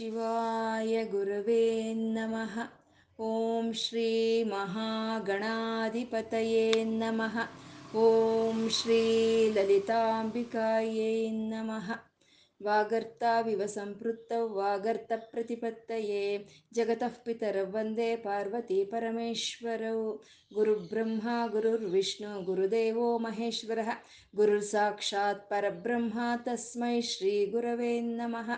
ಶಿವಾಯ ಗುರವೇ ನಮಃ ಓಂ ಶ್ರೀ ಮಹಾಗಣಾಧಿಪತಯೇ ನಮಃ ಓಂ ಶ್ರೀ ಲಲಿತಾಂಬಿಕಾಯೇ ನಮಃ वागर्ताविव सम्पृत्तौ वागर्तप्रतिपत्तये जगतः पितरौ वन्दे पार्वती परमेश्वरौ गुरुब्रह्मा गुरुर्विष्णु गुरुदेवो महेश्वरः गुरुर्साक्षात् परब्रह्मा तस्मै श्रीगुरवे नमः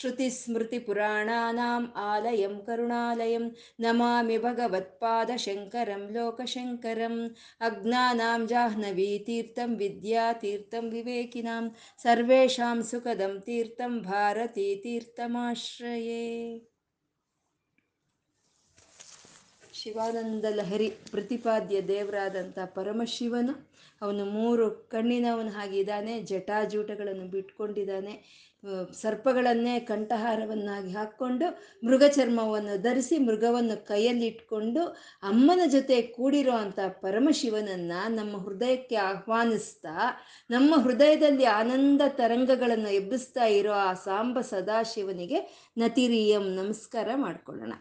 श्रुतिस्मृतिपुराणानाम् आलयं करुणालयं नमामि भगवत्पादशङ्करं लोकशङ्करम् अज्ञानां जाह्नवीतीर्थं विद्यातीर्थं विवेकिनां सर्वेषां सुखदं तीर्थं भारती तीर्थमाश्रये। ಶಿವಾನಂದ ಲಹರಿ ಪ್ರತಿಪಾದ್ಯ ದೇವರಾದಂಥ ಪರಮಶಿವನು. ಅವನು ಮೂರು ಕಣ್ಣಿನವನು ಹಾಗಿದ್ದಾನೆ ಜಟಾಜೂಟಗಳನ್ನು ಬಿಟ್ಕೊಂಡಿದ್ದಾನೆ ಸರ್ಪಗಳನ್ನೇ ಕಂಠಹಾರವನ್ನಾಗಿ ಹಾಕ್ಕೊಂಡು ಮೃಗ ಚರ್ಮವನ್ನು ಧರಿಸಿ ಮೃಗವನ್ನು ಕೈಯಲ್ಲಿಟ್ಕೊಂಡು ಅಮ್ಮನ ಜೊತೆ ಕೂಡಿರೋ ಅಂಥ ಪರಮಶಿವನನ್ನು ನಮ್ಮ ಹೃದಯಕ್ಕೆ ಆಹ್ವಾನಿಸ್ತಾ, ನಮ್ಮ ಹೃದಯದಲ್ಲಿ ಆನಂದ ತರಂಗಗಳನ್ನು ಎಬ್ಬಿಸ್ತಾ ಇರೋ ಆ ಸಾಂಬ ಸದಾಶಿವನಿಗೆ ನತಿರಿಯಂ ನಮಸ್ಕಾರ ಮಾಡ್ಕೊಳ್ಳೋಣ.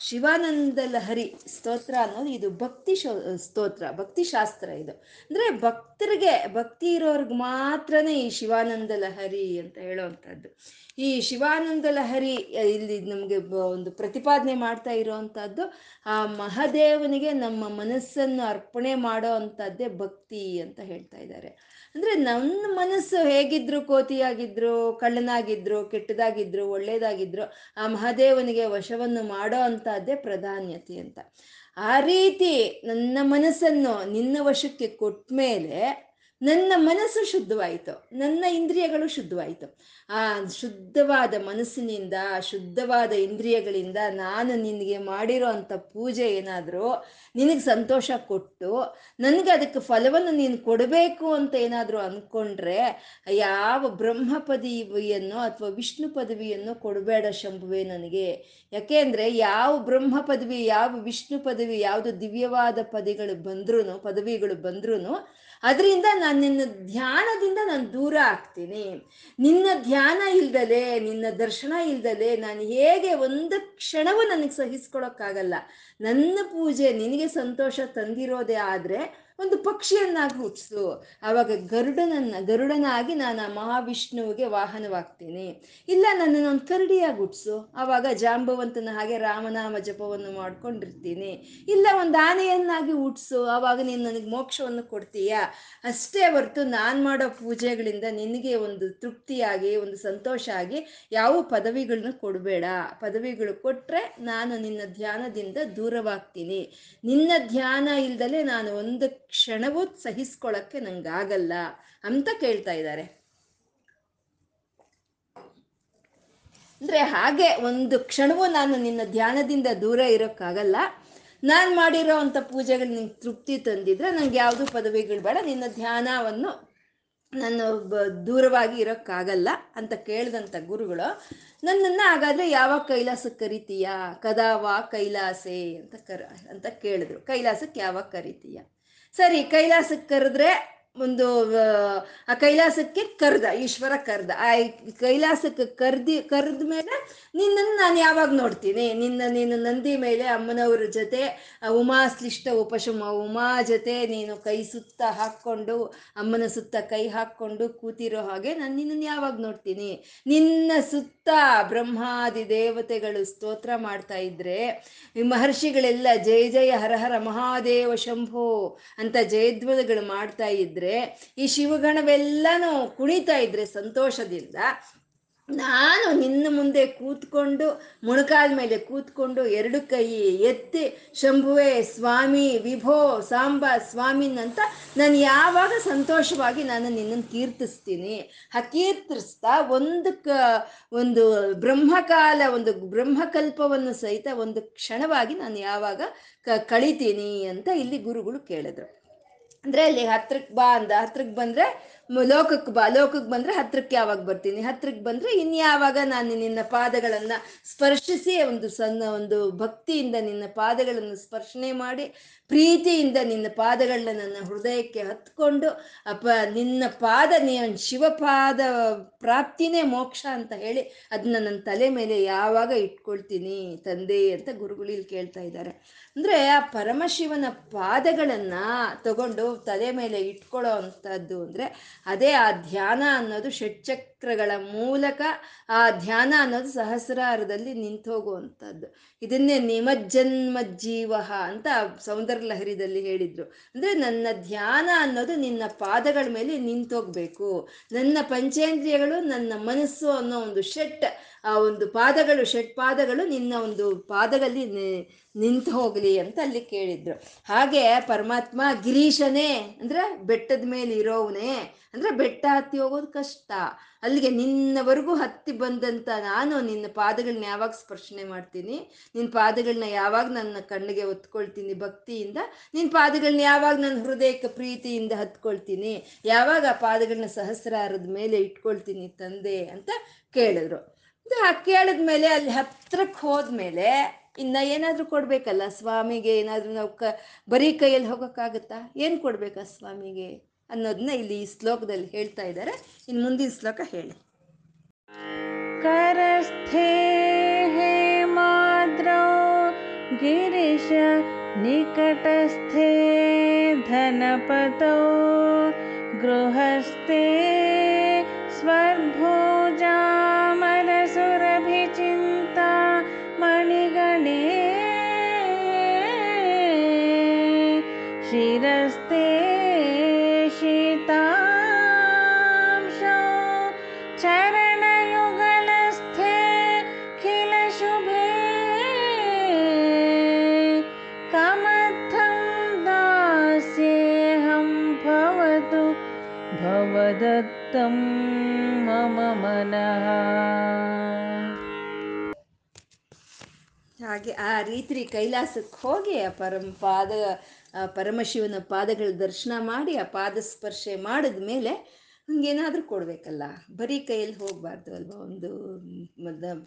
ಶಿವಾನಂದ ಲಹರಿ ಸ್ತೋತ್ರ ಅನ್ನೋದು ಇದು ಭಕ್ತಿ ಸ್ತೋತ್ರ, ಭಕ್ತಿ ಶಾಸ್ತ್ರ ಇದು. ಅಂದರೆ ಭಕ್ತರಿಗೆ, ಭಕ್ತಿ ಇರೋರ್ಗೆ ಮಾತ್ರನೇ ಈ ಶಿವಾನಂದ ಲಹರಿ ಅಂತ ಹೇಳೋವಂಥದ್ದು. ಈ ಶಿವಾನಂದ ಲಹರಿ ಇಲ್ಲಿ ನಮಗೆ ಒಂದು ಪ್ರತಿಪಾದನೆ ಮಾಡ್ತಾ ಇರೋವಂಥದ್ದು, ಆ ಮಹಾದೇವನಿಗೆ ನಮ್ಮ ಮನಸ್ಸನ್ನು ಅರ್ಪಣೆ ಮಾಡೋ ಅಂಥದ್ದೇ ಭಕ್ತಿ ಅಂತ ಹೇಳ್ತಾ ಇದ್ದಾರೆ. ಅಂದರೆ ನನ್ನ ಮನಸ್ಸು ಹೇಗಿದ್ರು ಕೋತಿಯಾಗಿದ್ರು, ಕಳ್ಳನಾಗಿದ್ರು, ಕೆಟ್ಟದಾಗಿದ್ರು, ಒಳ್ಳೇದಾಗಿದ್ರು, ಆ ಮಹಾದೇವನಿಗೆ ವಶವನ್ನು ಮಾಡೋ ಅಂಥದ್ದೇ ಪ್ರಧಾನ್ಯತೆ ಅಂತ. ಆ ರೀತಿ ನನ್ನ ಮನಸ್ಸನ್ನು ನಿನ್ನ ವಶಕ್ಕೆ ಕೊಟ್ಟ ಮೇಲೆ ನನ್ನ ಮನಸ್ಸು ಶುದ್ಧವಾಯಿತು, ನನ್ನ ಇಂದ್ರಿಯಗಳು ಶುದ್ಧವಾಯಿತು. ಆ ಶುದ್ಧವಾದ ಮನಸ್ಸಿನಿಂದ, ಶುದ್ಧವಾದ ಇಂದ್ರಿಯಗಳಿಂದ ನಾನು ನಿನಗೆ ಮಾಡಿರೋ ಅಂಥ ಪೂಜೆ ಏನಾದರೂ ನಿನಗೆ ಸಂತೋಷ ಕೊಟ್ಟು, ನನಗೆ ಅದಕ್ಕೆ ಫಲವನ್ನು ನೀನು ಕೊಡಬೇಕು ಅಂತ ಏನಾದರೂ ಅಂದ್ಕೊಂಡ್ರೆ ಯಾವ ಬ್ರಹ್ಮ ಪದವಿಯನ್ನು ಅಥವಾ ವಿಷ್ಣು ಪದವಿಯನ್ನು ಕೊಡಬೇಡ ಶಂಭುವೆ ನನಗೆ. ಯಾಕೆಂದರೆ ಯಾವ ಬ್ರಹ್ಮ ಪದವಿ ಯಾವ ವಿಷ್ಣು ಪದವಿ, ಯಾವುದು ದಿವ್ಯವಾದ ಪದಗಳು ಬಂದ್ರೂ ಪದವಿಗಳು ಬಂದ್ರೂ ಅದರಿಂದ ನಾನು ನಿನ್ನ ಧ್ಯಾನದಿಂದ ನಾನು ದೂರ ಆಗ್ತೀನಿ. ನಿನ್ನ ಧ್ಯಾನ ಇಲ್ದಲೆ, ನಿನ್ನ ದರ್ಶನ ಇಲ್ದಲೆ ನಾನು ಹೇಗೆ ಒಂದು ಕ್ಷಣವೂ ನನಗೆ ಸಹಿಸ್ಕೊಳಕ್ಕಾಗಲ್ಲ. ನನ್ನ ಪೂಜೆ ನಿನಗೆ ಸಂತೋಷ ತಂದಿರೋದೇ ಆದರೆ ಒಂದು ಪಕ್ಷಿಯನ್ನಾಗಿ ಹುಟ್ಟಿಸು ಆವಾಗ ಗರುಡನನ್ನ, ಗರುಡನಾಗಿ ನಾನು ಆ ಮಹಾವಿಷ್ಣುವಿಗೆ ವಾಹನವಾಗ್ತೀನಿ. ಇಲ್ಲ ನನ್ನನ್ನು ಒಂದು ಕರಡಿಯಾಗಿ ಹುಟ್ಟಿಸು ಆವಾಗ ಜಾಂಬವಂತನ ಹಾಗೆ ರಾಮನಾಮ ಜಪವನ್ನು ಮಾಡ್ಕೊಂಡಿರ್ತೀನಿ. ಇಲ್ಲ, ಒಂದು ಆನೆಯನ್ನಾಗಿ ಹುಟ್ಟಿಸು ಆವಾಗ ನೀನು ನನಗೆ ಮೋಕ್ಷವನ್ನು ಕೊಡ್ತೀಯಾ? ಅಷ್ಟೇ ಹೊರತು ನಾನು ಮಾಡೋ ಪೂಜೆಗಳಿಂದ ನಿನಗೆ ಒಂದು ತೃಪ್ತಿಯಾಗಿ, ಒಂದು ಸಂತೋಷ ಆಗಿ ಯಾವ ಪದವಿಗಳನ್ನ ಕೊಡಬೇಡ. ಪದವಿಗಳು ಕೊಟ್ಟರೆ ನಾನು ನಿನ್ನ ಧ್ಯಾನದಿಂದ ದೂರವಾಗ್ತೀನಿ. ನಿನ್ನ ಧ್ಯಾನ ಇಲ್ದಲೆ ನಾನು ಒಂದು ಕ್ಷಣವೂ ಸಹಿಸ್ಕೊಳ್ಳೋಕ್ಕೆ ನಂಗಾಗಲ್ಲ ಅಂತ ಕೇಳ್ತಾ ಇದ್ದಾರೆ. ಅಂದ್ರೆ ಹಾಗೆ ಒಂದು ಕ್ಷಣವೂ ನಾನು ನಿನ್ನ ಧ್ಯಾನದಿಂದ ದೂರ ಇರೋಕ್ಕಾಗಲ್ಲ. ನಾನು ಮಾಡಿರೋ ಅಂಥ ಪೂಜೆಗಳು ನಿಂಗೆ ತೃಪ್ತಿ ತಂದಿದ್ರೆ ನಂಗೆ ಯಾವುದು ಪದವಿಗಳು ಬೇಡ. ನಿನ್ನ ಧ್ಯಾನವನ್ನು ನಾನು ದೂರವಾಗಿ ಇರೋಕ್ಕಾಗಲ್ಲ ಅಂತ ಕೇಳಿದಂಥ ಗುರುಗಳು, ನನ್ನನ್ನು ಹಾಗಾದರೆ ಯಾವಾಗ ಕೈಲಾಸಕ್ಕೆ ಕರಿತೀಯಾ? ಕದಾವ ಕೈಲಾಸೆ ಅಂತ ಕರ, ಅಂತ ಕೇಳಿದ್ರು. ಕೈಲಾಸಕ್ಕೆ ಯಾವಾಗ ಕರಿತೀಯ? ಸರಿ ಕೈಲಾಸಕ್ಕೆ ಕರೆದ್ರೆ ಒಂದು, ಆ ಕೈಲಾಸಕ್ಕೆ ಕರ್ದ, ಈಶ್ವರ ಕರ್ದ. ಆ ಕೈಲಾಸಕ್ಕೆ ಕರ್ದಿ, ಕರೆದ ಮೇಲೆ ನಿನ್ನನ್ನು ನಾನು ಯಾವಾಗ ನೋಡ್ತೀನಿ? ನಿನ್ನ, ನೀನು ನಂದಿ ಮೇಲೆ ಅಮ್ಮನವ್ರ ಜೊತೆ ಉಮಾ ಸ್ಲಿಷ್ಟ ಉಪಶಮ ಉಮಾ ಜೊತೆ ನೀನು ಕೈ ಸುತ್ತ ಹಾಕ್ಕೊಂಡು, ಅಮ್ಮನ ಸುತ್ತ ಕೈ ಹಾಕ್ಕೊಂಡು ಕೂತಿರೋ ಹಾಗೆ ನಾನು ನಿನ್ನನ್ನು ಯಾವಾಗ ನೋಡ್ತೀನಿ? ನಿನ್ನ ಸುತ್ತ ಬ್ರಹ್ಮಾದಿ ದೇವತೆಗಳು ಸ್ತೋತ್ರ ಮಾಡ್ತಾ ಇದ್ರೆ ಮಹರ್ಷಿಗಳೆಲ್ಲ ಜಯ ಜಯ ಹರಹರ ಮಹಾದೇವ, ಶಂಭೋ ಅಂತ ಜಯಧ್ವಜಗಳು ಮಾಡ್ತಾ ಇದ್ರೆ ಈ ಶಿವಗಣವೆಲ್ಲಾನು ಕುಣಿತಾ ಇದ್ರೆ ಸಂತೋಷದಿಂದ ನಾನು ನಿನ್ನ ಮುಂದೆ ಕೂತ್ಕೊಂಡು ಮುಣಕಾದ ಮೇಲೆ ಕೂತ್ಕೊಂಡು ಎರಡು ಕೈ ಎತ್ತಿ, ಶಂಭುವೆ, ಸ್ವಾಮಿ, ವಿಭೋ, ಸಾಂಬ ಸ್ವಾಮಿನಂತ ನಾನು ಯಾವಾಗ ಸಂತೋಷವಾಗಿ ನಾನು ನಿನ್ನನ್ನು ಕೀರ್ತಿಸ್ತೀನಿ. ಆ ಕೀರ್ತಿಸ್ತಾ ಒಂದು ಕ, ಒಂದು ಬ್ರಹ್ಮಕಾಲ, ಒಂದು ಬ್ರಹ್ಮಕಲ್ಪವನ್ನು ಸಹಿತ ಒಂದು ಕ್ಷಣವಾಗಿ ನಾನು ಯಾವಾಗ ಕ, ಕಳಿತೀನಿ ಅಂತ ಇಲ್ಲಿ ಗುರುಗಳು ಕೇಳಿದ್ರು. ಅಂದರೆ ಅಲ್ಲಿ ಹತ್ರಕ್ಕೆ ಬಾ ಅಂದ. ಹತ್ರಕ್ಕೆ ಬಂದರೆ ಲೋಕಕ್ಕೆ ಬಾ, ಲೋಕಕ್ಕೆ ಬಂದ್ರೆ ಹತ್ರಕ್ಕೆ ಯಾವಾಗ ಬರ್ತೀನಿ? ಹತ್ರಕ್ಕೆ ಬಂದ್ರೆ ಇನ್ಯಾವಾಗ ನಾನು ನಿನ್ನ ಪಾದಗಳನ್ನ ಸ್ಪರ್ಶಿಸಿ ಒಂದು ಸಣ್ಣ ಒಂದು ಭಕ್ತಿಯಿಂದ ನಿನ್ನ ಪಾದಗಳನ್ನು ಸ್ಪರ್ಶನೆ ಮಾಡಿ, ಪ್ರೀತಿಯಿಂದ ನಿನ್ನ ಪಾದಗಳನ್ನ ನನ್ನ ಹೃದಯಕ್ಕೆ ಹತ್ಕೊಂಡು, ಅಪ್ಪ, ನಿನ್ನ ಪಾದ, ನೀ ಶಿವಪಾದ ಪ್ರಾಪ್ತಿನೇ ಮೋಕ್ಷ ಅಂತ ಹೇಳಿ ಅದನ್ನ ನನ್ನ ತಲೆ ಮೇಲೆ ಯಾವಾಗ ಇಟ್ಕೊಳ್ತೀನಿ ತಂದೆ ಅಂತ ಗುರುಗಳು ಇಲ್ಲಿ ಕೇಳ್ತಾ ಇದ್ದಾರೆ. ಅಂದ್ರೆ ಆ ಪರಮಶಿವನ ಪಾದಗಳನ್ನ ತಗೊಂಡು ತಲೆ ಮೇಲೆ ಇಟ್ಕೊಳ್ಳೋ ಅಂಥದ್ದು ಅಂದ್ರೆ ಅದೇ ಆ ಧ್ಯಾನ ಅನ್ನೋದು ಷಟ್ಚಕ್ರಗಳ ಮೂಲಕ ಆ ಧ್ಯಾನ ಅನ್ನೋದು ಸಹಸ್ರಾರದಲ್ಲಿ ನಿಂತು ಹೋಗುವಂಥದ್ದು. ಇದನ್ನೇ ನಿಮಜ್ಜನ್ಮ ಜೀವ ಅಂತ ಸೌಂದರ್ಯ ಲಹರಿದಲ್ಲಿ ಹೇಳಿದ್ರು. ಅಂದ್ರೆ ನನ್ನ ಧ್ಯಾನ ಅನ್ನೋದು ನಿನ್ನ ಪಾದಗಳ ಮೇಲೆ ನಿಂತೋಗ್ಬೇಕು ನನ್ನ ಪಂಚೇಂದ್ರಿಯಗಳು, ನನ್ನ ಮನಸ್ಸು ಅನ್ನೋ ಒಂದು ಷಟ್ ಆ ಒಂದು ಪಾದಗಳು ಷಟ್ ಪಾದಗಳು ನಿನ್ನ ಒಂದು ಪಾದಗಳಲ್ಲಿ ನಿಂತು ಹೋಗಲಿ ಅಂತ ಅಲ್ಲಿ ಕೇಳಿದ್ರು. ಹಾಗೆ ಪರಮಾತ್ಮ ಗಿರೀಶನೇ ಅಂದ್ರೆ ಬೆಟ್ಟದ ಮೇಲೆ ಇರೋವನೇ ಅಂದ್ರೆ ಬೆಟ್ಟ ಹತ್ತಿ ಹೋಗೋದು ಕಷ್ಟ. ಅಲ್ಲಿಗೆ ನಿನ್ನವರೆಗೂ ಹತ್ತಿ ಬಂದಂತ ನಾನು ನಿನ್ನ ಪಾದಗಳನ್ನ ಯಾವಾಗ ಸ್ಪರ್ಶನೆ ಮಾಡ್ತೀನಿ? ನಿನ್ನ ಪಾದಗಳನ್ನ ಯಾವಾಗ ನನ್ನ ಕಣ್ಣಿಗೆ ಒತ್ಕೊಳ್ತೀನಿ ಭಕ್ತಿಯಿಂದ? ನಿನ್ನ ಪಾದಗಳನ್ನ ಯಾವಾಗ ನನ್ನ ಹೃದಯಕ್ಕೆ ಪ್ರೀತಿಯಿಂದ ಹತ್ಕೊಳ್ತೀನಿ? ಯಾವಾಗ ಆ ಪಾದಗಳನ್ನ ಸಹಸ್ರಾರದ ಮೇಲೆ ಇಟ್ಕೊಳ್ತೀನಿ ತಂದೆ ಅಂತ ಕೇಳಿದ್ರು. ಕೇಳಿದ್ಮೇಲೆ ಅಲ್ಲಿ ಹತ್ರಕ್ಕೆ ಹೋದ್ಮೇಲೆ ಇನ್ನ ಏನಾದರೂ ಕೊಡ್ಬೇಕಲ್ಲ ಸ್ವಾಮಿಗೆ? ಏನಾದರೂ ನಾವು ಕ ಬರೀ ಕೈಯಲ್ಲಿ ಹೋಗೋಕ್ಕಾಗತ್ತಾ? ಏನು ಕೊಡ್ಬೇಕಾ ಸ್ವಾಮಿಗೆ? ಅನ್ನೋದನ್ನ ಇಲ್ಲಿ ಈ ಶ್ಲೋಕದಲ್ಲಿ ಹೇಳ್ತಾ ಇದ್ದಾರೆ ಇನ್ನು ಮುಂದಿನ ಶ್ಲೋಕ ಹೇಳಿ करस्थे हेमाद्रौ गिरिश निकटस्थे धनपतौ गृहस्थे ರೀತಿ ಕೈಲಾಸಕ್ಕೆ ಹೋಗಿ ಆ ಪರಮ ಪಾದ ಪರಮಶಿವನ ಪಾದಗಳ ದರ್ಶನ ಮಾಡಿ, ಆ ಪಾದ ಸ್ಪರ್ಶೆ ಮಾಡಿದ ಮೇಲೆ ಹಂಗೇನಾದರೂ ಕೊಡಬೇಕಲ್ಲ? ಬರೀ ಕೈಯಲ್ಲಿ ಹೋಗಬಾರ್ದು ಅಲ್ವಾ? ಒಂದು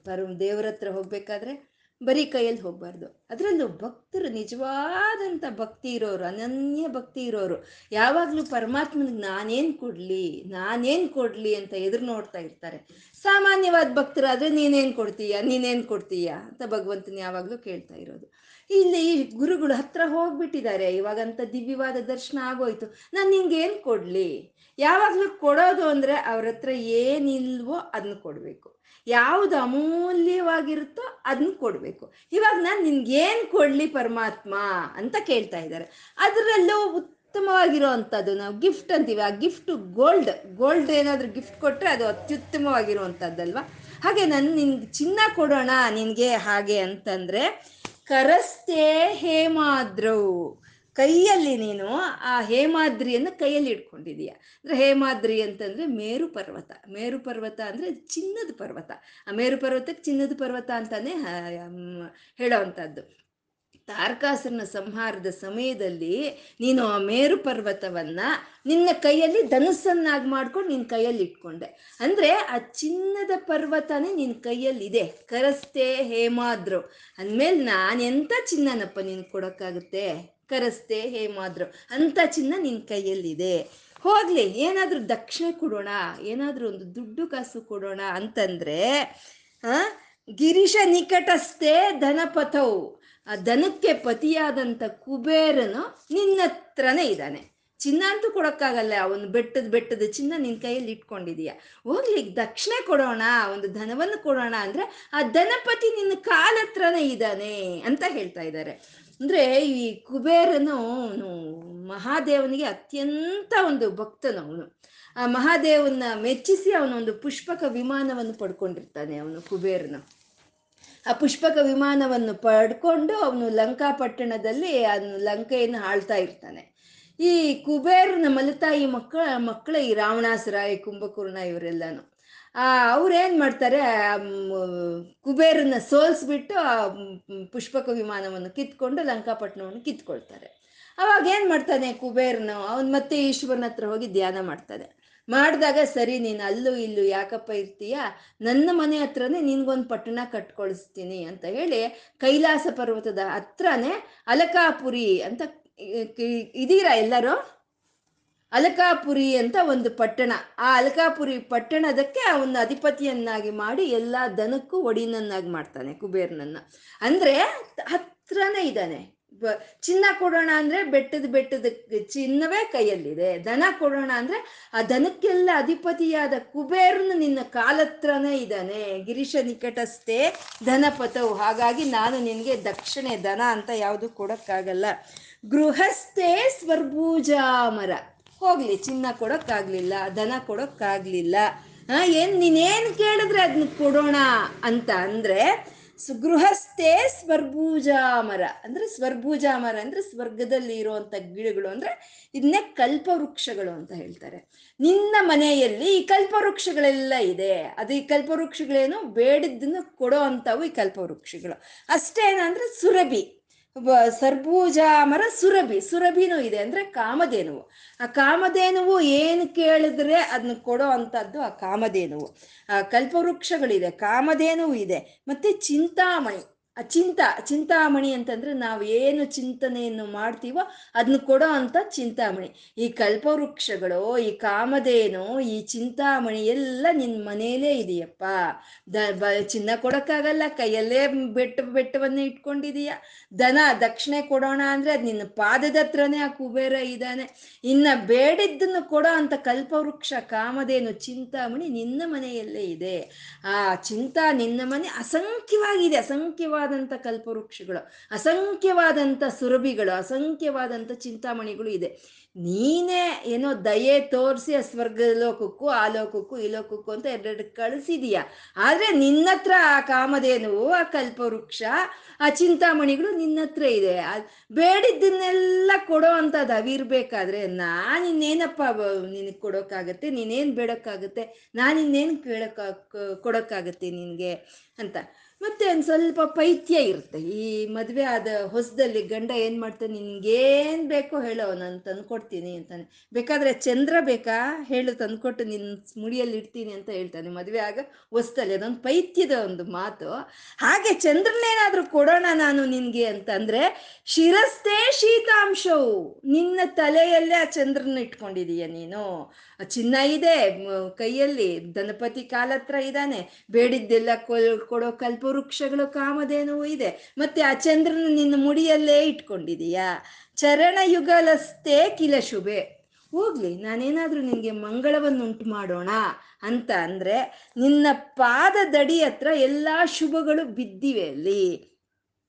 ಪರಮ ದೇವರ ಹತ್ರ ಹೋಗಬೇಕಾದ್ರೆ ಬರೀ ಕೈಯಲ್ಲಿ ಹೋಗಬಾರ್ದು. ಅದರಲ್ಲೂ ಭಕ್ತರು, ನಿಜವಾದಂಥ ಭಕ್ತಿ ಇರೋರು, ಅನನ್ಯ ಭಕ್ತಿ ಇರೋರು, ಯಾವಾಗಲೂ ಪರಮಾತ್ಮನಿಗೆ ನಾನೇನು ಕೊಡಲಿ ನಾನೇನು ಕೊಡಲಿ ಅಂತ ಎದುರು ನೋಡ್ತಾ ಇರ್ತಾರೆ. ಸಾಮಾನ್ಯವಾದ ಭಕ್ತರಾದ್ರೆ ನೀನೇನು ಕೊಡ್ತೀಯ ನೀನೇನು ಕೊಡ್ತೀಯ ಅಂತ ಭಗವಂತನ ಯಾವಾಗಲೂ ಕೇಳ್ತಾ ಇರೋದು. ಇಲ್ಲಿ ಗುರುಗಳು ಹತ್ರ ಹೋಗ್ಬಿಟ್ಟಿದ್ದಾರೆ, ಇವಾಗಂತ ದಿವ್ಯವಾದ ದರ್ಶನ ಆಗೋಯ್ತು. ನಾನು ನಿಂಗೆ ಏನು ಕೊಡಲಿ? ಯಾವಾಗಲೂ ಕೊಡೋದು ಅಂದರೆ ಅವ್ರ ಹತ್ರ ಏನಿಲ್ವೋ ಅದನ್ನ ಕೊಡಬೇಕು. ಯಾವುದು ಅಮೂಲ್ಯವಾಗಿರುತ್ತೋ ಅದನ್ನ ಕೊಡಬೇಕು. ಇವಾಗ ನಾನು ನಿನ್ಗೇನು ಕೊಡಲಿ ಪರಮಾತ್ಮ ಅಂತ ಕೇಳ್ತಾ ಇದ್ದಾರೆ. ಅದರಲ್ಲೂ ಉತ್ತಮವಾಗಿರೋ ಅಂಥದ್ದು ನಾವು ಗಿಫ್ಟ್ ಅಂತೀವಿ. ಆ ಗಿಫ್ಟ್ ಗೋಲ್ಡ್ ಗೋಲ್ಡ್ ಏನಾದರೂ ಗಿಫ್ಟ್ ಕೊಟ್ಟರೆ ಅದು ಅತ್ಯುತ್ತಮವಾಗಿರುವಂಥದ್ದಲ್ವ? ಹಾಗೆ ನಾನು ನಿನ್ಗೆ ಚಿನ್ನ ಕೊಡೋಣ ನಿನಗೆ ಹಾಗೆ ಅಂತಂದರೆ, ಕರಸ್ತೆ ಹೇಮಾದ್ರವು ಕೈಯಲ್ಲಿ ನೀನು ಆ ಹೇಮಾದ್ರಿಯನ್ನು ಕೈಯಲ್ಲಿ ಇಟ್ಕೊಂಡಿದೀಯ ಅಂದ್ರೆ ಹೇಮಾದ್ರಿ ಅಂತಂದ್ರೆ ಮೇರು ಪರ್ವತ. ಮೇರು ಪರ್ವತ ಅಂದ್ರೆ ಚಿನ್ನದ ಪರ್ವತ. ಆ ಮೇರು ಪರ್ವತಕ್ಕೆ ಚಿನ್ನದ ಪರ್ವತ ಅಂತಾನೆ ಹೇಳೋವಂಥದ್ದು ತಾರಕಾಸುರನ ಸಂಹಾರದ ಸಮಯದಲ್ಲಿ ನೀನು ಆ ಮೇರು ಪರ್ವತವನ್ನ ನಿನ್ನ ಕೈಯಲ್ಲಿ ಧನುಸ್ಸನ್ನಾಗಿ ಮಾಡ್ಕೊಂಡು ನಿನ್ನ ಕೈಯಲ್ಲಿ ಇಟ್ಕೊಂಡೆ. ಅಂದ್ರೆ ಆ ಚಿನ್ನದ ಪರ್ವತನೇ ನಿನ್ನ ಕೈಯಲ್ಲಿ ಇದೆ ಕರಸ್ತೆ ಹೇಮಾದ್ರು. ಅಂದಮೇಲೆ ನಾನು ಎಂಥ ಚಿನ್ನನಪ್ಪ ನೀನು ಕೊಡೋಕ್ಕಾಗುತ್ತೆ? ಕರಸ್ತೆ ಹೇಮಾದ್ರು. ಅಂತ ಚಿನ್ನ ನಿನ್ನ ಕೈಯಲ್ಲಿದೆ. ಹೋಗ್ಲಿ, ಏನಾದರೂ ದಕ್ಷಿಣೆ ಕೊಡೋಣ, ಏನಾದರೂ ಒಂದು ದುಡ್ಡು ಕಾಸು ಕೊಡೋಣ ಅಂತಂದ್ರೆ ಗಿರೀಶ ನಿಕಟಸ್ಥೆ ಧನಪಥವು ಆ ದನಕ್ಕೆ ಪತಿಯಾದಂಥ ಕುಬೇರನು ನಿನ್ನ ಹತ್ರನೇ ಇದ್ದಾನೆ. ಚಿನ್ನ ಅಂತೂ ಕೊಡೋಕ್ಕಾಗಲ್ಲ ಒಂದು ಬೆಟ್ಟದ ಬೆಟ್ಟದ ಚಿನ್ನ ನಿನ್ನ ಕೈಯಲ್ಲಿ ಇಟ್ಕೊಂಡಿದೀಯ. ಹೋಗ್ಲಿ, ದಕ್ಷಿಣೆ ಕೊಡೋಣ, ಒಂದು ಧನವನ್ನು ಕೊಡೋಣ ಅಂದ್ರೆ ಆ ಧನಪತಿ ನಿನ್ನ ಕಾಲ ಹತ್ರನೇ ಇದ್ದಾನೆ ಅಂತ ಹೇಳ್ತಾ ಇದ್ದಾರೆ. ಅಂದ್ರೆ ಈ ಕುಬೇರನು, ಅವನು ಮಹಾದೇವನಿಗೆ ಅತ್ಯಂತ ಒಂದು ಭಕ್ತನು ಅವನು. ಆ ಮಹಾದೇವನ ಮೆಚ್ಚಿಸಿ ಅವನೊಂದು ಪುಷ್ಪಕ ವಿಮಾನವನ್ನು ಪಡ್ಕೊಂಡಿರ್ತಾನೆ ಅವನು ಕುಬೇರನು. ಆ ಪುಷ್ಪಕ ವಿಮಾನವನ್ನು ಪಡ್ಕೊಂಡು ಅವನು ಲಂಕಾಪಟ್ಟಣದಲ್ಲಿ ಅವನು ಲಂಕೆಯನ್ನು ಆಳ್ತಾ ಇರ್ತಾನೆ. ಈ ಕುಬೇರನ ಮಲತಾಯಿ ಮಕ್ಕಳ ಮಕ್ಕಳ ಈ ರಾವಣಾಸುರ ಈ ಕುಂಭಕರ್ಣ ಇವರೆಲ್ಲನು. ಆ, ಅವ್ರೇನ್ ಮಾಡ್ತಾರೆ? ಕುಬೇರನ ಸೋಲ್ಸ್ಬಿಟ್ಟು ಆ ಪುಷ್ಪಕ ವಿಮಾನವನ್ನು ಕಿತ್ಕೊಂಡು ಲಂಕಾಪಟ್ಟಣವನ್ನು ಕಿತ್ಕೊಳ್ತಾರೆ. ಅವಾಗ ಏನು ಮಾಡ್ತಾನೆ ಕುಬೇರನು? ಅವನು ಮತ್ತೆ ಈಶ್ವರನ ಹತ್ರ ಹೋಗಿ ಧ್ಯಾನ ಮಾಡ್ತಾನೆ. ಮಾಡಿದಾಗ ಸರಿ, ನೀನು ಅಲ್ಲೂ ಇಲ್ಲೂ ಯಾಕಪ್ಪ ಇರ್ತೀಯ? ನನ್ನ ಮನೆ ಹತ್ರನೇ ನಿನ್ಗೊಂದು ಪಟ್ಟಣ ಕಟ್ಕೊಳಿಸ್ತೀನಿ ಅಂತ ಹೇಳಿ ಕೈಲಾಸ ಪರ್ವತದ ಹತ್ರನೇ ಅಲಕಾಪುರಿ ಅಂತ ಇದೀರಾ ಎಲ್ಲರೂ? ಅಲಕಾಪುರಿ ಅಂತ ಒಂದು ಪಟ್ಟಣ. ಆ ಅಲಕಾಪುರಿ ಪಟ್ಟಣದಕ್ಕೆ ಅವನ ಅಧಿಪತಿಯನ್ನಾಗಿ ಮಾಡಿ ಎಲ್ಲ ದನಕ್ಕೂ ಒಡಿನನ್ನಾಗಿ ಮಾಡ್ತಾನೆ ಕುಬೇರ್ನನ್ನ. ಅಂದ್ರೆ ಹತ್ರನೇ ಇದ್ದಾನೆ. ಚಿನ್ನ ಕೊಡೋಣ ಅಂದ್ರೆ ಬೆಟ್ಟದ ಬೆಟ್ಟದ ಚಿನ್ನವೇ ಕೈಯಲ್ಲಿದೆ. ದನ ಕೊಡೋಣ ಅಂದ್ರೆ ಆ ದನಕ್ಕೆಲ್ಲ ಅಧಿಪತಿಯಾದ ಕುಬೇರನು ನಿನ್ನ ಕಾಲತ್ರನೇ ಇದ್ದಾನೆ. ಗಿರೀಶ ನಿಕಟಸ್ಥೆ ಧನಪಥವು ಹಾಗಾಗಿ ನಾನು ನಿನಗೆ ದಕ್ಷಿಣೆ ದನ ಅಂತ ಯಾವುದು ಕೊಡೋಕ್ಕಾಗಲ್ಲ. ಗೃಹಸ್ಥೆ ಸ್ವರ್ಭೂಜಾಮರ. ಹೋಗ್ಲಿ, ಚಿನ್ನ ಕೊಡೋಕ್ಕಾಗ್ಲಿಲ್ಲ, ದನ ಕೊಡೋಕ್ಕಾಗ್ಲಿಲ್ಲ. ಏನ್ ನೀನೇನ್ ಕೇಳಿದ್ರೆ ಅದನ್ನ ಕೊಡೋಣ ಅಂತ ಅಂದ್ರೆ ಗೃಹಸ್ಥೆ ಸ್ವರ್ಭೂಜಾ ಮರ ಅಂದ್ರೆ ಸ್ವರ್ಭೂಜಾ ಮರ ಅಂದ್ರೆ ಸ್ವರ್ಗದಲ್ಲಿ ಇರುವಂತ ಗಿಡಗಳು ಅಂದ್ರೆ ಇದನ್ನೇ ಕಲ್ಪವೃಕ್ಷಗಳು ಅಂತ ಹೇಳ್ತಾರೆ. ನಿನ್ನ ಮನೆಯಲ್ಲಿ ಈ ಕಲ್ಪವೃಕ್ಷಗಳೆಲ್ಲ ಇದೆ. ಅದು ಈ ಕಲ್ಪವೃಕ್ಷಗಳೇನು ಬೇಡಿದ್ದನ್ನು ಕೊಡೋ ಅಂತವು ಈ ಕಲ್ಪವೃಕ್ಷಗಳು. ಅಷ್ಟೇನಂದ್ರೆ ಸುರಭಿ. ಸರ್ಬೂಜ ಮರ ಸುರಭಿ, ಸುರಭಿನೂ ಇದೆ ಅಂದ್ರೆ ಕಾಮಧೇನುವು. ಆ ಕಾಮಧೇನುವು ಏನು ಕೇಳಿದ್ರೆ ಅದನ್ನ ಕೊಡೋ ಅಂತದ್ದು ಆ ಕಾಮಧೇನುವು. ಆ ಕಲ್ಪವೃಕ್ಷಗಳಿದೆ, ಕಾಮಧೇನುವು ಇದೆ. ಮತ್ತೆ ಚಿಂತಾಮಣಿ ಆ ಚಿಂತ, ಚಿಂತಾಮಣಿ ಅಂತಂದ್ರೆ ನಾವು ಏನು ಚಿಂತನೆಯನ್ನು ಮಾಡ್ತೀವೋ ಅದನ್ನ ಕೊಡೋ ಅಂತ ಚಿಂತಾಮಣಿ. ಈ ಕಲ್ಪವೃಕ್ಷಗಳು, ಈ ಕಾಮಧೇನು, ಈ ಚಿಂತಾಮಣಿ ಎಲ್ಲ ನಿನ್ನ ಮನೆಯಲ್ಲೇ ಇದೆಯಪ್ಪ. ದ, ಬ, ಚಿನ್ನ ಕೊಡೋಕ್ಕಾಗಲ್ಲ, ಕೈಯಲ್ಲೇ ಬೆಟ್ಟ, ಬೆಟ್ಟವನ್ನೇ ಇಟ್ಕೊಂಡಿದೀಯ. ದನ ದಕ್ಷಿಣೆ ಕೊಡೋಣ ಅಂದ್ರೆ ಅದು ನಿನ್ನ ಪಾದದ ಹತ್ರನೇ ಆ ಕುಬೇರ ಇದ್ದಾನೆ. ಇನ್ನ ಬೇಡಿದ್ದನ್ನು ಕೊಡೋ ಅಂತ ಕಲ್ಪವೃಕ್ಷ, ಕಾಮಧೇನು, ಚಿಂತಾಮಣಿ ನಿನ್ನ ಮನೆಯಲ್ಲೇ ಇದೆ. ಆ ಚಿಂತಾ ನಿನ್ನ ಮನೆ ಅಸಂಖ್ಯವಾಗಿದೆ ಅಸಂಖ್ಯವಾದಂಥ ಕಲ್ಪವೃಕ್ಷಗಳು, ಅಸಂಖ್ಯವಾದಂಥ ಸುರಭಿಗಳು, ಅಸಂಖ್ಯವಾದಂಥ ಚಿಂತಾಮಣಿಗಳು ಇದೆ. ನೀನೇ ಏನೋ ದಯೆ ತೋರಿಸಿ ಆ ಸ್ವರ್ಗ ಲೋಕಕ್ಕೂ ಆ ಲೋಕಕ್ಕೂ, ಈ ಲೋಕಕ್ಕೂ ಅಂತ ಎರಡೆರಡು ಕಳಿಸಿದೀಯ. ಆದ್ರೆ ನಿನ್ನ ಹತ್ರ ಆ ಕಾಮಧೇನು ಆ ಕಲ್ಪವೃಕ್ಷ, ಆ ಚಿಂತಾಮಣಿಗಳು ನಿನ್ನ ಹತ್ರ ಇದೆ ಬೇಡಿದ್ದನ್ನೆಲ್ಲ ಕೊಡೋ ಅಂಥದ್ದು ಅವಿರ್ಬೇಕಾದ್ರೆ ನಾನು ಇನ್ನೇನಪ್ಪ ನಿನಗೆ ಕೊಡೋಕ್ಕಾಗತ್ತೆ ನೀನೇನು ಬೇಡೋಕ್ಕಾಗತ್ತೆ ನಾನು ಇನ್ನೇನು ಕೇಳೋಕ್ಕ ಕೊಡೋಕ್ಕಾಗತ್ತೆ ನಿನಗೆ ಅಂತ. ಮತ್ತೆ ಒಂದು ಸ್ವಲ್ಪ ಪೈತ್ಯ ಇರುತ್ತೆ. ಈ ಮದುವೆ ಆದ ಹೊಸದಲ್ಲಿ ಗಂಡ ಏನು ಮಾಡ್ತಾನೆ, ನಿನ್ಗೇನು ಬೇಕೋ ಹೇಳೋ ನಾನು ತಂದ್ಕೊಡ್ತೀನಿ ಅಂತಾನೆ. ಬೇಕಾದ್ರೆ ಚಂದ್ರ ಬೇಕಾ? ಹೇಳು, ತಂದ್ಕೊಟ್ಟು ನಿನ್ನ ಮುಡಿಯಲ್ಲಿ ಇಡ್ತೀನಿ ಅಂತ ಹೇಳ್ತಾನೆ. ಮದುವೆ ಆಗ ಹೊಸದಲ್ಲಿ, ಅದೊಂದು ಪೈತ್ಯದ ಒಂದು ಮಾತು. ಹಾಗೆ ಚಂದ್ರನೇನಾದ್ರೂ ಕೊಡೋಣ ನಾನು ನಿನಗೆ ಅಂತಂದ್ರೆ, ಶಿರಸ್ತೆ ಶೀತಾಂಶವು, ನಿನ್ನ ತಲೆಯಲ್ಲೇ ಆ ಚಂದ್ರನ ಇಟ್ಕೊಂಡಿದೀಯ ನೀನು. ಚಿನ್ನ ಇದೆ ಕೈಯಲ್ಲಿ ದನಪತಿ ಕಾಲತ್ರ ಇದ್ದಾನೆ. ಬೇಡಿದ್ದೆಲ್ಲ ಕೊಡೋ ಕಲ್ಪವೃಕ್ಷಗಳು ಕಾಮಧೇನುವು ಇದೆ. ಮತ್ತೆ ಆ ಚಂದ್ರನ ನಿನ್ನ ಮುಡಿಯಲ್ಲೇ ಇಟ್ಕೊಂಡಿದೀಯಾ? ಚರಣ ಯುಗಲಸ್ತೆ ಕಿಲ ಶುಭೆ. ಹೋಗ್ಲಿ, ನಾನೇನಾದ್ರೂ ನಿನ್ಗೆ ಮಂಗಳವನ್ನುಂಟು ಮಾಡೋಣ ಅಂತ ಅಂದ್ರೆ ನಿನ್ನ ಪಾದದಡಿ ಹತ್ರ ಎಲ್ಲಾ ಶುಭಗಳು ಬಿದ್ದಿವೆ ಅಲ್ಲಿ.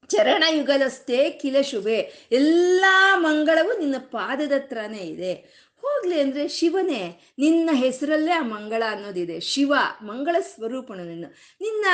ಚರಣ ಕಿಲಶುವೆ. ಕಿಲ ಶುಭೆ ಎಲ್ಲ ಮಂಗಳವು ನಿನ್ನ ಪಾದದ ಹತ್ರನೇ ಇದೆ. ಹೋಗ್ಲಿ ಅಂದ್ರೆ ಶಿವನೇ, ನಿನ್ನ ಹೆಸರಲ್ಲೇ ಆ ಮಂಗಳ ಅನ್ನೋದಿದೆ. ಶಿವ, ಮಂಗಳ ಸ್ವರೂಪನು ನಿನ್ನ. ನಿನ್ನ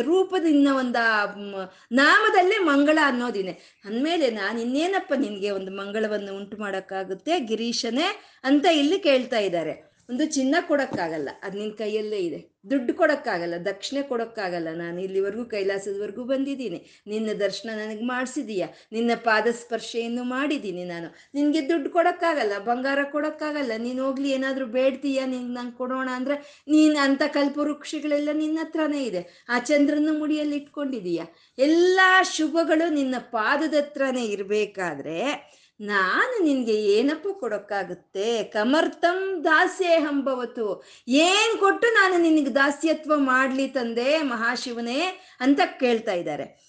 ರೂಪದ ನಿನ್ನ ಒಂದು ನಾಮದಲ್ಲೇ ಮಂಗಳ ಅನ್ನೋದಿದೆ. ಅಂದಮೇಲೆ ನಾನು ಇನ್ನೇನಪ್ಪ ನಿನಗೆ ಒಂದು ಮಂಗಳವನ್ನು ಉಂಟು ಮಾಡೋಕ್ಕಾಗುತ್ತೆ? ಗಿರೀಶನೇ ಅಂತ ಇಲ್ಲಿ ಕೇಳ್ತಾ ಇದ್ದಾರೆ. ಒಂದು ಚಿನ್ನ ಕೊಡೋಕ್ಕಾಗಲ್ಲ. ಅದು ನಿನ್ನ ಕೈಯಲ್ಲೇ ಇದೆ. ದುಡ್ಡು ಕೊಡೋಕ್ಕಾಗಲ್ಲ. ದಕ್ಷಿಣೆ ಕೊಡೋಕ್ಕಾಗಲ್ಲ. ನಾನು ಇಲ್ಲಿವರೆಗೂ ಕೈಲಾಸದವರೆಗೂ ಬಂದಿದ್ದೀನಿ. ನಿನ್ನ ದರ್ಶನ ನನಗೆ ಮಾಡಿಸಿದೀಯ. ನಿನ್ನ ಪಾದ ಸ್ಪರ್ಶೆಯನ್ನು ಮಾಡಿದ್ದೀನಿ ನಾನು. ನಿನಗೆ ದುಡ್ಡು ಕೊಡೋಕ್ಕಾಗಲ್ಲ. ಬಂಗಾರ ಕೊಡೋಕ್ಕಾಗಲ್ಲ. ನೀನು ಹೋಗ್ಲಿ, ಏನಾದರೂ ಬೇಡ್ತೀಯ? ನಿನ್ಗೆ ನಂಗೆ ಕೊಡೋಣ ಅಂದರೆ ನೀನು ಅಂಥ ಕಲ್ಪವೃಕ್ಷಗಳೆಲ್ಲ ನಿನ್ನ ಹತ್ರನೇ ಇದೆ. ಆ ಚಂದ್ರನ ಮುಡಿಯಲ್ಲಿ ಇಟ್ಕೊಂಡಿದೀಯ. ಎಲ್ಲ ಶುಭಗಳು ನಿನ್ನ ಪಾದದ ಹತ್ರನೇ ಇರಬೇಕಾದ್ರೆ ನಾನು ನಿನ್ಗೆ ಏನಪ್ಪ ಕೊಡೋಕ್ಕಾಗುತ್ತೆ? ಕಮರ್ತಂ ದಾಸ್ಯೇ ಹಂಬವತು ಏನು ಕೊಟ್ಟು ನಾನು ನಿನಗೆ ದಾಸ್ಯತ್ವ ಮಾಡ್ಲಿ ತಂದೆ ಮಹಾಶಿವನೇ ಅಂತ ಕೇಳ್ತಾ ಇದ್ದಾರೆ.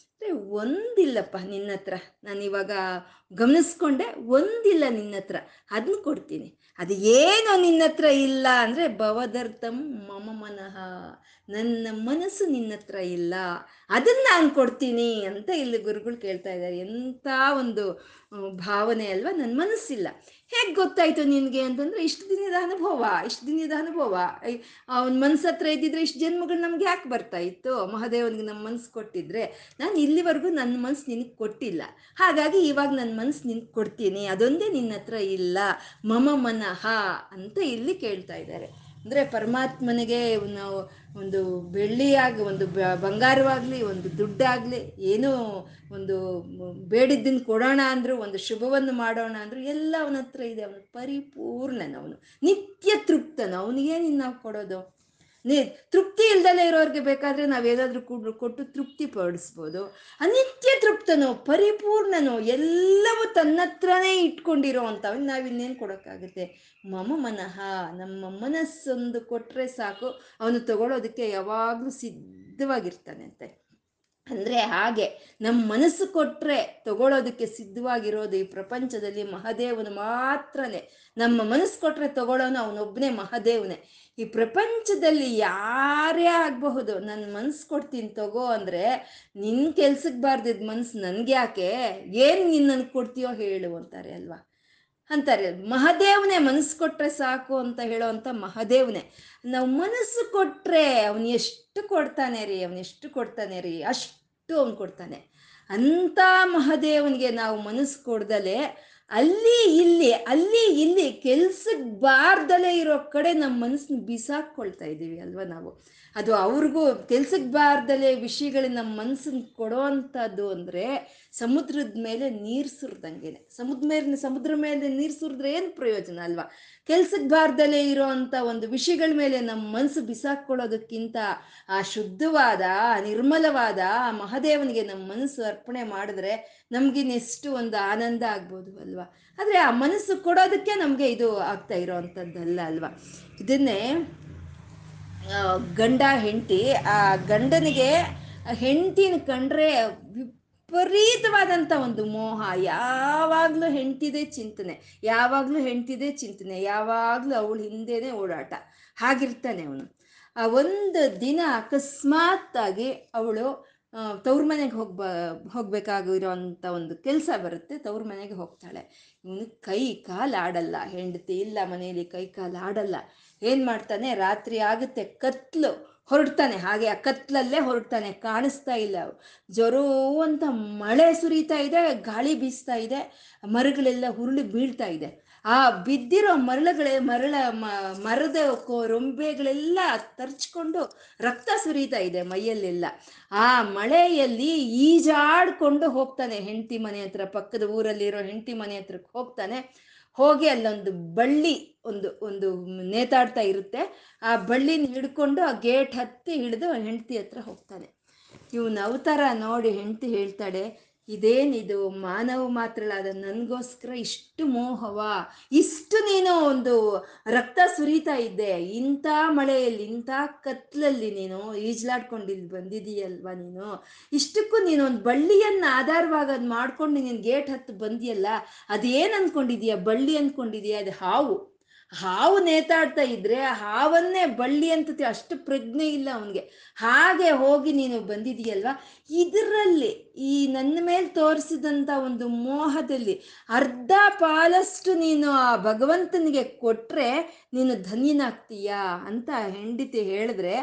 ಒಂದಿಲ್ಲಪ್ಪ ನಿನ್ನ ಹತ್ರ. ನಾನು ಇವಾಗ ಗಮನಿಸ್ಕೊಂಡೆ ಒಂದಿಲ್ಲ ನಿನ್ನ ಹತ್ರ. ಅದನ್ನ ಕೊಡ್ತೀನಿ. ಅದು ಏನು ನಿನ್ನ ಹತ್ರ ಇಲ್ಲ ಅಂದ್ರೆ ಭವದರ್ಥಂ ಮಮ ಮನಃ. ನನ್ನ ಮನಸ್ಸು ನಿನ್ನ ಹತ್ರ ಇಲ್ಲ, ಅದನ್ನ ನಾನು ಕೊಡ್ತೀನಿ ಅಂತ ಇಲ್ಲಿ ಗುರುಗಳು ಕೇಳ್ತಾ ಇದ್ದಾರೆ. ಎಂಥ ಒಂದು ಭಾವನೆ ಅಲ್ವಾ? ನನ್ನ ಮನಸ್ಸಿಲ್ಲ. ಹೇಗೆ ಗೊತ್ತಾಯ್ತು ನಿನಗೆ ಅಂತಂದ್ರೆ ಇಷ್ಟು ದಿನದ ಅನುಭವ, ಇಷ್ಟು ದಿನದ ಅನುಭವ. ಅವನ ಮನಸ್ಸು ಹತ್ರ ಇದ್ದಿದ್ರೆ ಇಷ್ಟು ಜನ್ಮಗಳು ನಮ್ಗೆ ಯಾಕೆ ಬರ್ತಾ ಇತ್ತು? ಮಹಾದೇವನಿಗೆ ನಮ್ಮ ಮನಸ್ಸು ಕೊಟ್ಟಿದ್ರೆ ನಾನು ಇಲ್ಲಿವರೆಗೂ ನನ್ನ ಮನಸ್ಸು ನಿನಗೆ ಕೊಟ್ಟಿಲ್ಲ. ಹಾಗಾಗಿ ಇವಾಗ ನನ್ನ ಮನಸ್ಸು ನಿನಗೆ ಕೊಡ್ತೀನಿ. ಅದೊಂದೇ ನಿನ್ನ ಹತ್ರ ಇಲ್ಲ. ಮಮ ಮನಃ ಅಂತ ಇಲ್ಲಿ ಕೇಳ್ತಾ ಇದ್ದಾರೆ. ಅಂದರೆ ಪರಮಾತ್ಮನಿಗೆ ನಾವು ಒಂದು ಬೆಳ್ಳಿಯಾಗಿ, ಒಂದು ಬಂಗಾರವಾಗಲಿ, ಒಂದು ದುಡ್ಡಾಗಲಿ, ಏನೋ ಒಂದು ಬೇಡಿದ್ದನ್ನು ಕೊಡೋಣ ಅಂದರೂ, ಒಂದು ಶುಭವನ್ನು ಮಾಡೋಣ ಅಂದರೂ, ಎಲ್ಲ ಅವನ ಹತ್ರ ಇದೆ. ಅವನು ಪರಿಪೂರ್ಣನವನು. ನಿತ್ಯ ತೃಪ್ತನ. ಅವನಿಗೇನು ನಾವು ಕೊಡೋದು? ನೀ, ತೃಪ್ತಿ ಇಲ್ದಲೇ ಇರೋರಿಗೆ ಬೇಕಾದ್ರೆ ನಾವೇನಾದ್ರೂ ಕೂಡ, ಕೊಟ್ಟು ತೃಪ್ತಿ ಪಡಿಸ್ಬೋದು. ಅನಿತ್ಯ ತೃಪ್ತನು, ಪರಿಪೂರ್ಣನು, ಎಲ್ಲವೂ ತನ್ನತ್ರನೇ ಇಟ್ಕೊಂಡಿರೋ ಅಂಥವ್ ನಾವಿನ್ನೇನು ಕೊಡೋಕ್ಕಾಗುತ್ತೆ? ಮಮ ಮನಃ, ನಮ್ಮ ಮನಸ್ಸೊಂದು ಕೊಟ್ಟರೆ ಸಾಕು, ಅವನು ತಗೊಳ್ಳೋದಕ್ಕೆ ಯಾವಾಗಲೂ ಸಿದ್ಧವಾಗಿರ್ತಾನೆ ಅಂತೆ ಅಂದರೆ ಹಾಗೆ ನಮ್ಮ ಮನಸ್ಸು ಕೊಟ್ಟರೆ ತಗೊಳ್ಳೋದಕ್ಕೆ ಸಿದ್ಧವಾಗಿರೋದು ಈ ಪ್ರಪಂಚದಲ್ಲಿ ಮಹಾದೇವನು ಮಾತ್ರನೇ. ನಮ್ಮ ಮನಸ್ಸು ಕೊಟ್ಟರೆ ತಗೊಳ್ಳೋನು ಅವನೊಬ್ಬನೇ ಮಹಾದೇವನೇ. ಈ ಪ್ರಪಂಚದಲ್ಲಿ ಯಾರೇ ಆಗಬಹುದು ನನ್ನ ಮನ್ಸು ಕೊಡ್ತೀನಿ ತಗೋ ಅಂದರೆ ನಿನ್ನ ಕೆಲ್ಸಕ್ಕೆ ಬಾರ್ದಿದ್ದ ಮನ್ಸು ನನಗೆ ಯಾಕೆ? ಏನು ನಿನ್ನನ್ನು ಕೊಡ್ತೀಯೋ ಹೇಳು ಅಂತಾರೆ ಅಲ್ವಾ? ಅಂತಾರೆ, ಮಹಾದೇವನೇ ಮನಸ್ಸು ಕೊಟ್ಟರೆ ಸಾಕು ಅಂತ ಹೇಳೋವಂಥ ಮಹಾದೇವನೇ. ನಾವು ಮನಸ್ಸು ಕೊಟ್ಟರೆ ಅವನು ಎಷ್ಟು ಕೊಡ್ತಾನೆ ರೀ, ಅವನು ಎಷ್ಟು ಕೊಡ್ತಾನೆ ರೀ, ಅಷ್ಟು ಅವನು ಕೊಡ್ತಾನೆ. ಅಂಥ ಮಹಾದೇವನಿಗೆ ನಾವು ಮನಸ್ಸು ಕೊಡ್ದಲೆ ಅಲ್ಲಿ ಇಲ್ಲಿ ಅಲ್ಲಿ ಇಲ್ಲಿ ಕೆಲ್ಸಕ್ಕೆ ಬಾರ್ದಲೇ ಇರೋ ಕಡೆ ನಮ್ಮ ಮನಸ್ಸನ್ನ ಬಿಸಾಕ್ಕೊಳ್ತಾ ಇದ್ದೀವಿ ಅಲ್ವಾ ನಾವು? ಅದು ಅವ್ರಿಗೂ ಕೆಲ್ಸಕ್ಕೆ ಬಾರ್ದಲೇ ವಿಷಯಗಳನ್ನ ನಮ್ಮ ಮನಸ್ಸನ್ನ ಕೊಡೋವಂಥದ್ದು ಅಂದರೆ ಸಮುದ್ರದ ಮೇಲೆ ನೀರು ಸುರಿದಂಗೆನೆ. ಸಮುದ್ರ ಮೇಲೆ ಸಮುದ್ರ ಮೇಲೆ ನೀರು ಸುರಿದ್ರೆ ಏನು ಪ್ರಯೋಜನ ಅಲ್ವಾ? ಕೆಲ್ಸಕ್ಕೆ ಬಾರ್ದಲೇ ಇರೋ ಅಂಥ ಒಂದು ವಿಷಯಗಳ ಮೇಲೆ ನಮ್ಮ ಮನಸ್ಸು ಬಿಸಾಕ್ಕೊಳ್ಳೋದಕ್ಕಿಂತ ಆ ಶುದ್ಧವಾದ, ನಿರ್ಮಲವಾದ ಮಹಾದೇವನಿಗೆ ನಮ್ಮ ಮನಸ್ಸು ಅರ್ಪಣೆ ಮಾಡಿದ್ರೆ ನಮಗಿನ್ನೆಷ್ಟು ಒಂದು ಆನಂದ ಆಗ್ಬೋದು ಅಲ್ವಾ? ಆದರೆ ಆ ಮನಸ್ಸು ಕೊಡೋದಕ್ಕೆ ನಮಗೆ ಇದು ಆಗ್ತಾ ಇರೋ ಅಂಥದ್ದಲ್ಲ ಅಲ್ವಾ? ಇದನ್ನೇ ಗಂಡ ಹೆಂಡತಿ, ಆ ಗಂಡನಿಗೆ ಹೆಂಡತಿನ ಕಂಡ್ರೆ ವಿಪರೀತವಾದಂಥ ಒಂದು ಮೋಹ. ಯಾವಾಗಲೂ ಹೆಂಡ್ತಿದೆ ಚಿಂತನೆ, ಯಾವಾಗಲೂ ಹೆಂಡತಿದೇ ಚಿಂತನೆ, ಯಾವಾಗಲೂ ಅವಳು ಹಿಂದೆನೇ ಓಡಾಟ. ಹಾಗಿರ್ತಾನೆ ಅವನು. ಆ ಒಂದು ದಿನ ಅಕಸ್ಮಾತ್ತಾಗಿ ಅವಳು ತವ್ರ ಮನೆಗೆ ಹೋಗ್ಬ ಹೋಗ್ಬೇಕಾಗಿರೋಂಥ ಒಂದು ಕೆಲಸ ಬರುತ್ತೆ, ತವ್ರ ಮನೆಗೆ ಹೋಗ್ತಾಳೆ. ಇವನು ಕೈ ಕಾಲು ಆಡಲ್ಲ ಹೆಂಡತಿ ಇಲ್ಲ ಮನೆಯಲ್ಲಿ, ಕೈ ಕಾಲು ಆಡಲ್ಲ ಏನು ಮಾಡ್ತಾನೆ? ರಾತ್ರಿ ಆಗುತ್ತೆ, ಕತ್ಲು ಹೊರಡ್ತಾನೆ. ಹಾಗೆ ಆ ಕತ್ಲಲ್ಲೇ ಹೊರಡ್ತಾನೆ, ಕಾಣಿಸ್ತಾ ಇಲ್ಲ ಜೊರೋ ಅಂತ ಮಳೆ ಸುರಿತಾ ಇದೆ, ಗಾಳಿ ಬೀಸ್ತಾ ಇದೆ, ಮರಗಳೆಲ್ಲ ಹುರುಳಿ ಬೀಳ್ತಾ ಇದೆ. ಆ ಬಿದ್ದಿರೋ ಮರಳುಗಳೇ, ಮರಳ ಮರದ ರೊಂಬೆಗಳೆಲ್ಲ ತರ್ಚ್ಕೊಂಡು ರಕ್ತ ಸುರಿತಾ ಇದೆ ಮೈಯಲ್ಲೆಲ್ಲ. ಆ ಮಳೆಯಲ್ಲಿ ಈಜಾಡ್ಕೊಂಡು ಹೋಗ್ತಾನೆ ಹೆಂಡತಿ ಮನೆ ಹತ್ರ, ಪಕ್ಕದ ಊರಲ್ಲಿರೋ ಹೆಂಡತಿ ಮನೆ ಹತ್ರಕ್ಕೆ ಹೋಗ್ತಾನೆ. ಹೋಗಿ ಅಲ್ಲೊಂದು ಬಳ್ಳಿ ಒಂದು ಒಂದು ನೇತಾಡ್ತಾ ಇರುತ್ತೆ. ಆ ಬಳ್ಳಿನ ಹಿಡ್ಕೊಂಡು ಆ ಗೇಟ್ ಹತ್ತಿ ಹಿಡಿದು ಹೆಂಡತಿ ಹತ್ರ ಹೋಗ್ತಾನೆ. ಇವನ ಅವತಾರ ನೋಡಿ ಹೆಂಡತಿ ಹೇಳ್ತಾಳೆ ಇದೇನಿದು ಮಾನವ ಮಾತ್ರಳಾದ ನನಗೋಸ್ಕರ ಇಷ್ಟು ಮೋಹವ, ಇಷ್ಟು ನೀನು ಒಂದು ರಕ್ತ ಸುರಿತಾ ಇದ್ದೆ. ಇಂಥ ಮಳೆಯಲ್ಲಿ, ಇಂಥ ಕತ್ಲಲ್ಲಿ ನೀನು ಈಜ್ಲಾಡ್ಕೊಂಡಿದ್ದು ಬಂದಿದೀಯಲ್ವಾ ನೀನು? ಇಷ್ಟಕ್ಕೂ ನೀನು ಒಂದು ಬಳ್ಳಿಯನ್ನ ಆಧಾರವಾಗಿ ಅದು ಮಾಡ್ಕೊಂಡು ನೀನು ಗೇಟ್ ಹತ್ತು ಬಂದಿಯಲ್ಲ, ಅದೇನು ಅಂದ್ಕೊಂಡಿದೀಯ ಬಳ್ಳಿ ಅಂದ್ಕೊಂಡಿದೀಯ ಅದು ಹಾವು. ಹಾವು ನೇತಾಡ್ತಾ ಇದ್ರೆ ಹಾವನ್ನೇ ಬಳ್ಳಿ ಅಂತ ಅಷ್ಟು ಪ್ರಜ್ಞೆ ಇಲ್ಲ ಅವನಿಗೆ. ಹಾಗೆ ಹೋಗಿ ನೀನು ಬಂದಿದೀಯಲ್ವಾ? ಇದರಲ್ಲಿ ಈ ನನ್ನ ಮೇಲೆ ತೋರಿಸಿದಂಥ ಒಂದು ಮೋಹದಲ್ಲಿ ಅರ್ಧ ಪಾಲಷ್ಟು ನೀನು ಆ ಭಗವಂತನಿಗೆ ಕೊಟ್ಟರೆ ನೀನು ಧನ್ಯನಾಗ್ತೀಯಾ ಅಂತ ಹೆಂಡತಿ ಹೇಳಿದ್ರೆ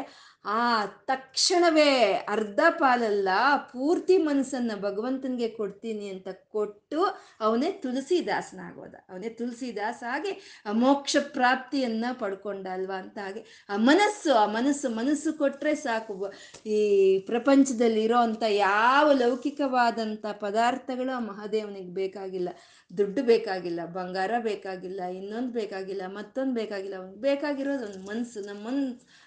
ಆ ತಕ್ಷಣವೇ ಅರ್ಧ ಪಾಲಲ್ಲ ಪೂರ್ತಿ ಮನಸ್ಸನ್ನ ಭಗವಂತನಿಗೆ ಕೊಡ್ತೀನಿ ಅಂತ ಕೊಟ್ಟು ಅವನೇ ತುಳಸಿದಾಸನಾಗೋದ ಅವನೇ ತುಳಸಿದಾಸ ಆಗಿ ಆ ಮೋಕ್ಷ ಪ್ರಾಪ್ತಿಯನ್ನು ಪಡ್ಕೊಂಡ ಅಲ್ವಾ ಅಂತ ಹಾಗೆ ಆ ಮನಸ್ಸು ಆ ಮನಸ್ಸು ಮನಸ್ಸು ಕೊಟ್ರೆ ಸಾಕು. ಈ ಪ್ರಪಂಚದಲ್ಲಿ ಇರೋ ಅಂಥ ಯಾವ ಲೌಕಿಕವಾದಂಥ ಪದಾರ್ಥಗಳು ಆ ಮಹಾದೇವನಿಗೆ ಬೇಕಾಗಿಲ್ಲ. ದುಡ್ಡು ಬೇಕಾಗಿಲ್ಲ, ಬಂಗಾರ ಬೇಕಾಗಿಲ್ಲ, ಇನ್ನೊಂದು ಬೇಕಾಗಿಲ್ಲ, ಮತ್ತೊಂದು ಬೇಕಾಗಿಲ್ಲ ಅವ್ನಿಗೆ ಬೇಕಾಗಿರೋದು ಒಂದು ಮನಸ್ಸು ನಮ್ಮ ಮನ್,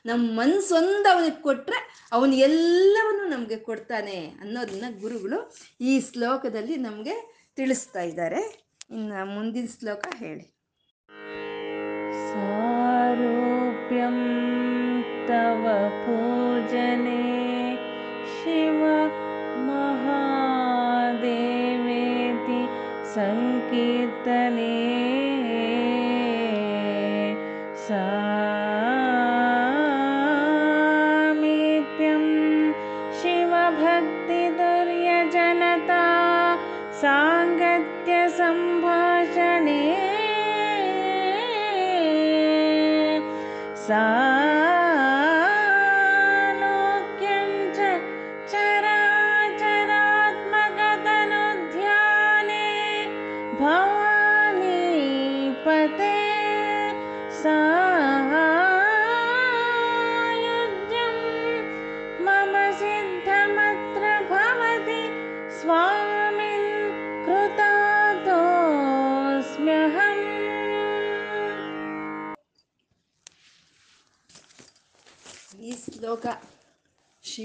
ನಮ್ಮ ಮನಸ್ಸೊಂದು ಅವನಿಗೆ ಕೊಟ್ಟರೆ ಅವನು ಎಲ್ಲವನ್ನು ನಮಗೆ ಕೊಡ್ತಾನೆ ಅನ್ನೋದನ್ನ ಗುರುಗಳು ಈ ಶ್ಲೋಕದಲ್ಲಿ ನಮಗೆ ತಿಳಿಸ್ತಾ ಇದ್ದಾರೆ. ಇನ್ನು ಮುಂದಿನ ಶ್ಲೋಕ ಹೇಳಿ. ಸಾರೂಪ್ಯಂ ತವ ಪೂಜನೆ ಶಿವ सङ्कीर्तने सा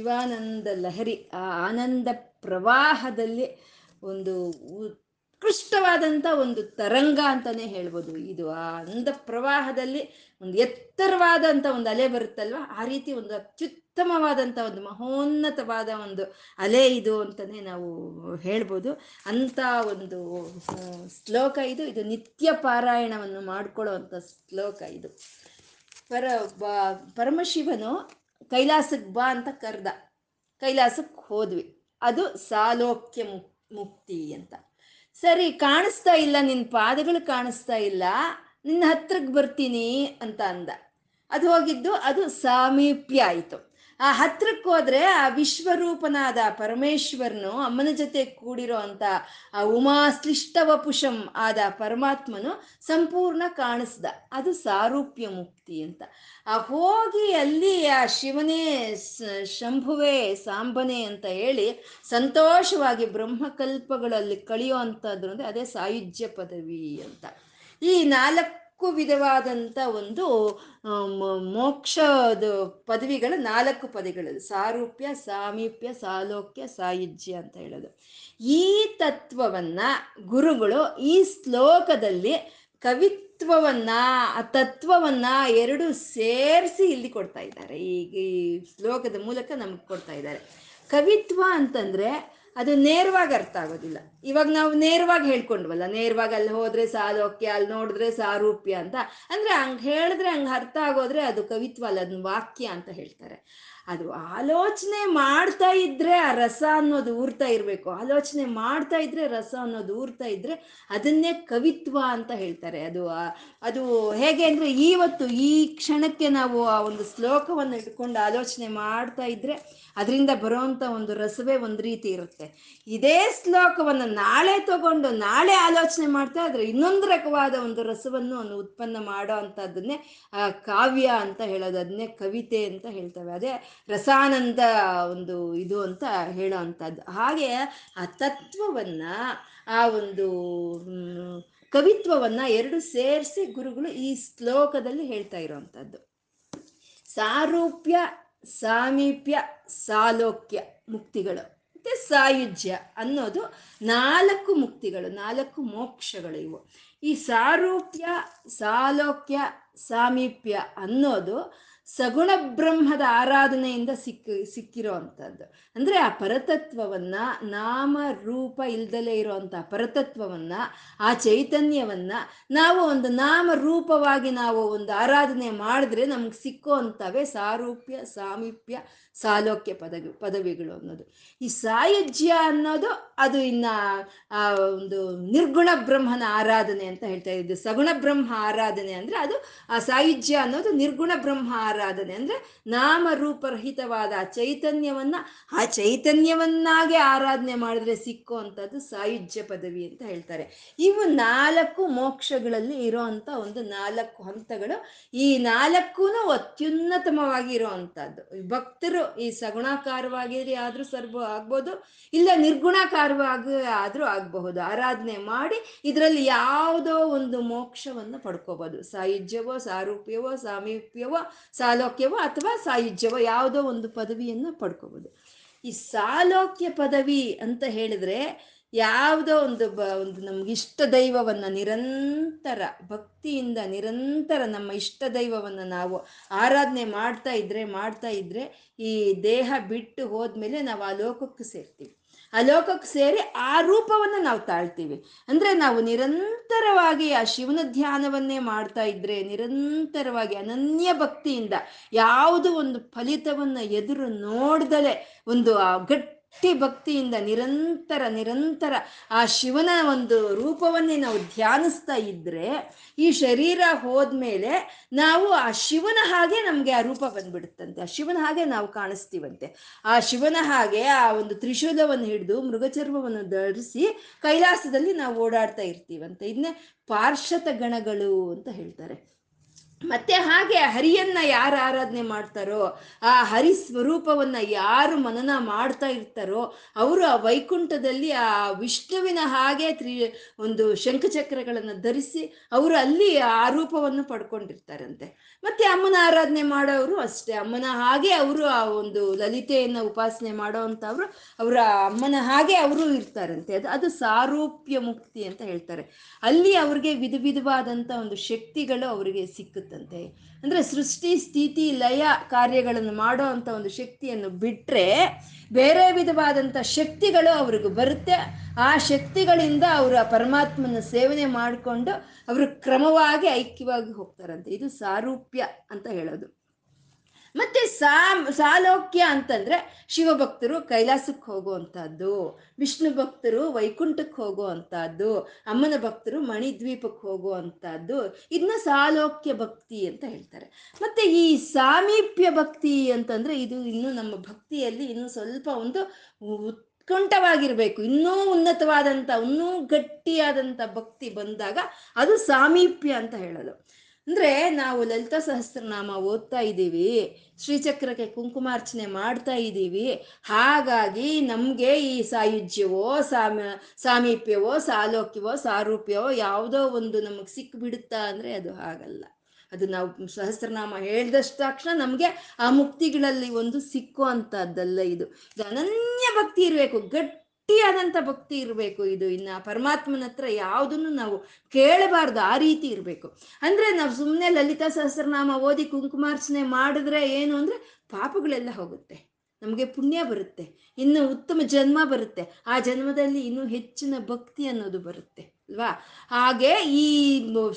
ಶಿವಾನಂದ ಲಹರಿ, ಆ ಆನಂದ ಪ್ರವಾಹದಲ್ಲಿ ಒಂದು ಉತ್ಕೃಷ್ಟವಾದಂಥ ಒಂದು ತರಂಗ ಅಂತಲೇ ಹೇಳ್ಬೋದು. ಇದು ಆ ಅಂದ ಪ್ರವಾಹದಲ್ಲಿ ಒಂದು ಎತ್ತರವಾದಂಥ ಒಂದು ಅಲೆ ಬರುತ್ತಲ್ವ? ಆ ರೀತಿ ಒಂದು ಅತ್ಯುತ್ತಮವಾದಂಥ ಒಂದು ಮಹೋನ್ನತವಾದ ಒಂದು ಅಲೆ ಇದು ಅಂತಲೇ ನಾವು ಹೇಳ್ಬೋದು. ಅಂಥ ಒಂದು ಶ್ಲೋಕ ಇದು. ಇದು ನಿತ್ಯ ಪಾರಾಯಣವನ್ನು ಮಾಡ್ಕೊಳ್ಳೋ ಶ್ಲೋಕ ಇದು. ಪರ, ಬ, ಪರಮಶಿವನು ಕೈಲಾಸಕ್ಕೆ ಬಾ ಅಂತ ಕರೆದ. ಕೈಲಾಸಕ್ಕೆ ಹೋದ್ವಿ. ಅದು ಸಾಲೋಕ್ಯ ಮುಕ್ತಿ ಅಂತ. ಸರಿ, ಕಾಣಿಸ್ತಾ ಇಲ್ಲ ನಿನ್ನ ಪಾದಗಳು ಕಾಣಿಸ್ತಾ ಇಲ್ಲ, ನಿನ್ನ ಹತ್ರಕ್ಕೆ ಬರ್ತೀನಿ ಅಂತ ಅಂದ. ಅದು ಹೋಗಿದ್ದು, ಅದು ಸಾಮೀಪ್ಯ ಆಯಿತು. ಆ ಹತ್ರಕ್ಕೆ ಹೋದ್ರೆ ಆ ವಿಶ್ವರೂಪನಾದ ಪರಮೇಶ್ವರನು ಅಮ್ಮನ ಜೊತೆ ಕೂಡಿರೋ ಅಂತ ಆ ಉಮಾಶ್ಲಿಷ್ಟ ವಪುಷಂ ಆದ ಪರಮಾತ್ಮನು ಸಂಪೂರ್ಣ ಕಾಣಿಸ್ದ. ಅದು ಸಾರೂಪ್ಯ ಮುಕ್ತಿ ಅಂತ. ಆ ಹೋಗಿ ಅಲ್ಲಿ ಆ ಶಿವನೇ ಶಂಭುವೆ ಶಂಭುವೇ, ಸಾಂಬನೆ ಅಂತ ಹೇಳಿ ಸಂತೋಷವಾಗಿ ಬ್ರಹ್ಮಕಲ್ಪಗಳಲ್ಲಿ ಕಳೆಯೋ ಅಂಥದ್ದು ಅಂದರೆ ಅದೇ ಸಾಯುಜ್ಯ ಪದವಿ ಅಂತ. ಈ ನಾಲ್ಕು ವಿಧವಾದಂಥ ಒಂದು ಮೋಕ್ಷದ ಪದವಿಗಳು ನಾಲ್ಕು ಪದಗಳು ಸಾರೂಪ್ಯ, ಸಾಮೀಪ್ಯ, ಸಾಲೋಕ್ಯ, ಸಾಯುಜ್ಯ ಅಂತ ಹೇಳೋದು. ಈ ತತ್ವವನ್ನ ಗುರುಗಳು ಈ ಶ್ಲೋಕದಲ್ಲಿ ಕವಿತ್ವವನ್ನ ಆ ತತ್ವವನ್ನ ಎರಡು ಸೇರಿಸಿ ಇಲ್ಲಿ ಕೊಡ್ತಾ ಇದ್ದಾರೆ. ಈ ಶ್ಲೋಕದ ಮೂಲಕ ನಮಗೆ ಕೊಡ್ತಾ ಇದ್ದಾರೆ. ಕವಿತ್ವ ಅಂತಂದ್ರೆ ಅದು ನೇರವಾಗಿ ಅರ್ಥ ಆಗೋದಿಲ್ಲ. ಇವಾಗ ನಾವು ನೇರವಾಗಿ ಹೇಳ್ಕೊಂಡ್ವಲ್ಲ, ನೇರವಾಗಿ ಅಲ್ಲಿ ಹೋದ್ರೆ ಸಾಲೋಕ್ಯ ಅಲ್ಲಿ ನೋಡಿದ್ರೆ ಸಾರೂಪ್ಯ ಅಂತ. ಅಂದ್ರೆ ಹಂಗೆ ಹೇಳಿದ್ರೆ ಹಂಗೆ ಅರ್ಥ ಆಗೋದ್ರೆ ಅದು ಕವಿತ್ವ ಅಲ್ಲ ಅದನ್ನ ವಾಕ್ಯ ಅಂತ ಹೇಳ್ತಾರೆ. ಅದು ಆಲೋಚನೆ ಮಾಡ್ತಾ ಇದ್ರೆ ಆ ರಸ ಅನ್ನೋದು ಊರ್ತಾ ಇರಬೇಕು. ಆಲೋಚನೆ ಮಾಡ್ತಾ ಇದ್ರೆ ರಸ ಅನ್ನೋದು ಊರ್ತಾ ಇದ್ರೆ ಅದನ್ನೇ ಕವಿತ್ವ ಅಂತ ಹೇಳ್ತಾರೆ. ಅದು ಅದು ಹೇಗೆ ಅಂದ್ರೆ ಇವತ್ತು ಈ ಕ್ಷಣಕ್ಕೆ ನಾವು ಆ ಒಂದು ಶ್ಲೋಕವನ್ನು ಇಟ್ಕೊಂಡು ಆಲೋಚನೆ ಮಾಡ್ತಾ ಇದ್ರೆ ಅದರಿಂದ ಬರುವಂತ ಒಂದು ರಸವೇ ಒಂದು ರೀತಿ ಇರುತ್ತೆ. ಇದೇ ಶ್ಲೋಕವನ್ನು ನಾಳೆ ತಗೊಂಡು ನಾಳೆ ಆಲೋಚನೆ ಮಾಡ್ತಾ ಇದ್ರೆ ಇನ್ನೊಂದು ರಕವಾದ ಒಂದು ರಸವನ್ನು ಒಂದು ಉತ್ಪನ್ನ ಮಾಡೋ ಅಂತದನ್ನೇ ಕಾವ್ಯ ಅಂತ ಹೇಳೋದು, ಅದನ್ನೇ ಕವಿತೆ ಅಂತ ಹೇಳ್ತವೆ. ಅದೇ ರಸಾನಂದ ಒಂದು ಇದು ಅಂತ ಹೇಳೋ ಅಂಥದ್ದು ಹಾಗೆ ಆ ತತ್ವವನ್ನ, ಆ ಒಂದು ಕವಿತ್ವವನ್ನ ಎರಡು ಸೇರಿಸಿ ಗುರುಗಳು ಈ ಶ್ಲೋಕದಲ್ಲಿ ಹೇಳ್ತಾ ಇರೋವಂಥದ್ದು. ಸಾರೂಪ್ಯ, ಸಾಮೀಪ್ಯ, ಸಾಲೋಕ್ಯ ಮುಕ್ತಿಗಳು. ಮತ್ತೆ ಸಾಯುಜ್ಯ ಅನ್ನೋದು ನಾಲ್ಕು ಮುಕ್ತಿಗಳು, ನಾಲ್ಕು ಮೋಕ್ಷಗಳು ಇವು. ಈ ಸಾರೂಪ್ಯ, ಸಾಲೋಕ್ಯ, ಸಾಮೀಪ್ಯ ಅನ್ನೋದು ಸಗುಣ ಬ್ರಹ್ಮದ ಆರಾಧನೆಯಿಂದ ಸಿಕ್ಕ ಸಿಕ್ಕಿರೋ ಅಂಥದ್ದು ಅಂದರೆ ಆ ಪರತತ್ವವನ್ನ ನಾಮ ರೂಪ ಇಲ್ದಲೇ ಇರೋವಂಥ ಪರತತ್ವವನ್ನ, ಆ ಚೈತನ್ಯವನ್ನ ನಾವು ಒಂದು ನಾಮ ರೂಪವಾಗಿ ನಾವು ಒಂದು ಆರಾಧನೆ ಮಾಡಿದ್ರೆ ನಮ್ಗೆ ಸಿಕ್ಕೋ ಅಂಥವೇ ಸಾರೂಪ್ಯ, ಸಾಮೀಪ್ಯ, ಸಾಲೋಕ್ಯ ಪದವಿ, ಪದವಿಗಳು ಅನ್ನೋದು. ಈ ಸಾಯುಜ್ಯ ಅನ್ನೋದು ಅದು ಇನ್ನ ಒಂದು ನಿರ್ಗುಣ ಬ್ರಹ್ಮನ ಆರಾಧನೆ ಅಂತ ಹೇಳ್ತಾ ಇದ್ದು ಸಗುಣ ಬ್ರಹ್ಮ ಆರಾಧನೆ ಅಂದ್ರೆ ಅದು ಆ ಸಾಯುಜ್ಯ ಅನ್ನೋದು ನಿರ್ಗುಣ ಬ್ರಹ್ಮ ಆರಾಧನೆ ಅಂದ್ರೆ ನಾಮರೂಪರಹಿತವಾದ ಆ ಚೈತನ್ಯವನ್ನ, ಆ ಚೈತನ್ಯವನ್ನಾಗೆ ಆರಾಧನೆ ಮಾಡಿದ್ರೆ ಸಿಕ್ಕೋ ಅಂತದ್ದು ಸಾಯುಜ್ಯ ಪದವಿ ಅಂತ ಹೇಳ್ತಾರೆ. ಇವು ನಾಲ್ಕು ಮೋಕ್ಷಗಳಲ್ಲಿ ಇರೋವಂಥ ಒಂದು ನಾಲ್ಕು ಹಂತಗಳು. ಈ ನಾಲ್ಕೂ ಅತ್ಯುನ್ನತಮವಾಗಿ ಇರೋವಂಥದ್ದು. ಭಕ್ತರು ಈ ಸಗುಣಾಕಾರವಾಗಿ ಆದ್ರೂ ಸರ್ವ ಆಗ್ಬೋದು, ಇಲ್ಲ ನಿರ್ಗುಣಾಕಾರವಾಗಿ ಆದ್ರೂ ಆಗಬಹುದು. ಆರಾಧನೆ ಮಾಡಿ ಇದರಲ್ಲಿ ಯಾವುದೋ ಒಂದು ಮೋಕ್ಷವನ್ನು ಪಡ್ಕೋಬಹುದು ಸಾಯುಜ್ಯವೋ, ಸಾರೂಪ್ಯವೋ, ಸಾಮೀಪ್ಯವೋ ಸಾಲೋಕ್ಯವೋ ಅಥವಾ ಸಾಯುಜ್ಯವೋ ಯಾವುದೋ ಒಂದು ಪದವಿಯನ್ನು ಪಡ್ಕೋಬೋದು. ಈ ಸಾಲೋಕ್ಯ ಪದವಿ ಅಂತ ಹೇಳಿದ್ರೆ ಯಾವುದೋ ಒಂದು ಬ, ಒಂದು ನಮ್ಗೆ ಇಷ್ಟ ದೈವವನ್ನು ನಿರಂತರ ಭಕ್ತಿಯಿಂದ ನಿರಂತರ ನಮ್ಮ ಇಷ್ಟ ದೈವವನ್ನು ನಾವು ಆರಾಧನೆ ಮಾಡ್ತಾ ಇದ್ರೆ ಮಾಡ್ತಾ ಇದ್ರೆ ಈ ದೇಹ ಬಿಟ್ಟು ಹೋದ್ಮೇಲೆ ನಾವು ಆ ಲೋಕಕ್ಕೆ ಸೇರ್ತೀವಿ. ಆ ಲೋಕಕ್ಕೆ ಸೇರಿ ಆ ರೂಪವನ್ನು ನಾವು ತಾಳ್ತೀವಿ. ಅಂದ್ರೆ ನಾವು ನಿರಂತರವಾಗಿ ಆ ಶಿವನ ಧ್ಯಾನವನ್ನೇ ಮಾಡ್ತಾ ಇದ್ರೆ, ನಿರಂತರವಾಗಿ ಅನನ್ಯ ಭಕ್ತಿಯಿಂದ ಯಾವುದು ಒಂದು ಫಲಿತವನ್ನ ಎದುರು ನೋಡ್ದಲೆ ಒಂದು ಆ ಭಕ್ತಿಯಿಂದ ನಿರಂತರ ನಿರಂತರ ಆ ಶಿವನ ಒಂದು ರೂಪವನ್ನೇ ನಾವು ಧ್ಯಾನಿಸ್ತಾ ಇದ್ರೆ ಈ ಶರೀರ ಹೋದ್ಮೇಲೆ ನಾವು ಆ ಶಿವನ ಹಾಗೆ ನಮಗೆ ಆ ರೂಪ ಬಂದ್ಬಿಡುತ್ತಂತೆ. ಆ ಶಿವನ ಹಾಗೆ ನಾವು ಕಾಣಿಸ್ತೀವಂತೆ. ಆ ಶಿವನ ಹಾಗೆ ಆ ಒಂದು ತ್ರಿಶೂಲವನ್ನು ಹಿಡಿದು ಮೃಗಚರ್ಮವನ್ನು ಧರಿಸಿ ಕೈಲಾಸದಲ್ಲಿ ನಾವು ಓಡಾಡ್ತಾ ಇರ್ತೀವಂತೆ. ಇದನ್ನೇ ಪಾರ್ಶ್ವತ ಗಣಗಳು ಅಂತ ಹೇಳ್ತಾರೆ. ಮತ್ತೆ ಹಾಗೆ ಹರಿಯನ್ನ ಯಾರು ಆರಾಧನೆ ಮಾಡ್ತಾರೋ, ಆ ಹರಿ ಸ್ವರೂಪವನ್ನ ಯಾರು ಮನನ ಮಾಡ್ತಾ ಇರ್ತಾರೋ, ಅವರು ಆ ವೈಕುಂಠದಲ್ಲಿ ಆ ವಿಷ್ಣುವಿನ ಹಾಗೆ ತ್ರಿ ಒಂದು ಶಂಖಚಕ್ರಗಳನ್ನು ಧರಿಸಿ ಅವರು ಅಲ್ಲಿ ಆ ರೂಪವನ್ನು ಪಡ್ಕೊಂಡಿರ್ತಾರಂತೆ. ಮತ್ತೆ ಅಮ್ಮನ ಆರಾಧನೆ ಮಾಡೋರು ಅಷ್ಟೇ. ಅಮ್ಮನ ಹಾಗೆ ಅವರು ಆ ಒಂದು ಲಲಿತೆಯನ್ನ ಉಪಾಸನೆ ಮಾಡೋವಂಥವ್ರು ಅವರ ಅಮ್ಮನ ಹಾಗೆ ಅವರು ಇರ್ತಾರಂತೆ. ಅದು ಅದು ಸಾರೂಪ್ಯ ಮುಕ್ತಿ ಅಂತ ಹೇಳ್ತಾರೆ. ಅಲ್ಲಿ ಅವ್ರಿಗೆ ವಿಧ ವಿಧವಾದಂಥ ಒಂದು ಶಕ್ತಿಗಳು ಅವರಿಗೆ ಸಿಕ್ಕುತ್ತಂತೆ ಅಂದ್ರೆ ಸೃಷ್ಟಿ, ಸ್ಥಿತಿ, ಲಯ ಕಾರ್ಯಗಳನ್ನು ಮಾಡೋ ಅಂಥ ಒಂದು ಶಕ್ತಿಯನ್ನು ಬಿಟ್ಟರೆ ಬೇರೆ ವಿಧವಾದಂಥ ಶಕ್ತಿಗಳು ಅವ್ರಿಗೆ ಬರುತ್ತೆ. ಆ ಶಕ್ತಿಗಳಿಂದ ಅವರು ಆ ಪರಮಾತ್ಮನ ಸೇವನೆ ಮಾಡಿಕೊಂಡು ಅವರು ಕ್ರಮವಾಗಿ ಐಕ್ಯವಾಗಿ ಹೋಗ್ತಾರಂತೆ. ಇದು ಸಾರೂಪ್ಯ ಅಂತ ಹೇಳೋದು. ಮತ್ತೆ ಸಾ, ಸಾಲೋಕ್ಯ ಅಂತಂದ್ರೆ ಶಿವಭಕ್ತರು ಕೈಲಾಸಕ್ಕೆ ಹೋಗುವಂತಹದ್ದು ವಿಷ್ಣು ಭಕ್ತರು ವೈಕುಂಠಕ್ಕೆ ಹೋಗುವಂತಹದ್ದು ಅಮ್ಮನ ಭಕ್ತರು ಮಣಿದ್ವೀಪಕ್ಕೆ ಹೋಗುವಂತಹದ್ದು ಇದನ್ನ ಸಾಲೋಕ್ಯ ಭಕ್ತಿ ಅಂತ ಹೇಳ್ತಾರೆ. ಮತ್ತೆ ಈ ಸಾಮೀಪ್ಯ ಭಕ್ತಿ ಅಂತಂದ್ರೆ ಇದು ಇನ್ನು ನಮ್ಮ ಭಕ್ತಿಯಲ್ಲಿ ಇನ್ನು ಸ್ವಲ್ಪ ಒಂದು ಉತ್ಕಂಠವಾಗಿರ್ಬೇಕು. ಇನ್ನೂ ಉನ್ನತವಾದಂಥ, ಇನ್ನೂ ಗಟ್ಟಿಯಾದಂಥ ಭಕ್ತಿ ಬಂದಾಗ ಅದು ಸಾಮೀಪ್ಯ ಅಂತ ಹೇಳೋದು. ಅಂದ್ರೆ ನಾವು ಲಲಿತಾ ಸಹಸ್ರನಾಮ ಓದ್ತಾ ಇದ್ದೀವಿ, ಶ್ರೀಚಕ್ರಕ್ಕೆ ಕುಂಕುಮಾರ್ಚನೆ ಮಾಡ್ತಾ ಇದ್ದೀವಿ, ಹಾಗಾಗಿ ನಮಗೆ ಈ ಸಾಯುಜ್ಯವೋ, ಸಾಮ, ಸಾಮೀಪ್ಯವೋ, ಸಾಲೋಕ್ಯವೋ, ಸಾರೂಪ್ಯವೋ ಯಾವುದೋ ಒಂದು ನಮಗೆ ಸಿಕ್ಬಿಡುತ್ತಾ ಅಂದರೆ ಅದು ಹಾಗಲ್ಲ. ಅದು ನಾವು ಸಹಸ್ರನಾಮ ಹೇಳಿದಷ್ಟು ತಕ್ಷಣ ನಮಗೆ ಆ ಮುಕ್ತಿಗಳಲ್ಲಿ ಒಂದು ಸಿಕ್ಕೋ ಅಂಥದ್ದಲ್ಲ ಇದು. ಇದು ಅನನ್ಯ ಭಕ್ತಿ ಇರಬೇಕು ಗಟ್ಟಿಯಾದಂಥ ಭಕ್ತಿ ಇರಬೇಕು ಇದು. ಇನ್ನು ಪರಮಾತ್ಮನ ಹತ್ರ ಯಾವುದನ್ನು ನಾವು ಕೇಳಬಾರ್ದು, ಆ ರೀತಿ ಇರಬೇಕು. ಅಂದರೆ ನಾವು ಸುಮ್ಮನೆ ಲಲಿತಾ ಸಹಸ್ರನಾಮ ಓದಿ ಕುಂಕುಮಾರ್ಚನೆ ಮಾಡಿದ್ರೆ ಏನು ಅಂದರೆ ಪಾಪಗಳೆಲ್ಲ ಹೋಗುತ್ತೆ. ನಮಗೆ ಪುಣ್ಯ ಬರುತ್ತೆ. ಇನ್ನು ಉತ್ತಮ ಜನ್ಮ ಬರುತ್ತೆ. ಆ ಜನ್ಮದಲ್ಲಿ ಇನ್ನೂ ಹೆಚ್ಚಿನ ಭಕ್ತಿ ಅನ್ನೋದು ಬರುತ್ತೆ. ಅಲ್ವಾ? ಹಾಗೆ ಈ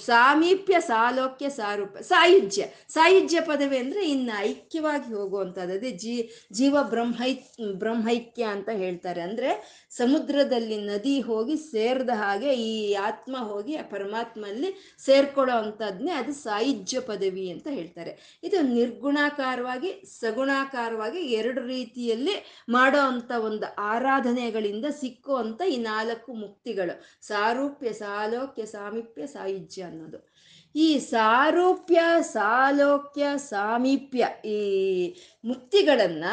ಸಾಮೀಪ್ಯ ಸಾಲೋಕ್ಯ ಸಾರೂಪ, ಸಾಯುಜ್ಯ ಸಾಯುಜ್ಯ ಪದವಿ ಅಂದರೆ ಇನ್ನು ಐಕ್ಯವಾಗಿ ಹೋಗುವಂಥದ್ದು ಅದೇ ಜೀ ಜೀವ ಬ್ರಹ್ಮೈ ಬ್ರಹ್ಮೈಕ್ಯ ಅಂತ ಹೇಳ್ತಾರೆ. ಅಂದರೆ ಸಮುದ್ರದಲ್ಲಿ ನದಿ ಹೋಗಿ ಸೇರಿದ ಹಾಗೆ ಈ ಆತ್ಮ ಹೋಗಿ ಆ ಪರಮಾತ್ಮಲ್ಲಿ ಸೇರ್ಕೊಳ್ಳೋ ಅಂಥದ್ನೇ ಅದು ಸಾಯುಜ್ಯ ಪದವಿ ಅಂತ ಹೇಳ್ತಾರೆ. ಇದು ನಿರ್ಗುಣಾಕಾರವಾಗಿ, ಸಗುಣಾಕಾರವಾಗಿ ಎರಡು ರೀತಿಯಲ್ಲಿ ಮಾಡೋ ಅಂಥ ಒಂದು ಆರಾಧನೆಗಳಿಂದ ಸಿಕ್ಕೋ ಅಂಥ ಈ ನಾಲ್ಕು ಮುಕ್ತಿಗಳು. ಸಾರೂಪ್ಯ ಸಾಲೋಕ್ಯ ಸಾಮೀಪ್ಯ ಸಾಯುಜ್ಯ ಅನ್ನೋದು. ಈ ಸಾರೂಪ್ಯ, ಸಾಲೋಕ್ಯ, ಸಾಮೀಪ್ಯ ಈ ಮುಕ್ತಿಗಳನ್ನ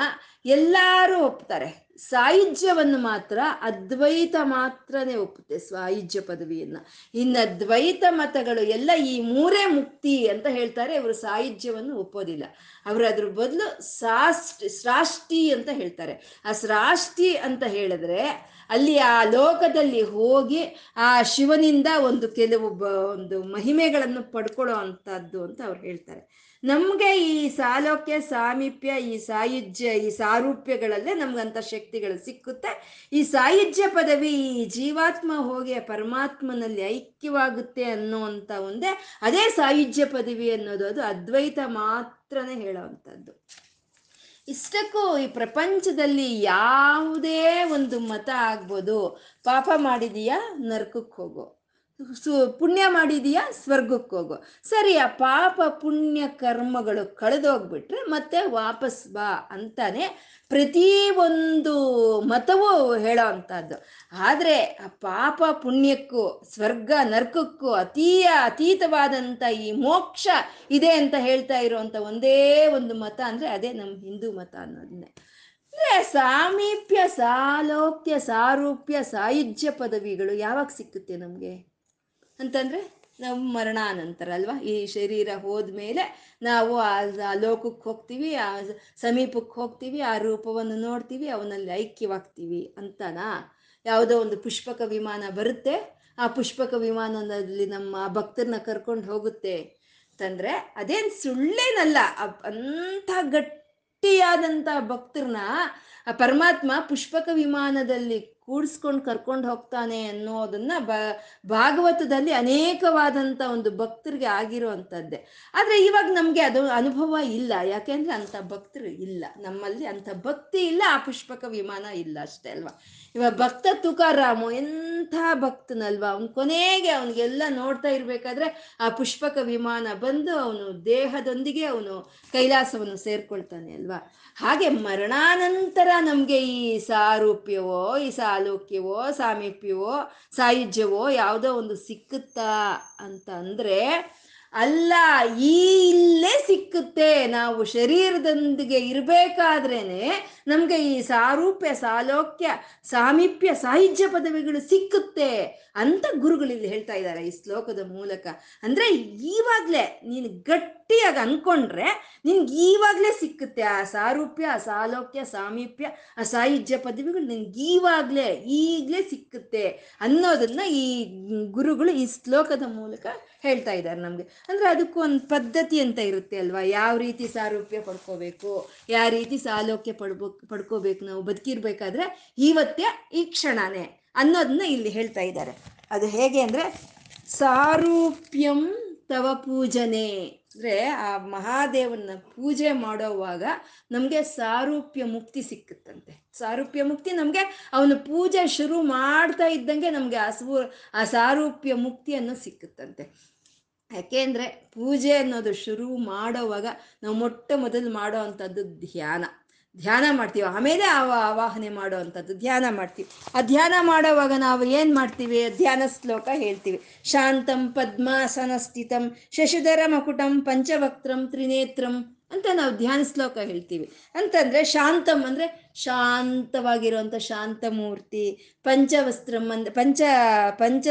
ಎಲ್ಲರೂ ಒಪ್ತಾರೆ. ಸಾಯುಜ್ಯವನ್ನು ಮಾತ್ರ ಅದ್ವೈತ ಮಾತ್ರನೇ ಒಪ್ಪುತ್ತೆ ಸಾಯುಜ್ಯ ಪದವಿಯನ್ನ. ಇನ್ನು ದ್ವೈತ ಮತಗಳು ಎಲ್ಲ ಈ ಮೂರೇ ಮುಕ್ತಿ ಅಂತ ಹೇಳ್ತಾರೆ ಅವರು ಸಾಯುಜ್ಯವನ್ನು ಒಪ್ಪೋದಿಲ್ಲ. ಅವರು ಅದ್ರ ಬದಲು ಸಾಷ್ಟಿ ಸ್ರಾಷ್ಟಿ ಅಂತ ಹೇಳ್ತಾರೆ. ಆ ಸ್ರಾಷ್ಟಿ ಅಂತ ಹೇಳಿದ್ರೆ ಅಲ್ಲಿ ಆ ಲೋಕದಲ್ಲಿ ಹೋಗಿ ಆ ಶಿವನಿಂದ ಒಂದು ಕೆಲವು ಬ, ಒಂದು ಮಹಿಮೆಗಳನ್ನು ಪಡ್ಕೊಳ್ಳೋ ಅಂಥದ್ದು ಅಂತ ಅವ್ರು ಹೇಳ್ತಾರೆ. ನಮಗೆ ಈ ಸಾಲೋಕ್ಯ, ಸಾಮೀಪ್ಯ, ಈ ಸಾಯುಜ್ಯ, ಈ ಸಾರೂಪ್ಯಗಳಲ್ಲೇ ನಮ್ಗಂಥ ಶಕ್ತಿಗಳು ಸಿಕ್ಕುತ್ತೆ. ಈ ಸಾಯುಜ್ಯ ಪದವಿ ಈ ಜೀವಾತ್ಮ ಹೋಗಿ ಪರಮಾತ್ಮನಲ್ಲಿ ಐಕ್ಯವಾಗುತ್ತೆ ಅನ್ನೋವಂಥ ಒಂದೇ, ಅದೇ ಸಾಯುಜ್ಯ ಪದವಿ ಅನ್ನೋದು, ಅದು ಅದ್ವೈತ ಮಾತ್ರನೇ ಹೇಳೋವಂಥದ್ದು. ಇಷ್ಟಕ್ಕೂ ಈ ಪ್ರಪಂಚದಲ್ಲಿ ಯಾವುದೇ ಒಂದು ಮತ ಆಗ್ಬೋದು. ಪಾಪ ಮಾಡಿದೀಯಾ ನರ್ಕಕ್ಕೆ ಹೋಗೋ. ಸು, ಪುಣ್ಯ ಮಾಡಿದೀಯಾ? ಸ್ವರ್ಗಕ್ಕೆ ಹೋಗು. ಸರಿ ಆ ಪಾಪ ಪುಣ್ಯ ಕರ್ಮಗಳು ಕಳೆದೋಗ್ಬಿಟ್ರೆ ಮತ್ತೆ ವಾಪಸ್ ಬಾ ಅಂತಾನೆ ಪ್ರತಿ ಒಂದು ಮತವೂ ಹೇಳೋ ಅಂಥದ್ದು. ಆದರೆ ಆ ಪಾಪ ಪುಣ್ಯಕ್ಕೂ, ಸ್ವರ್ಗ ನರ್ಕಕ್ಕೂ ಅತೀಯ ಅತೀತವಾದಂಥ ಈ ಮೋಕ್ಷ ಇದೆ ಅಂತ ಹೇಳ್ತಾ ಇರುವಂಥ ಒಂದೇ ಒಂದು ಮತ ಅಂದರೆ ಅದೇ ನಮ್ಮ ಹಿಂದೂ ಮತ ಅನ್ನೋದನ್ನೇ ಅಂದರೆ ಸಾಮೀಪ್ಯ ಸಾಲೋಕ್ಯ ಸಾರೂಪ್ಯ ಸಾಯುಜ್ಯ ಪದವಿಗಳು ಯಾವಾಗ ಸಿಕ್ಕುತ್ತೆ ನಮಗೆ? ಅಂತಂದರೆ ನಾವು ಮರಣಾನಂತರ ಅಲ್ವಾ? ಈ ಶರೀರ ಹೋದ್ಮೇಲೆ ನಾವು ಆ ಲೋಕಕ್ಕೆ ಹೋಗ್ತೀವಿ, ಆ ಸಮೀಪಕ್ಕೆ ಹೋಗ್ತೀವಿ, ಆ ರೂಪವನ್ನು ನೋಡ್ತೀವಿ, ಅವನಲ್ಲಿ ಐಕ್ಯವಾಗ್ತೀವಿ ಅಂತನಾ? ಯಾವುದೋ ಒಂದು ಪುಷ್ಪಕ ವಿಮಾನ ಬರುತ್ತೆ, ಆ ಪುಷ್ಪಕ ವಿಮಾನದಲ್ಲಿ ನಮ್ಮ ಭಕ್ತರನ್ನ ಕರ್ಕೊಂಡು ಹೋಗುತ್ತೆ ಅಂತಂದರೆ ಅದೇನು ಸುಳ್ಳೇನಲ್ಲ ಅಂಥ ಗಟ್ಟಿಯಾದಂಥ ಭಕ್ತರನ್ನ ಆ ಪರಮಾತ್ಮ ಪುಷ್ಪಕ ವಿಮಾನದಲ್ಲಿ ಕೂಡಿಸ್ಕೊಂಡು ಕರ್ಕೊಂಡು ಹೋಗ್ತಾನೆ ಅನ್ನೋದನ್ನ ಭಾಗವತದಲ್ಲಿ ಅನೇಕವಾದಂಥ ಒಂದು ಭಕ್ತರಿಗೆ ಆಗಿರುವಂಥದ್ದೇ ಆದರೆ ಇವಾಗ ನಮಗೆ ಅದು ಅನುಭವ ಇಲ್ಲ. ಯಾಕೆಂದ್ರೆ ಅಂಥ ಭಕ್ತರು ಇಲ್ಲ. ನಮ್ಮಲ್ಲಿ ಅಂಥ ಭಕ್ತಿ ಇಲ್ಲ, ಆ ಪುಷ್ಪಕ ವಿಮಾನ ಇಲ್ಲ ಅಷ್ಟೇ ಅಲ್ವಾ? ಇವಾಗ ಭಕ್ತ ತುಕಾರಾಮು ಎಂಥ ಭಕ್ತನಲ್ವಾ? ಅವ್ನು ಕೊನೆಗೆ ಅವನಿಗೆಲ್ಲ ನೋಡ್ತಾ ಇರಬೇಕಾದ್ರೆ ಆ ಪುಷ್ಪಕ ವಿಮಾನ ಬಂದು ಅವನು ದೇಹದೊಂದಿಗೆ ಅವನು ಕೈಲಾಸವನ್ನು ಸೇರ್ಕೊಳ್ತಾನೆ ಅಲ್ವಾ? ಹಾಗೆ ಮರಣಾನಂತರ ನಮಗೆ ಈ ಸಾರೂಪ್ಯವೋ, ಈ ಸಾಲೋಕ್ಯವೋ, ಸಾಮೀಪ್ಯವೋ, ಸಾಯುಜ್ಯವೋ ಯಾವುದೋ ಒಂದು ಸಿಕ್ಕುತ್ತಾ ಅಂತ ಅಂದರೆ ಅಲ್ಲ, ಈ ಇಲ್ಲೇ ಸಿಕ್ಕುತ್ತೆ. ನಾವು ಶರೀರದೊಂದಿಗೆ ಇರಬೇಕಾದ್ರೇನೆ ನಮ್ಗೆ ಈ ಸಾರೂಪ್ಯ, ಸಾಲೋಕ್ಯ, ಸಾಮೀಪ್ಯ ಸಾಹಿತ್ಯ ಪದವಿಗಳು ಸಿಕ್ಕುತ್ತೆ ಅಂತ ಗುರುಗಳು ಇಲ್ಲಿ ಹೇಳ್ತಾ ಇದ್ದಾರೆ ಈ ಶ್ಲೋಕದ ಮೂಲಕ. ಅಂದ್ರೆ ಈವಾಗ್ಲೇ ನೀನು ಗಟ್ಟಿಯಾಗಿ ಅನ್ಕೊಂಡ್ರೆ ನಿನ್ಗೆ ಈವಾಗ್ಲೇ ಸಿಕ್ಕುತ್ತೆ ಆ ಸಾರೂಪ್ಯ, ಆ ಸಾಲೋಕ್ಯ, ಸಾಮೀಪ್ಯ, ಆ ಸಾಹಿತ್ಯ ಪದವಿಗಳು ನಿನ್ಗೆ ಈವಾಗ್ಲೇ, ಈಗಲೇ ಸಿಕ್ಕುತ್ತೆ ಅನ್ನೋದನ್ನ ಈ ಗುರುಗಳು ಈ ಶ್ಲೋಕದ ಮೂಲಕ ಹೇಳ್ತಾ ಇದ್ದಾರೆ ನಮ್ಗೆ. ಅಂದ್ರೆ ಅದಕ್ಕೂ ಒಂದು ಪದ್ಧತಿ ಅಂತ ಇರುತ್ತೆ ಅಲ್ವಾ? ಯಾವ ರೀತಿ ಸಾರೂಪ್ಯ ಪಡ್ಕೋಬೇಕು, ಯಾವ ರೀತಿ ಸಾಲೋಕ್ಯ ಪಡ್ಬೋ, ಪಡ್ಕೋಬೇಕು ನಾವು ಬದುಕಿರ್ಬೇಕಾದ್ರೆ ಇವತ್ತೇ, ಈ ಕ್ಷಣನೇ ಅನ್ನೋದನ್ನ ಇಲ್ಲಿ ಹೇಳ್ತಾ ಇದ್ದಾರೆ ಅದು ಹೇಗೆ ಅಂದ್ರೆ, ಸಾರೂಪ್ಯಂ ತವ ಪೂಜನೆ. ಅಂದ್ರೆ ಆ ಮಹಾದೇವನ ಪೂಜೆ ಮಾಡೋವಾಗ ನಮಗೆ ಸಾರೂಪ್ಯ ಮುಕ್ತಿ ಸಿಕ್ಕುತ್ತಂತೆ. ಸಾರೂಪ್ಯ ಮುಕ್ತಿ ನಮಗೆ ಅವನ ಪೂಜೆ ಶುರು ಮಾಡ್ತಾ ಇದ್ದಂಗೆ ನಮಗೆ ಆ ಆ ಸಾರೂಪ್ಯ ಮುಕ್ತಿ ಸಿಕ್ಕುತ್ತಂತೆ. ಯಾಕೆಂದ್ರೆ ಪೂಜೆ ಅನ್ನೋದು ಶುರು ಮಾಡೋವಾಗ ನಾವು ಮೊಟ್ಟ ಮೊದಲು ಮಾಡೋ ಅಂಥದ್ದು ಧ್ಯಾನ. ಧ್ಯಾನ ಮಾಡ್ತೀವಿ. ಆಮೇಲೆ ಆ ಆವಾಹನೆ ಮಾಡೋ ಅಂಥದ್ದು ಧ್ಯಾನ ಮಾಡ್ತೀವಿ. ಆ ಧ್ಯಾನ ಮಾಡೋವಾಗ ನಾವು ಏನು ಮಾಡ್ತೀವಿ? ಧ್ಯಾನ ಶ್ಲೋಕ ಹೇಳ್ತೀವಿ. ಶಾಂತಂ ಪದ್ಮಾಸನ ಸ್ಥಿತಂ ಶಶಿಧರ ಮಕುಟಂ ಪಂಚವಕ್ತ್ರಂ ತ್ರಿನೇತ್ರಂ ಅಂತ ನಾವು ಧ್ಯಾನ ಶ್ಲೋಕ ಹೇಳ್ತೀವಿ. ಅಂತಂದರೆ ಶಾಂತಂ ಅಂದ್ರೆ ಶಾಂತವಾಗಿರುವಂಥ ಶಾಂತಮೂರ್ತಿ, ಪಂಚವಸ್ತ್ರಂ ಅಂದ, ಪಂಚ ಪಂಚ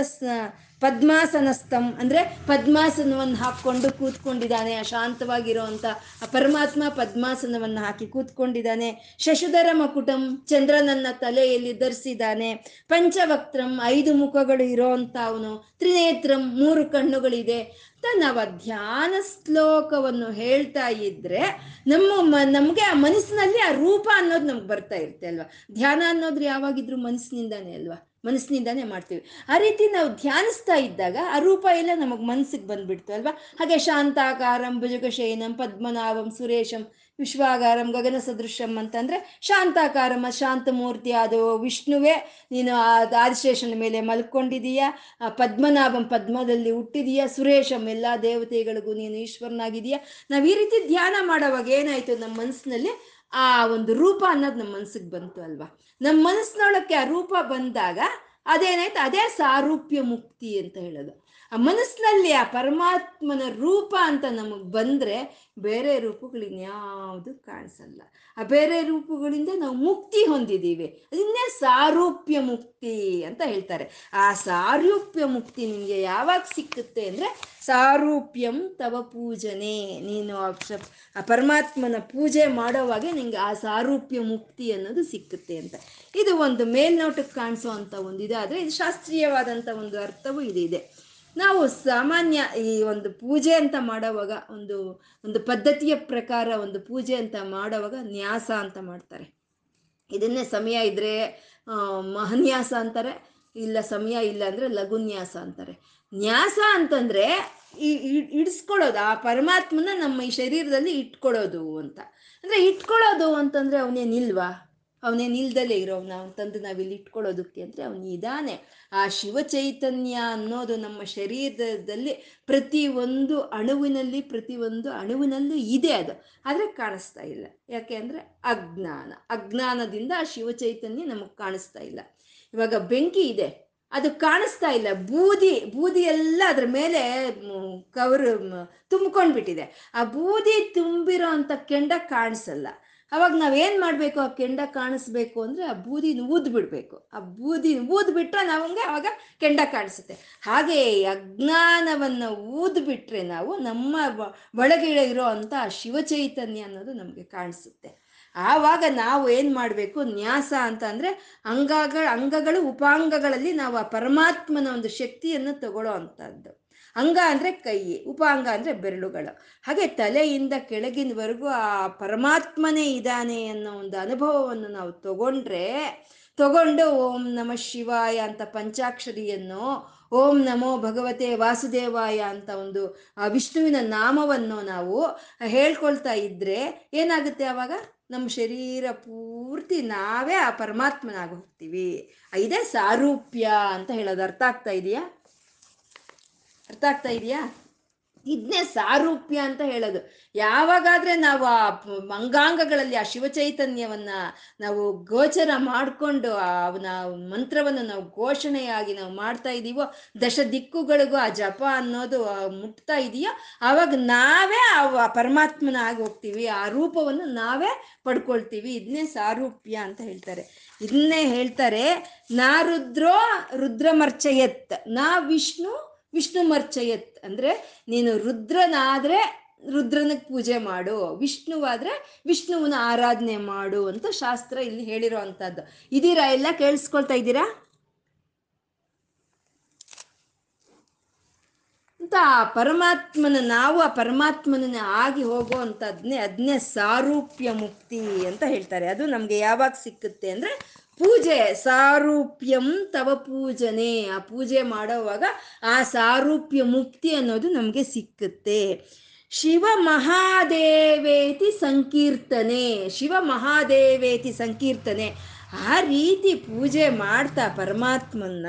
ಪದ್ಮಾಸನಸ್ತಂ ಅಂದ್ರೆ ಪದ್ಮಾಸನವನ್ನು ಹಾಕ್ಕೊಂಡು ಕೂತ್ಕೊಂಡಿದ್ದಾನೆ. ಆ ಶಾಂತವಾಗಿರುವಂಥ ಆ ಪರಮಾತ್ಮ ಪದ್ಮಾಸನವನ್ನು ಹಾಕಿ ಕೂತ್ಕೊಂಡಿದ್ದಾನೆ. ಶಶುಧರ ಮಕುಟಂ ಚಂದ್ರನನ್ನ ತಲೆಯಲ್ಲಿ ಧರಿಸಿದ್ದಾನೆ. ಪಂಚವಕ್ತ್ರಂ ಐದು ಮುಖಗಳು ಇರೋವಂಥ ಅವನು ತ್ರಿನೇತ್ರಂ ಮೂರು ಕಣ್ಣುಗಳಿದೆ. ನಾವು ಧ್ಯಾನ ಶ್ಲೋಕವನ್ನು ಹೇಳ್ತಾ ಇದ್ರೆ ನಮ್ಮ ನಮಗೆ ಆ ಮನಸ್ಸಿನಲ್ಲಿ ಆ ರೂಪ ಅನ್ನೋದು ನಮ್ಗೆ ಬರ್ತಾ ಇರುತ್ತೆ ಅಲ್ವಾ? ಧ್ಯಾನ ಅನ್ನೋದ್ರೆ ಯಾವಾಗಿದ್ರು ಮನಸ್ಸಿನಿಂದಾನೇ ಅಲ್ವಾ? ಮನಸ್ಸಿನಿಂದಾನೇ ಮಾಡ್ತೀವಿ. ಆ ರೀತಿ ನಾವು ಧ್ಯಾನಿಸ್ತಾ ಇದ್ದಾಗ ಆ ರೂಪ ಎಲ್ಲ ನಮಗೆ ಮನಸ್ಸಿಗೆ ಬಂದ್ಬಿಡ್ತು ಅಲ್ವಾ? ಹಾಗೆ ಶಾಂತಾಕಾರಂ ಭುಜಗಶಯನಂ ಪದ್ಮನಾಭಂ ಸುರೇಶಂ ವಿಶ್ವಾಗಾರಂ ಗಗನ ಸದೃಶಂ ಅಂತಂದ್ರೆ ಶಾಂತಾಕಾರಂ ಶಾಂತಮೂರ್ತಿ ಅದು ವಿಷ್ಣುವೇ. ನೀನು ಆ ಆದಿಶೇಷನ ಮೇಲೆ ಮಲ್ಕೊಂಡಿದೀಯಾ? ಪದ್ಮನಾಭಂ ಪದ್ಮದಲ್ಲಿ ಹುಟ್ಟಿದೀಯಾ? ಸುರೇಶಂ ಎಲ್ಲ ದೇವತೆಗಳಿಗೂ ನೀನು ಈಶ್ವರನಾಗಿದೀಯಾ? ನಾವು ಈ ರೀತಿ ಧ್ಯಾನ ಮಾಡೋವಾಗ ಏನಾಯ್ತು ನಮ್ಮ ಮನಸ್ಸಿನಲ್ಲಿ? ಆ ಒಂದು ರೂಪ ಅನ್ನೋದು ನಮ್ಮ ಮನಸ್ಸಿಗೆ ಬಂತು ಅಲ್ವಾ? ನಮ್ಮ ಮನಸ್ಸಿನೊಳಕ್ಕೆ ಆ ರೂಪ ಬಂದಾಗ ಅದೇನಾಯ್ತು? ಅದೇ ಸಾರೂಪ್ಯ ಮುಕ್ತಿ ಅಂತ ಹೇಳೋದು. ಆ ಮನಸ್ಸಿನಲ್ಲಿ ಆ ಪರಮಾತ್ಮನ ರೂಪ ಅಂತ ನಮಗೆ ಬಂದ್ರೆ ಬೇರೆ ರೂಪಗಳು ಇನ್ಯಾವುದು ಕಾಣಿಸಲ್ಲ. ಆ ಬೇರೆ ರೂಪಗಳಿಂದ ನಾವು ಮುಕ್ತಿ ಹೊಂದಿದ್ದೀವಿ ಅದನ್ನೇ ಸಾರೂಪ್ಯ ಮುಕ್ತಿ ಅಂತ ಹೇಳ್ತಾರೆ. ಆ ಸಾರೂಪ್ಯ ಮುಕ್ತಿ ನಿಮಗೆ ಯಾವಾಗ ಸಿಕ್ಕುತ್ತೆ ಅಂದರೆ ಸಾರೂಪ್ಯಂ ತವ ಪೂಜನೆ. ನೀನು ಆ ಪರಮಾತ್ಮನ ಪೂಜೆ ಮಾಡೋವಾಗೆ ನಿಮಗೆ ಆ ಸಾರೂಪ್ಯ ಮುಕ್ತಿ ಅನ್ನೋದು ಸಿಕ್ಕುತ್ತೆ ಅಂತ. ಇದು ಒಂದು ಮೇಲ್ನೋಟಕ್ಕೆ ಕಾಣಿಸೋ ಅಂತ ಒಂದು ಇದಾದರೆ ಇದು ಶಾಸ್ತ್ರೀಯವಾದಂಥ ಒಂದು ಅರ್ಥವೂ ಇದಿದೆ ನಾವು ಸಾಮಾನ್ಯ ಈ ಒಂದು ಪೂಜೆ ಅಂತ ಮಾಡೋವಾಗ ಒಂದು ಒಂದು ಪದ್ಧತಿಯ ಪ್ರಕಾರ ಒಂದು ಪೂಜೆ ಅಂತ ಮಾಡೋವಾಗ ನ್ಯಾಸ ಅಂತ ಮಾಡ್ತಾರೆ. ಇದನ್ನೇ ಸಮಯ ಇದ್ರೆ ಮಹನ್ಯಾಸ ಅಂತಾರೆ, ಇಲ್ಲ ಸಮಯ ಇಲ್ಲ ಅಂದ್ರೆ ಲಘುನ್ಯಾಸ ಅಂತಾರೆ. ನ್ಯಾಸ ಅಂತಂದ್ರೆ ಈ- ಇಡ್ಸ್ಕೊಳ್ಳೋದು, ಆ ಪರಮಾತ್ಮನ ನಮ್ಮ ಈ ಶರೀರದಲ್ಲಿ ಇಟ್ಕೊಳ್ಳೋದು ಅಂತ. ಅಂದ್ರೆ ಇಟ್ಕೊಳ್ಳೋದು ಅಂತಂದ್ರೆ ಅವನೇನಿಲ್ವಾ ಅವನೇನು ಇಲ್ದಲೇ ಇರೋವ್ನ ಅವ್ನ ತಂದು ನಾವಿಲ್ಲಿ ಇಟ್ಕೊಳ್ಳೋದಕ್ಕೆ ಅಂದರೆ ಅವನು ಇದ್ದಾನೆ ಆ ಶಿವ ಚೈತನ್ಯ ಅನ್ನೋದು ನಮ್ಮ ಶರೀರದಲ್ಲಿ ಪ್ರತಿ ಒಂದು ಅಣುವಿನಲ್ಲಿ, ಪ್ರತಿ ಒಂದು ಅಣುವಿನಲ್ಲೂ ಇದೆ ಅದು. ಆದರೆ ಕಾಣಿಸ್ತಾ ಇಲ್ಲ. ಯಾಕೆ ಅಂದರೆ ಅಜ್ಞಾನ. ಅಜ್ಞಾನದಿಂದ ಆ ಶಿವ ಚೈತನ್ಯ ನಮಗೆ ಕಾಣಿಸ್ತಾ ಇಲ್ಲ. ಇವಾಗ ಬೆಂಕಿ ಇದೆ. ಅದು ಕಾಣಿಸ್ತಾ ಇಲ್ಲ. ಬೂದಿ ಬೂದಿ ಎಲ್ಲ ಅದ್ರ ಮೇಲೆ ಕವರ್ ತುಂಬ್ಕೊಂಡ್ಬಿಟ್ಟಿದೆ. ಆ ಬೂದಿ ತುಂಬಿರೋ ಅಂತ ಕೆಂಡ ಕಾಣಿಸಲ್ಲ. ಅವಾಗ ನಾವೇನು ಮಾಡಬೇಕು? ಆ ಕೆಂಡ ಕಾಣಿಸ್ಬೇಕು ಅಂದ್ರೆ ಆ ಬೂದಿನ ಊದ್ ಬಿಡ್ಬೇಕು ಆ ಬೂದಿ ಊದ್ ಬಿಟ್ರೆ ನಮಗೆ ಅವಾಗ ಕೆಂಡ ಕಾಣಿಸುತ್ತೆ. ಹಾಗೆ ಅಜ್ಞಾನವನ್ನು ಅಜ್ಞಾನವನ್ನ ಊದ್ ಬಿಟ್ರೆ ನಾವು ನಮ್ಮ ಒಳಗೆ ಇರೋ ಆ ಶಿವಚೈತನ್ಯ ಅನ್ನೋದು ನಮಗೆ ಕಾಣಿಸುತ್ತೆ. ಆವಾಗ ನಾವು ಏನು ಮಾಡಬೇಕು? ನ್ಯಾಸ ಅಂತ ಅಂದರೆ ಅಂಗಗಳ, ಅಂಗಗಳು, ಉಪಾಂಗಗಳಲ್ಲಿ ನಾವು ಆ ಪರಮಾತ್ಮನ ಒಂದು ಶಕ್ತಿಯನ್ನು ತಗೊಳ್ಳೋ ಅಂಥದ್ದು ಅಂಗ ಅಂದರೆ ಕೈ ಉಪಾಂಗ ಅಂದರೆ ಬೆರಳುಗಳು. ಹಾಗೆ ತಲೆಯಿಂದ ಕೆಳಗಿನವರೆಗೂ ಆ ಪರಮಾತ್ಮನೇ ಇದ್ದಾನೆ ಅನ್ನೋ ಒಂದು ಅನುಭವವನ್ನು ನಾವು ತಗೊಂಡ್ರೆ, ತಗೊಂಡು ಓಂ ನಮ ಶಿವಾಯ ಅಂತ ಪಂಚಾಕ್ಷರಿಯನ್ನು, ಓಂ ನಮೋ ಭಗವತೆ ವಾಸುದೇವಾಯ ಅಂತ ಒಂದು ವಿಷ್ಣುವಿನ ನಾಮವನ್ನು ನಾವು ಹೇಳ್ಕೊಳ್ತಾ ಇದ್ರೆ ಏನಾಗುತ್ತೆ ಆವಾಗ? ನಮ್ಮ ಶರೀರ ಪೂರ್ತಿ ನಾವೇ ಆ ಪರಮಾತ್ಮನಾಗಿ ಹೋಗ್ತೀವಿ. ಇದೇ ಸಾರೂಪ್ಯ ಅಂತ ಹೇಳೋದು ಅರ್ಥ ಆಗ್ತಾ ಇದೆಯಾ? ಅರ್ಥ ಆಗ್ತಾ ಇದೆಯಾ? ಇದನ್ನೇ ಸಾರೂಪ್ಯ ಅಂತ ಹೇಳೋದು. ಯಾವಾಗಾದ್ರೆ ನಾವು ಆ ಅಂಗಾಂಗಗಳಲ್ಲಿ ಆ ಶಿವಚೈತನ್ಯವನ್ನ ನಾವು ಗೋಚರ ಮಾಡಿಕೊಂಡು ಅವನ ಮಂತ್ರವನ್ನು ನಾವು ಘೋಷಣೆಯಾಗಿ ನಾವು ಮಾಡ್ತಾ ಇದ್ದೀವೋ ದಶ ದಿಕ್ಕುಗಳಿಗೂ ಆ ಜಪ ಅನ್ನೋದು ಮುಟ್ತಾ ಇದೆಯೋ ಆವಾಗ ನಾವೇ ಆ ಪರಮಾತ್ಮನ ಆಗಿ ಹೋಗ್ತೀವಿ. ಆ ರೂಪವನ್ನು ನಾವೇ ಪಡ್ಕೊಳ್ತೀವಿ. ಇದನ್ನೇ ಸಾರೂಪ್ಯ ಅಂತ ಹೇಳ್ತಾರೆ. ಇದನ್ನೇ ಹೇಳ್ತಾರೆ ನಾ ರುದ್ರೋ ರುದ್ರಮರ್ಚಯತ್, ನಾ ವಿಷ್ಣು ವಿಷ್ಣು ಮರ್ಚಯತ್ ಅಂದ್ರೆ ನೀನು ರುದ್ರನಾದ್ರೆ ರುದ್ರನಿಗೆ ಪೂಜೆ ಮಾಡು, ವಿಷ್ಣುವಾದ್ರೆ ವಿಷ್ಣುವನ ಆರಾಧನೆ ಮಾಡು ಅಂತ ಶಾಸ್ತ್ರ ಇಲ್ಲಿ ಹೇಳಿರೋ ಅಂತದ್ದು ಇದೀರಾ ಎಲ್ಲ ಕೇಳಿಸ್ಕೊಳ್ತಾ ಇದ್ದೀರಾ ಅಂತ ಆ ಪರಮಾತ್ಮನ, ನಾವು ಆ ಪರಮಾತ್ಮನ ಆಗಿ ಹೋಗೋ ಅದ್ನೇ ಅದನ್ನೇ ಸಾರೂಪ್ಯ ಮುಕ್ತಿ ಅಂತ ಹೇಳ್ತಾರೆ. ಅದು ನಮಗೆ ಯಾವಾಗ ಸಿಕ್ಕುತ್ತೆ ಅಂದ್ರೆ ಪೂಜೆ, ಸಾರೂಪ್ಯಂ ತವ ಪೂಜನೆ. ಆ ಪೂಜೆ ಮಾಡೋವಾಗ ಆ ಸಾರೂಪ್ಯ ಮುಕ್ತಿ ಅನ್ನೋದು ನಮಗೆ ಸಿಕ್ಕುತ್ತೆ. ಶಿವ ಮಹಾದೇವೇತಿ ಸಂಕೀರ್ತನೆ. ಶಿವ ಮಹಾದೇವೇತಿ ಸಂಕೀರ್ತನೆ. ಆ ರೀತಿ ಪೂಜೆ ಮಾಡ್ತಾ ಪರಮಾತ್ಮನ್ನ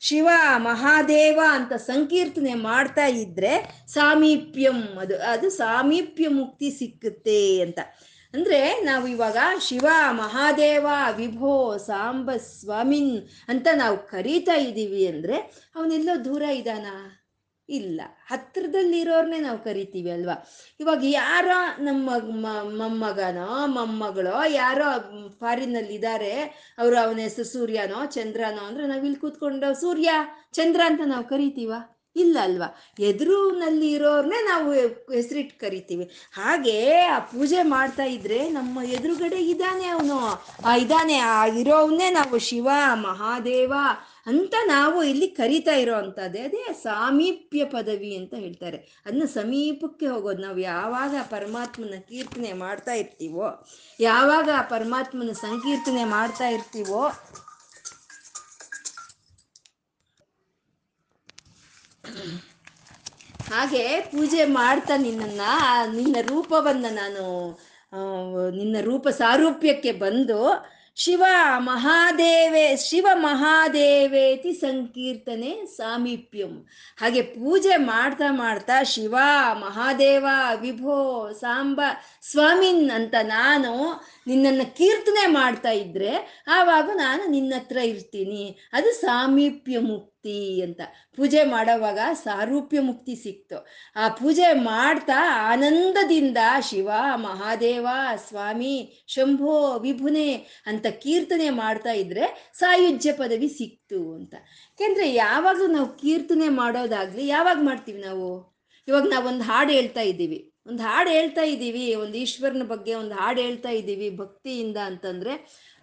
ಶಿವ ಮಹಾದೇವ ಅಂತ ಸಂಕೀರ್ತನೆ ಮಾಡ್ತಾ ಇದ್ರೆ ಸಾಮೀಪ್ಯಂ, ಅದು ಅದು ಸಾಮೀಪ್ಯ ಮುಕ್ತಿ ಸಿಕ್ಕುತ್ತೆ ಅಂತ. ಅಂದ್ರೆ ನಾವು ಇವಾಗ ಶಿವ, ಮಹಾದೇವ, ವಿಭೋ, ಸಾಂಬ, ಸ್ವಾಮಿನ್ ಅಂತ ನಾವು ಕರೀತಾ ಇದ್ದೀವಿ ಅಂದ್ರೆ ಅವನೆಲ್ಲೋ ದೂರ ಇದ್ದಾನ ಇಲ್ಲ. ಹತ್ರದಲ್ಲಿರೋರ್ನೇ ನಾವು ಕರಿತೀವಿ ಅಲ್ವಾ? ಇವಾಗ ಯಾರೋ ನಮ್ಮ ಮೊಮ್ಮಗನೋ, ಮೊಮ್ಮಗಳೋ, ಯಾರೋ ಫಾರಿನಲ್ಲಿ ಇದ್ದಾರೆ ಅವರು ಅವನ ಹೆಸರು ಸೂರ್ಯನೋ, ಚಂದ್ರನೋ ಅಂದ್ರೆ ನಾವು ಇಲ್ಲಿ ಕೂತ್ಕೊಂಡು ಸೂರ್ಯ, ಚಂದ್ರ ಅಂತ ನಾವು ಕರಿತೀವ? ಇಲ್ಲ ಅಲ್ವಾ? ಎದುರುನಲ್ಲಿ ಇರೋರ್ನೇ ನಾವು ಹೆಸರಿಟ್ಟು ಕರಿತೀವಿ. ಹಾಗೆ ಆ ಪೂಜೆ ಮಾಡ್ತಾ ಇದ್ರೆ ನಮ್ಮ ಎದುರುಗಡೆ ಇದ್ದಾನೆ ಅವನು. ಆ ಇದ್ದಾನೆ ಆ ಇರೋವನ್ನೇ ನಾವು ಶಿವ, ಮಹಾದೇವ ಅಂತ ನಾವು ಇಲ್ಲಿ ಕರಿತಾ ಇರೋ ಅಂಥದ್ದೇ. ಅದೇ ಸಾಮೀಪ್ಯ ಪದವಿ ಅಂತ ಹೇಳ್ತಾರೆ. ಅದನ್ನ ಸಮೀಪಕ್ಕೆ ಹೋಗೋದು. ನಾವು ಯಾವಾಗ ಪರಮಾತ್ಮನ ಕೀರ್ತನೆ ಮಾಡ್ತಾ ಇರ್ತೀವೋ, ಯಾವಾಗ ಆ ಪರಮಾತ್ಮನ ಸಂಕೀರ್ತನೆ ಮಾಡ್ತಾ ಇರ್ತೀವೋ ಹಾಗೆ ಪೂಜೆ ಮಾಡ್ತಾ ನಿನ್ನನ್ನು ನಿನ್ನ ರೂಪವನ್ನ ನಾನು ನಿನ್ನ ರೂಪ ಸಾರೂಪ್ಯಕ್ಕೆ ಬಂದು ಶಿವ ಮಹಾದೇವೇ, ಶಿವ ಮಹಾದೇವೇತಿ ಸಂಕೀರ್ತನೆ ಸಾಮೀಪ್ಯಂ. ಹಾಗೆ ಪೂಜೆ ಮಾಡ್ತಾ ಮಾಡ್ತಾ ಶಿವ ಮಹಾದೇವ ವಿಭೋ ಸಾಂಬ ಸ್ವಾಮಿನ್ ಅಂತ ನಾನು ನಿನ್ನನ್ನು ಕೀರ್ತನೆ ಮಾಡ್ತಾ ಇದ್ರೆ ಆವಾಗ ನಾನು ನಿನ್ನ ಹತ್ರ ಇರ್ತೀನಿ. ಅದು ಸಾಮೀಪ್ಯ ಮುಕ್ತಿ ಅಂತ. ಪೂಜೆ ಮಾಡೋವಾಗ ಸಾರೂಪ್ಯ ಮುಕ್ತಿ ಸಿಕ್ತು. ಆ ಪೂಜೆ ಮಾಡ್ತಾ ಆನಂದದಿಂದ ಶಿವ, ಮಹಾದೇವ, ಸ್ವಾಮಿ, ಶಂಭೋ, ವಿಭುನೆ ಅಂತ ಕೀರ್ತನೆ ಮಾಡ್ತಾ ಇದ್ರೆ ಸಾಯುಜ್ಯ ಪದವಿ ಸಿಕ್ತು ಅಂತ. ಯಾಕೆಂದ್ರೆ ಯಾವಾಗಲೂ ನಾವು ಕೀರ್ತನೆ ಮಾಡೋದಾಗ್ಲಿ ಯಾವಾಗ ಮಾಡ್ತೀವಿ ನಾವು? ಇವಾಗ ನಾವೊಂದು ಹಾಡು ಹೇಳ್ತಾ ಇದ್ದೀವಿ. ಒಂದು ಹಾಡು ಹೇಳ್ತಾ ಇದ್ದೀವಿ. ಒಂದು ಈಶ್ವರನ ಬಗ್ಗೆ ಒಂದು ಹಾಡು ಹೇಳ್ತಾ ಇದ್ದೀವಿ ಭಕ್ತಿಯಿಂದ ಅಂತಂದ್ರೆ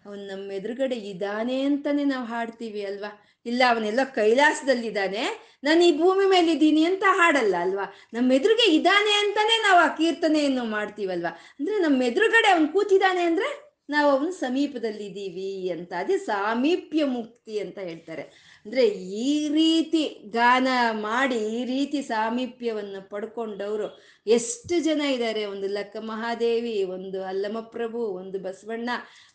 ಅವನು ನಮ್ಮ ಎದುರುಗಡೆ ಇದ್ದಾನೆ ಅಂತಾನೆ ನಾವು ಹಾಡ್ತೀವಿ ಅಲ್ವಾ? ಇಲ್ಲ, ಅವನೆಲ್ಲ ಕೈಲಾಸದಲ್ಲಿದ್ದಾನೆ. ನಾನು ಈ ಭೂಮಿ ಮೇಲೆ ಅಂತ ಹಾಡಲ್ಲ ಅಲ್ವಾ? ನಮ್ಮ ಎದುರಿಗೆ ಇದ್ದಾನೆ ಅಂತಾನೆ ನಾವು ಆ ಕೀರ್ತನೆಯನ್ನು ಮಾಡ್ತೀವಲ್ವಾ? ಅಂದ್ರೆ ನಮ್ಮ ಎದುರುಗಡೆ ಅವನು ಕೂತಿದ್ದಾನೆ ಅಂದ್ರೆ ನಾವು ಅವನ ಸಮೀಪದಲ್ಲಿದ್ದೀವಿ ಅಂತ, ಅದೇ ಸಾಮೀಪ್ಯ ಮುಕ್ತಿ ಅಂತ ಹೇಳ್ತಾರೆ. ಅಂದ್ರೆ ಈ ರೀತಿ ಗಾನ ಮಾಡಿ, ಈ ರೀತಿ ಸಾಮೀಪ್ಯವನ್ನು ಪಡ್ಕೊಂಡವರು ಎಷ್ಟು ಜನ ಇದ್ದಾರೆ? ಒಂದು ಲಕ್ಕ ಮಹಾದೇವಿ, ಒಂದು ಅಲ್ಲಮಪ್ರಭು, ಒಂದು ಬಸವಣ್ಣ,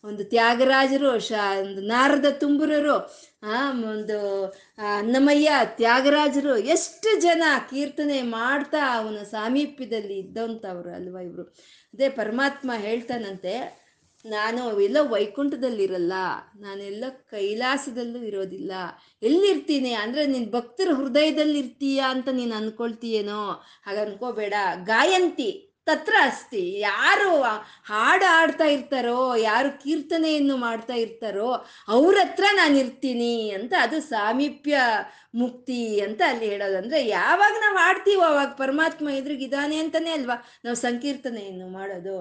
ಒಂದು ತ್ಯಾಗರಾಜರು, ಶಾ, ಒಂದು ನಾರದ ತುಂಬುರರು ಒಂದು ಅನ್ನಮಯ್ಯ ತ್ಯಾಗರಾಜರು, ಎಷ್ಟು ಜನ ಕೀರ್ತನೆ ಮಾಡ್ತಾ ಅವನ ಸಾಮೀಪ್ಯದಲ್ಲಿ ಇದ್ದಂಥವ್ರು ಅಲ್ವಾ ಇವರು? ಅದೇ ಪರಮಾತ್ಮ ಹೇಳ್ತಾನಂತೆ ನಾನು ಎಲ್ಲ ವೈಕುಂಠದಲ್ಲಿರಲ್ಲ, ನಾನೆಲ್ಲ ಕೈಲಾಸದಲ್ಲೂ ಇರೋದಿಲ್ಲ. ಎಲ್ಲಿರ್ತೀನಿ? ಅಂದರೆ ನಿನ್ನ ಭಕ್ತರ ಹೃದಯದಲ್ಲಿ ಇರ್ತೀಯ ಅಂತ ನೀನು ಅನ್ಕೊಳ್ತೀಯೇನೋ? ಹಾಗ ಅನ್ಕೋಬೇಡ. ಗಾಯಂತಿ ತತ್ರ ಅಸ್ತಿ. ಯಾರು ಹಾಡು ಆಡ್ತಾ ಇರ್ತಾರೋ, ಯಾರು ಕೀರ್ತನೆಯನ್ನು ಮಾಡ್ತಾ ಇರ್ತಾರೋ ಅವ್ರ ಹತ್ರ ನಾನು ಇರ್ತೀನಿ ಅಂತ ಅದು ಸಾಮೀಪ್ಯ ಮುಕ್ತಿ ಅಂತ ಅಲ್ಲಿ ಹೇಳೋದು. ಯಾವಾಗ ನಾವು ಆಡ್ತೀವೋ ಅವಾಗ ಪರಮಾತ್ಮ ಎದುರಿಗಿದ್ದಾನೆ ಅಂತಾನೆ ಅಲ್ವಾ? ನಾವು ಸಂಕೀರ್ತನೆಯನ್ನು ಮಾಡೋದು.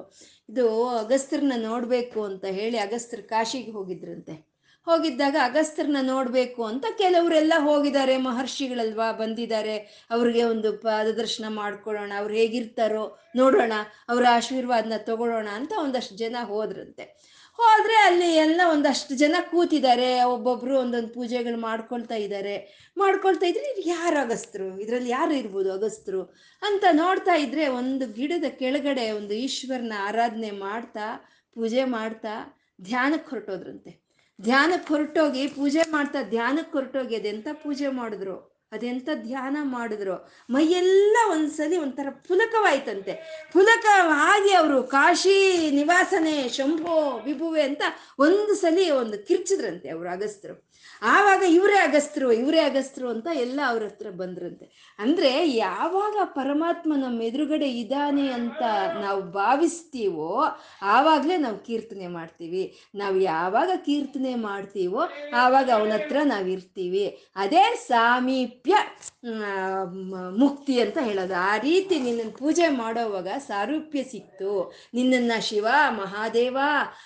ಇದು ಅಗಸ್ತ್ರನ ನೋಡಬೇಕು ಅಂತ ಹೇಳಿ ಅಗಸ್ತ್ರ ಕಾಶಿಗೆ ಹೋಗಿದ್ರಂತೆ. ಹೋಗಿದ್ದಾಗ ಅಗಸ್ತ್ರನ ನೋಡಬೇಕು ಅಂತ ಕೆಲವರೆಲ್ಲ ಹೋಗಿದ್ದಾರೆ, ಮಹರ್ಷಿಗಳಲ್ವಾ ಬಂದಿದ್ದಾರೆ. ಅವ್ರಿಗೆ ಒಂದು ಪಾದದರ್ಶನ ಮಾಡ್ಕೊಳ್ಳೋಣ, ಅವ್ರು ಹೇಗಿರ್ತಾರೋ ನೋಡೋಣ, ಅವರ ಆಶೀರ್ವಾದನ ತಗೊಳ್ಳೋಣ ಅಂತ ಒಂದಷ್ಟು ಜನ ಹೋದ್ರಂತೆ. ಹೋದ್ರೆ ಅಲ್ಲಿ ಎಲ್ಲ ಒಂದಷ್ಟು ಜನ ಕೂತಿದ್ದಾರೆ, ಒಬ್ಬೊಬ್ರು ಒಂದೊಂದು ಪೂಜೆಗಳು ಮಾಡ್ಕೊಳ್ತಾ ಇದ್ದಾರೆ. ಮಾಡ್ಕೊಳ್ತಾ ಇದ್ರೆ ಇದು ಯಾರು ಅಗಸ್ತ್ರು? ಇದರಲ್ಲಿ ಯಾರು ಇರ್ಬೋದು ಅಗಸ್ತ್ರು? ಅಂತ ನೋಡ್ತಾ ಇದ್ರೆ ಒಂದು ಗಿಡದ ಕೆಳಗಡೆ ಒಂದು ಈಶ್ವರನ ಆರಾಧನೆ ಮಾಡ್ತಾ, ಪೂಜೆ ಮಾಡ್ತಾ, ಧ್ಯಾನಕ್ಕೆ ಹೊರಟೋದ್ರಂತೆ. ಧ್ಯಾನಕ್ಕೆ ಹೊರಟೋಗಿ ಪೂಜೆ ಮಾಡ್ತಾ, ಧ್ಯಾನಕ್ಕೆ ಹೊರಟೋಗಿ ಅದೆಂತ ಪೂಜೆ ಮಾಡಿದ್ರು? ಅದೆಂತ ಧ್ಯಾನ ಮಾಡಿದ್ರು? ಮೈಯೆಲ್ಲ ಒಂದ್ಸಲಿ ಒಂಥರ ಪುಲಕವಾಯ್ತಂತೆ. ಪುಲಕ ಆಗಿ ಅವರು ಕಾಶಿ ನಿವಾಸನೆ, ಶಂಭೋ, ವಿಭುವೆ ಅಂತ ಒಂದು ಸಲಿ ಒಂದು ಕಿರ್ಚಿದ್ರಂತೆ ಅವರು ಅಗಸ್ತ್ರು. ಆವಾಗ ಇವರೇ ಅಗಸ್ತ್ರು ಇವರೇ ಅಗಸ್ತ್ರು ಅಂತ ಎಲ್ಲ ಅವ್ರ ಹತ್ರ ಬಂದ್ರಂತೆ. ಅಂದ್ರೆ ಯಾವಾಗ ಪರಮಾತ್ಮ ನಮ್ಮ ಎದುರುಗಡೆ ಇದ್ದಾನೆ ಅಂತ ನಾವು ಭಾವಿಸ್ತೀವೋ, ಆವಾಗಲೇ ನಾವು ಕೀರ್ತನೆ ಮಾಡ್ತೀವಿ. ನಾವು ಯಾವಾಗ ಕೀರ್ತನೆ ಮಾಡ್ತೀವೋ, ಆವಾಗ ಅವನ ಹತ್ರ ನಾವು ಇರ್ತೀವಿ. ಅದೇ ಸಾಮೀಪ್ಯ ಮುಕ್ತಿ ಅಂತ ಹೇಳೋದು. ಆ ರೀತಿ ನಿನ್ನನ್ನು ಪೂಜೆ ಮಾಡೋವಾಗ ಸಾರೂಪ್ಯ ಸಿಕ್ತು. ನಿನ್ನನ್ನು ಶಿವ, ಮಹಾದೇವ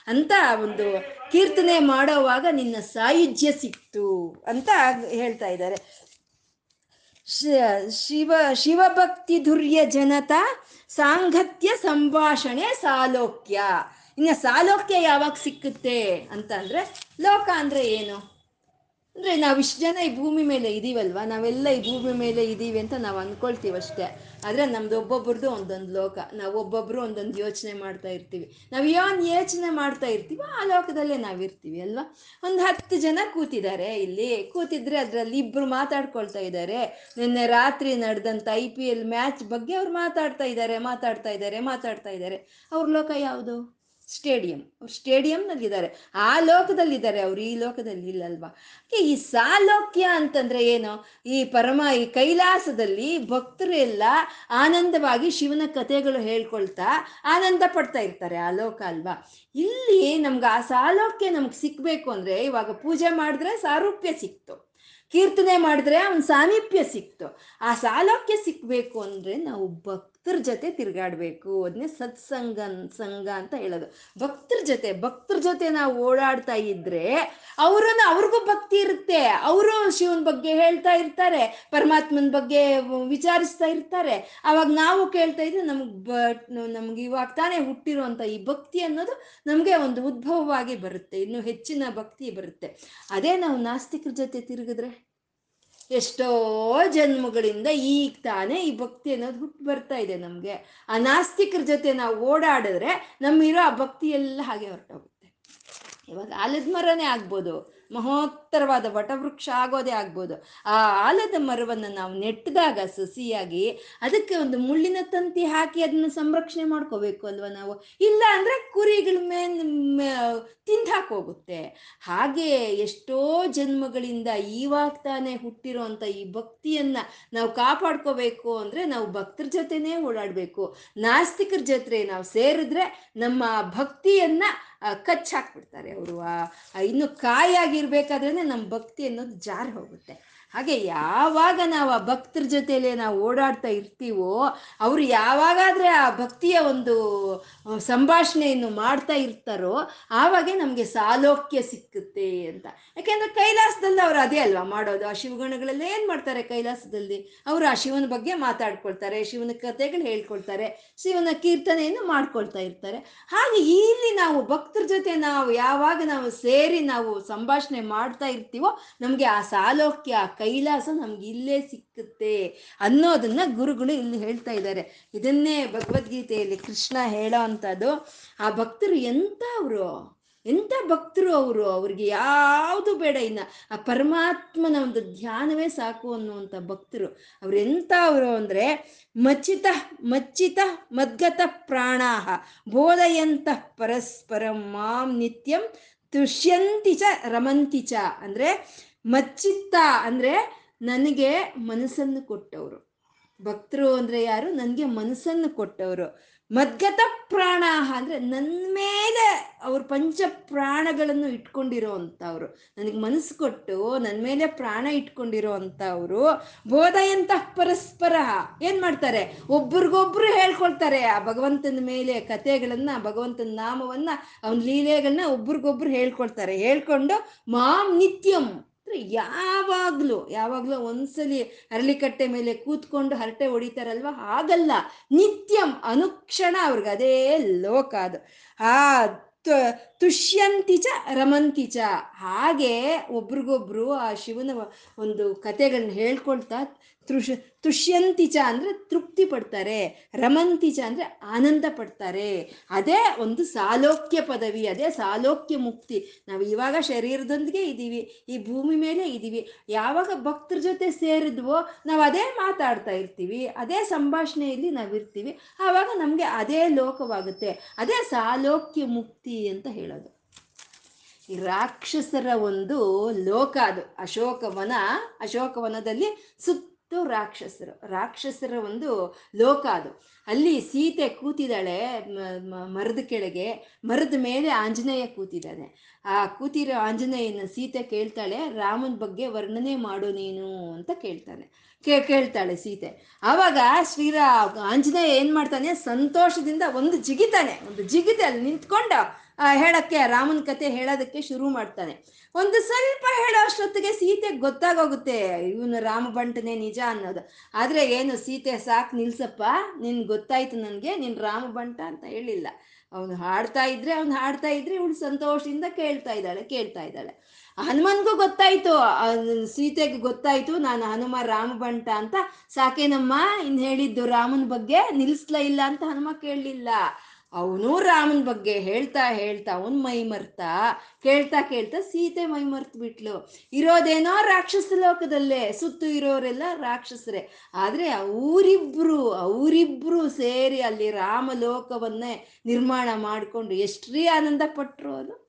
ಅಂತ ಒಂದು ಕೀರ್ತನೆ ಮಾಡೋವಾಗ ನಿನ್ನ ಸಾಯುಜ್ಯ ಸಿಕ್ತು. ಅಂತ ಹೇಳ್ತಾ ಇದ್ದಾರೆ. ಶಿವ, ಶಿವಭಕ್ತಿ ಧುರ್ಯ ಜನತಾ ಸಾಂಗತ್ಯ ಸಂಭಾಷಣೆ ಸಾಲೋಕ್ಯ. ಇನ್ನು ಸಾಲೋಕ್ಯ ಯಾವಾಗ ಸಿಕ್ಕುತ್ತೆ ಅಂತ ಅಂದ್ರೆ ಲೋಕ ಅಂದ್ರೆ ಏನು? ಅಂದ್ರೆ ನಾವು ಇಷ್ಟು ಜನ ಈ ಭೂಮಿ ಮೇಲೆ ಇದೀವಲ್ವಾ? ನಾವೆಲ್ಲ ಈ ಭೂಮಿ ಮೇಲೆ ಇದ್ದೀವಿ ಅಂತ ನಾವು ಅನ್ಕೊಳ್ತೀವಿ ಅಷ್ಟೇ. ಆದ್ರೆ ನಮ್ದು ಒಬ್ಬೊಬ್ರದ್ದು ಒಂದೊಂದು ಲೋಕ. ನಾವು ಒಬ್ಬೊಬ್ರು ಒಂದೊಂದು ಯೋಚನೆ ಮಾಡ್ತಾ ಇರ್ತೀವಿ. ನಾವು ಏನು ಯೋಚನೆ ಮಾಡ್ತಾ ಇರ್ತೀವೋ ಆ ಲೋಕದಲ್ಲೇ ನಾವಿರ್ತೀವಿ ಅಲ್ವಾ? ಒಂದು ಹತ್ತು ಜನ ಕೂತಿದ್ದಾರೆ ಇಲ್ಲಿ. ಕೂತಿದ್ರೆ ಅದರಲ್ಲಿ ಇಬ್ರು ಮಾತಾಡ್ಕೊಳ್ತಾ ಇದ್ದಾರೆ ನಿನ್ನೆ ರಾತ್ರಿ ನಡೆದಂಥ ಐ ಪಿ ಎಲ್ ಮ್ಯಾಚ್ ಬಗ್ಗೆ ಅವ್ರು ಮಾತಾಡ್ತಾ ಇದ್ದಾರೆ ಮಾತಾಡ್ತಾ ಇದ್ದಾರೆ ಮಾತಾಡ್ತಾ ಇದ್ದಾರೆ ಅವ್ರ ಲೋಕ ಯಾವುದು? ಸ್ಟೇಡಿಯಂ. ಅವ್ರು ಸ್ಟೇಡಿಯಂನಲ್ಲಿದ್ದಾರೆ. ಆ ಲೋಕದಲ್ಲಿದ್ದಾರೆ. ಅವ್ರು ಈ ಲೋಕದಲ್ಲಿ ಇಲ್ಲಲ್ವಾ? ಈ ಸಾಲೋಕ್ಯ ಅಂತಂದ್ರೆ ಏನು? ಈ ಪರಮ, ಈ ಕೈಲಾಸದಲ್ಲಿ ಭಕ್ತರು ಎಲ್ಲ ಆನಂದವಾಗಿ ಶಿವನ ಕಥೆಗಳು ಹೇಳ್ಕೊಳ್ತಾ ಆನಂದ ಪಡ್ತಾ ಇರ್ತಾರೆ ಆ ಲೋಕ ಅಲ್ವಾ? ಇಲ್ಲಿ ನಮ್ಗೆ ಆ ಸಾಲೋಕ್ಯ ನಮ್ಗೆ ಸಿಕ್ಬೇಕು ಅಂದ್ರೆ ಇವಾಗ ಪೂಜೆ ಮಾಡಿದ್ರೆ ಸಾರೂಪ್ಯ ಸಿಕ್ತು. ಕೀರ್ತನೆ ಮಾಡಿದ್ರೆ ಅವನ್ ಸಾಮೀಪ್ಯ ಸಿಕ್ತು. ಆ ಸಾಲೋಕ್ಯ ಸಿಕ್ಬೇಕು ಅಂದ್ರೆ ನಾವು ಭಕ್ತರ ಜೊತೆ ತಿರ್ಗಾಡ್ಬೇಕು. ಅದನ್ನೇ ಸತ್ಸಂಗ ಸಂಘ ಅಂತ ಹೇಳೋದು. ಭಕ್ತರ ಜೊತೆ ಭಕ್ತರ ಜೊತೆ ನಾವು ಓಡಾಡ್ತಾ ಇದ್ರೆ ಅವರನ್ನ, ಅವ್ರಿಗೂ ಭಕ್ತಿ ಇರುತ್ತೆ. ಅವರು ಶಿವನ ಬಗ್ಗೆ ಹೇಳ್ತಾ ಇರ್ತಾರೆ. ಪರಮಾತ್ಮನ ಬಗ್ಗೆ ವಿಚಾರಿಸ್ತಾ ಇರ್ತಾರೆ. ಅವಾಗ ನಾವು ಕೇಳ್ತಾ ಇದ್ರೆ ನಮ್ಗೆ ನಮ್ಗೆ ಇವಾಗ ತಾನೇ ಹುಟ್ಟಿರುವಂತ ಈ ಭಕ್ತಿ ಅನ್ನೋದು ನಮಗೆ ಒಂದು ಉದ್ಭವವಾಗಿ ಬರುತ್ತೆ. ಇನ್ನು ಹೆಚ್ಚಿನ ಭಕ್ತಿ ಬರುತ್ತೆ. ಅದೇ ನಾವು ನಾಸ್ತಿಕರ ಜೊತೆ ತಿರುಗಿದ್ರೆ ಎಷ್ಟೋ ಜನ್ಮಗಳಿಂದ ಈಗ ತಾನೇ ಈ ಭಕ್ತಿ ಅನ್ನೋದು ಹುಟ್ಟು ಬರ್ತಾ ಇದೆ ನಮಗೆ. ಆ ನಾಸ್ತಿಕರ ಜೊತೆ ನಾವು ಓಡಾಡಿದ್ರೆ ನಮ್ಮಿರೋ ಆ ಭಕ್ತಿ ಎಲ್ಲ ಹಾಗೆ ಹೊರಟೋಗುತ್ತೆ. ಇವಾಗ ಆಲದ ಮರನೇ ಆಗ್ಬೋದು, ಮಹೋತ್ತರವಾದ ವಟವೃಕ್ಷ ಆಗೋದೇ ಆಗ್ಬೋದು. ಆ ಆಲದ ಮರವನ್ನು ನಾವು ನೆಟ್ಟಿದಾಗ ಸಸಿಯಾಗಿ ಅದಕ್ಕೆ ಒಂದು ಮುಳ್ಳಿನ ತಂತಿ ಹಾಕಿ ಅದನ್ನು ಸಂರಕ್ಷಣೆ ಮಾಡ್ಕೋಬೇಕು ಅಲ್ವಾ ನಾವು? ಇಲ್ಲ ಅಂದರೆ ಕುರಿಗಳ ಮೇಲೆ ತಿಂದು ಹಾಕೋಗುತ್ತೆ ಹಾಗೆ ಎಷ್ಟೋ ಜನ್ಮಗಳಿಂದ ಇವಾಗ ತಾನೇ ಹುಟ್ಟಿರೋಂಥ ಈ ಭಕ್ತಿಯನ್ನ ನಾವು ಕಾಪಾಡ್ಕೋಬೇಕು ಅಂದರೆ ನಾವು ಭಕ್ತರ ಜೊತೆನೇ ಓಡಾಡಬೇಕು. ನಾಸ್ತಿಕರ ಜೊತೆ ನಾವು ಸೇರಿದ್ರೆ ನಮ್ಮ ಭಕ್ತಿಯನ್ನ ಆ, ಕಚ್ ಹಾಕ್ಬಿಡ್ತಾರೆ ಅವರು ಇನ್ನು ಕಾಯಾಗಿರ್ಬೇಕಾದ್ರೆ ನಮ್ಮ ಭಕ್ತಿ ಅನ್ನೋದು ಜಾರಿ ಹೋಗುತ್ತೆ. ಹಾಗೆ ಯಾವಾಗ ನಾವು ಆ ಭಕ್ತರ ಜೊತೆಲೆ ನಾವು ಓಡಾಡ್ತಾ ಇರ್ತೀವೋ, ಅವರು ಯಾವಾಗಾದ್ರೆ ಆ ಭಕ್ತಿಯ ಒಂದು ಸಂಭಾಷಣೆಯನ್ನು ಮಾಡ್ತಾ ಇರ್ತಾರೋ, ಆವಾಗೆ ನಮಗೆ ಸಾಲೋಕ್ಯ ಸಿಕ್ಕುತ್ತೆ ಅಂತ. ಯಾಕೆಂದ್ರೆ ಕೈಲಾಸದಲ್ಲಿ ಅವರು ಅದೇ ಅಲ್ವಾ ಮಾಡೋದು. ಆ ಶಿವಗಣಗಳೆಲ್ಲ ಏನು ಮಾಡ್ತಾರೆ ಕೈಲಾಸದಲ್ಲಿ? ಅವರು ಆ ಶಿವನ ಬಗ್ಗೆ ಮಾತಾಡ್ಕೊಳ್ತಾರೆ, ಶಿವನ ಕಥೆಗಳು ಹೇಳ್ಕೊಳ್ತಾರೆ, ಶಿವನ ಕೀರ್ತನೆಯನ್ನು ಮಾಡ್ಕೊಳ್ತಾ ಇರ್ತಾರೆ. ಹಾಗೆ ಇಲ್ಲಿ ನಾವು ಭಕ್ತರ ಜೊತೆ ನಾವು ಯಾವಾಗ ನಾವು ಸೇರಿ ನಾವು ಸಂಭಾಷಣೆ ಮಾಡ್ತಾ ಇರ್ತೀವೋ, ನಮಗೆ ಆ ಸಾಲೋಕ್ಯ ಕೈಲಾಸ ನಮ್ಗೆ ಇಲ್ಲೇ ಸಿಕ್ಕುತ್ತೆ ಅನ್ನೋದನ್ನ ಗುರುಗಳು ಇಲ್ಲಿ ಹೇಳ್ತಾ ಇದ್ದಾರೆ. ಇದನ್ನೇ ಭಗವದ್ಗೀತೆಯಲ್ಲಿ ಕೃಷ್ಣ ಹೇಳೋ ಅಂಥದ್ದು ಆ ಭಕ್ತರು ಎಂತ ಅವರು? ಎಂಥ ಭಕ್ತರು ಅವರು? ಅವ್ರಿಗೆ ಯಾವುದು ಬೇಡ ಇನ್ನ. ಆ ಪರಮಾತ್ಮನ ಒಂದು ಧ್ಯಾನವೇ ಸಾಕು ಅನ್ನುವಂಥ ಭಕ್ತರು. ಅವ್ರು ಎಂಥ ಅವರು ಅಂದ್ರೆ, ಮಚ್ಚಿತ ಮಚ್ಚಿತ ಮದ್ಗತ ಪ್ರಾಣಾಹ, ಬೋಧಯಂತ ಪರಸ್ಪರ ಮಾಂ ನಿತ್ಯಂ ತುಷ್ಯಂತಿ ಚ ರಮಂತಿ ಚ. ಅಂದ್ರೆ ಮಚ್ಚಿತ್ತ ಅಂದ್ರೆ ನನಗೆ ಮನಸ್ಸನ್ನು ಕೊಟ್ಟವರು. ಭಕ್ತರು ಅಂದ್ರೆ ಯಾರು? ನನಗೆ ಮನಸ್ಸನ್ನು ಕೊಟ್ಟವರು. ಮದ್ಗತ ಪ್ರಾಣ ಅಂದ್ರೆ ನನ್ನ ಮೇಲೆ ಅವ್ರ ಪಂಚ ಪ್ರಾಣಗಳನ್ನು ಇಟ್ಕೊಂಡಿರೋ ಅಂತವ್ರು ನನಗೆ ಮನಸ್ಸು ಕೊಟ್ಟು ನನ್ನ ಮೇಲೆ ಪ್ರಾಣ ಇಟ್ಕೊಂಡಿರೋ ಅಂತವ್ರು ಬೋಧಯಂತ ಪರಸ್ಪರ ಏನ್ ಮಾಡ್ತಾರೆ? ಒಬ್ರಿಗೊಬ್ರು ಹೇಳ್ಕೊಳ್ತಾರೆ ಆ ಭಗವಂತನ ಮೇಲೆ ಕಥೆಗಳನ್ನ, ಭಗವಂತನ ನಾಮವನ್ನ, ಅವನ ಲೀಲೆಗಳನ್ನ ಒಬ್ರಿಗೊಬ್ರು ಹೇಳ್ಕೊಳ್ತಾರೆ. ಹೇಳ್ಕೊಂಡು ಮಾಂ ನಿತ್ಯಂ. ಯಾವಾಗ್ಲೂ ಯಾವಾಗ್ಲೂ ಒಂದ್ಸಲಿ ಅರಳಿಕಟ್ಟೆ ಮೇಲೆ ಕೂತ್ಕೊಂಡು ಹರಟೆ ಹೊಡಿತಾರಲ್ವ? ಹಾಗಲ್ಲ. ನಿತ್ಯಂ ಅನುಕ್ಷಣ ಅವ್ರಿಗೆ. ಅದೇ ಲೋಕ ಅದು. ಆ ತು- ರಮಂತಿಚ ಹಾಗೆ ಒಬ್ರಿಗೊಬ್ರು ಆ ಶಿವನ ಒಂದು ಕತೆಗಳನ್ನ ಹೇಳ್ಕೊಳ್ತಾ ತೃಷ ತುಷ್ಯಂತಿಚ ಅಂದರೆ ತೃಪ್ತಿ ಪಡ್ತಾರೆ ರಮಂತಿಚ ಅಂದರೆ ಆನಂದ ಪಡ್ತಾರೆ. ಅದೇ ಒಂದು ಸಾಲೋಕ್ಯ ಪದವಿ, ಅದೇ ಸಾಲೋಕ್ಯ ಮುಕ್ತಿ. ನಾವು ಇವಾಗ ಶರೀರದೊಂದಿಗೆ ಇದ್ದೀವಿ, ಈ ಭೂಮಿ ಮೇಲೆ ಇದ್ದೀವಿ. ಯಾವಾಗ ಭಕ್ತರ ಜೊತೆ ಸೇರಿದ್ವೋ, ನಾವು ಅದೇ ಮಾತಾಡ್ತಾ ಇರ್ತೀವಿ, ಅದೇ ಸಂಭಾಷಣೆಯಲ್ಲಿ ನಾವಿರ್ತೀವಿ ಆವಾಗ ನಮಗೆ ಅದೇ ಲೋಕವಾಗುತ್ತೆ, ಅದೇ ಸಾಲೋಕ್ಯ ಮುಕ್ತಿ ಅಂತ ಹೇಳೋದು. ಈ ರಾಕ್ಷಸರ ಒಂದು ಲೋಕ ಅದು, ಅಶೋಕವನ, ಅಶೋಕವನದಲ್ಲಿ ಸುತ್ತು ರಾಕ್ಷಸರು. ರಾಕ್ಷಸರ ಒಂದು ಲೋಕ ಅದು. ಅಲ್ಲಿ ಸೀತೆ ಕೂತಿದ್ದಾಳೆ ಮರದ ಕೆಳಗೆ. ಮರದ ಮೇಲೆ ಆಂಜನೇಯ ಕೂತಿದ್ದಾನೆ. ಆ ಕೂತಿರೋ ಆಂಜನೇಯನ ಸೀತೆ ಕೇಳ್ತಾಳೆ, ರಾಮನ ಬಗ್ಗೆ ವರ್ಣನೆ ಮಾಡು ನೀನು ಅಂತ ಕೇಳ್ತಾನೆ. ಕೇ, ಕೇಳ್ತಾಳೆ ಸೀತೆ. ಆವಾಗ ಶ್ರೀರಾ ಆಂಜನೇಯ ಏನು ಮಾಡ್ತಾನೆ, ಸಂತೋಷದಿಂದ ಒಂದು ಜಿಗಿತಾನೆ. ಒಂದು ಜಿಗಿತೆ ಅಲ್ಲಿ ನಿಂತ್ಕೊಂಡು ಹೇಳಕ್ಕೆ ರಾಮನ ಕತೆ ಹೇಳೋದಕ್ಕೆ ಶುರು ಮಾಡ್ತಾನೆ. ಒಂದು ಸ್ವಲ್ಪ ಹೇಳೋ ಅಷ್ಟೊತ್ತಿಗೆ ಸೀತೆ ಗೊತ್ತಾಗೋಗುತ್ತೆ, ಇವನು ರಾಮ ಬಂಟನೆ ನಿಜ ಅನ್ನೋದು. ಆದ್ರೆ ಏನು, ಸೀತೆ ಸಾಕು ನಿಲ್ಸಪ್ಪ, ನಿನ್ ಗೊತ್ತಾಯ್ತು ನನಗೆ, ನಿನ್ ರಾಮ ಬಂಟ ಅಂತ ಹೇಳಿಲ್ಲ. ಅವನು ಹಾಡ್ತಾ ಇದ್ರೆ, ಅವ್ನು ಹಾಡ್ತಾ ಇದ್ರೆ ಇವಳು ಸಂತೋಷದಿಂದ ಕೇಳ್ತಾ ಇದ್ದಾಳೆ ಕೇಳ್ತಾ ಇದ್ದಾಳೆ. ಹನುಮನ್ಗೂ ಗೊತ್ತಾಯ್ತು ಸೀತೆಗೆ ಗೊತ್ತಾಯ್ತು, ನಾನು ಹನುಮ ರಾಮ ಬಂಟ ಅಂತ. ಸಾಕೇನಮ್ಮ, ಇನ್ ಹೇಳಿದ್ದು ರಾಮನ ಬಗ್ಗೆ ನಿಲ್ಸ್ಲ ಇಲ್ಲ ಅಂತ ಹನುಮ ಕೇಳಲಿಲ್ಲ. ಅವನು ರಾಮನ ಬಗ್ಗೆ ಹೇಳ್ತಾ ಹೇಳ್ತಾ ಅವನ್ ಮೈ ಮರ್ತಾ, ಕೇಳ್ತಾ ಕೇಳ್ತಾ ಸೀತೆ ಮೈ ಮರ್ತು ಬಿಟ್ಲು. ಇರೋದೇನೋ ರಾಕ್ಷಸ ಲೋಕದಲ್ಲೇ, ಸುತ್ತು ಇರೋರೆಲ್ಲ ರಾಕ್ಷಸರೇ. ಆದ್ರೆ ಅವರಿಬ್ರು ಅವರಿಬ್ರು ಸೇರಿ ಅಲ್ಲಿ ರಾಮ ಲೋಕವನ್ನೇ ನಿರ್ಮಾಣ ಮಾಡಿಕೊಂಡು ಎಷ್ಟ್ರೀ ಆನಂದ ಪಟ್ರು ಅದು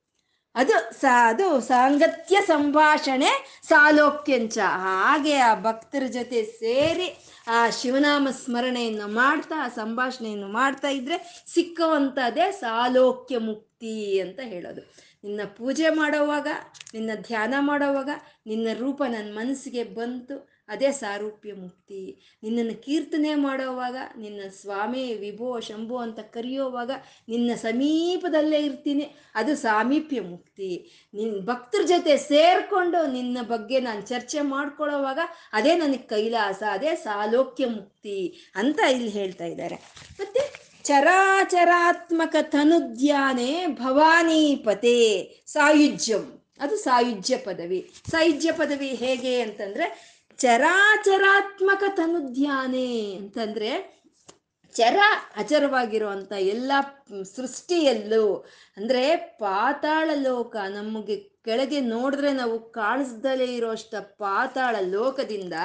ಅದು ಸಾ, ಅದು ಸಾಂಗತ್ಯ ಸಂಭಾಷಣೆ ಸಾಲೋಕ್ಯಂಚ. ಹಾಗೆ ಆ ಭಕ್ತರ ಜೊತೆ ಸೇರಿ ಆ ಶಿವನಾಮ ಸ್ಮರಣೆಯನ್ನು ಮಾಡ್ತಾ ಆ ಸಂಭಾಷಣೆಯನ್ನು ಮಾಡ್ತಾ ಇದ್ರೆ ಸಿಕ್ಕುವಂಥದ್ದೇ ಸಾಲೋಕ್ಯ ಮುಕ್ತಿ ಅಂತ ಹೇಳೋದು. ನಿನ್ನ ಪೂಜೆ ಮಾಡೋವಾಗ, ನಿನ್ನ ಧ್ಯಾನ ಮಾಡೋವಾಗ, ನಿನ್ನ ರೂಪ ನನ್ನ ಮನಸ್ಸಿಗೆ ಬಂತು ಅದೇ ಸಾರೂಪ್ಯ ಮುಕ್ತಿ. ನಿನ್ನನ್ನು ಕೀರ್ತನೆ ಮಾಡೋವಾಗ, ನಿನ್ನ ಸ್ವಾಮಿ ವಿಭೋ ಶಂಭು ಅಂತ ಕರೆಯೋವಾಗ, ನಿನ್ನ ಸಮೀಪದಲ್ಲೇ ಇರ್ತೀನಿ. ಅದು ಸಾಮೀಪ್ಯ ಮುಕ್ತಿ. ನಿನ್ನ ಭಕ್ತರ ಜೊತೆ ಸೇರಿಕೊಂಡು ನಿನ್ನ ಬಗ್ಗೆ ನಾನು ಚರ್ಚೆ ಮಾಡ್ಕೊಳ್ಳೋವಾಗ, ಅದೇ ನನಗೆ ಕೈಲಾಸ, ಅದೇ ಸಾಲೋಕ್ಯ ಮುಕ್ತಿ ಅಂತ ಇಲ್ಲಿ ಹೇಳ್ತಾ ಇದ್ದಾರೆ. ಮತ್ತೆ ಚರಾಚರಾತ್ಮಕ ತನುದ್ಯಾನೆ ಭವಾನೀಪತೆ ಸಾಯುಜ್ಯಂ. ಅದು ಸಾಯುಜ್ಯ ಪದವಿ. ಸಾಯುಜ್ಯ ಪದವಿ ಹೇಗೆ ಅಂತಂದ್ರೆ ಚರಾಚರಾತ್ಮಕ ತನುಧ್ಯಾನೆ ಅಂತಂದ್ರೆ ಚರ ಅಚರವಾಗಿರುವಂಥ ಎಲ್ಲ ಸೃಷ್ಟಿಯಲ್ಲೂ, ಅಂದರೆ ಪಾತಾಳ ಲೋಕ ನಮಗೆ ಕೆಳಗೆ ನೋಡಿದ್ರೆ ನಾವು ಕಾಣಿಸ್ದಲೇ ಇರೋಷ್ಟ ಪಾತಾಳ ಲೋಕದಿಂದ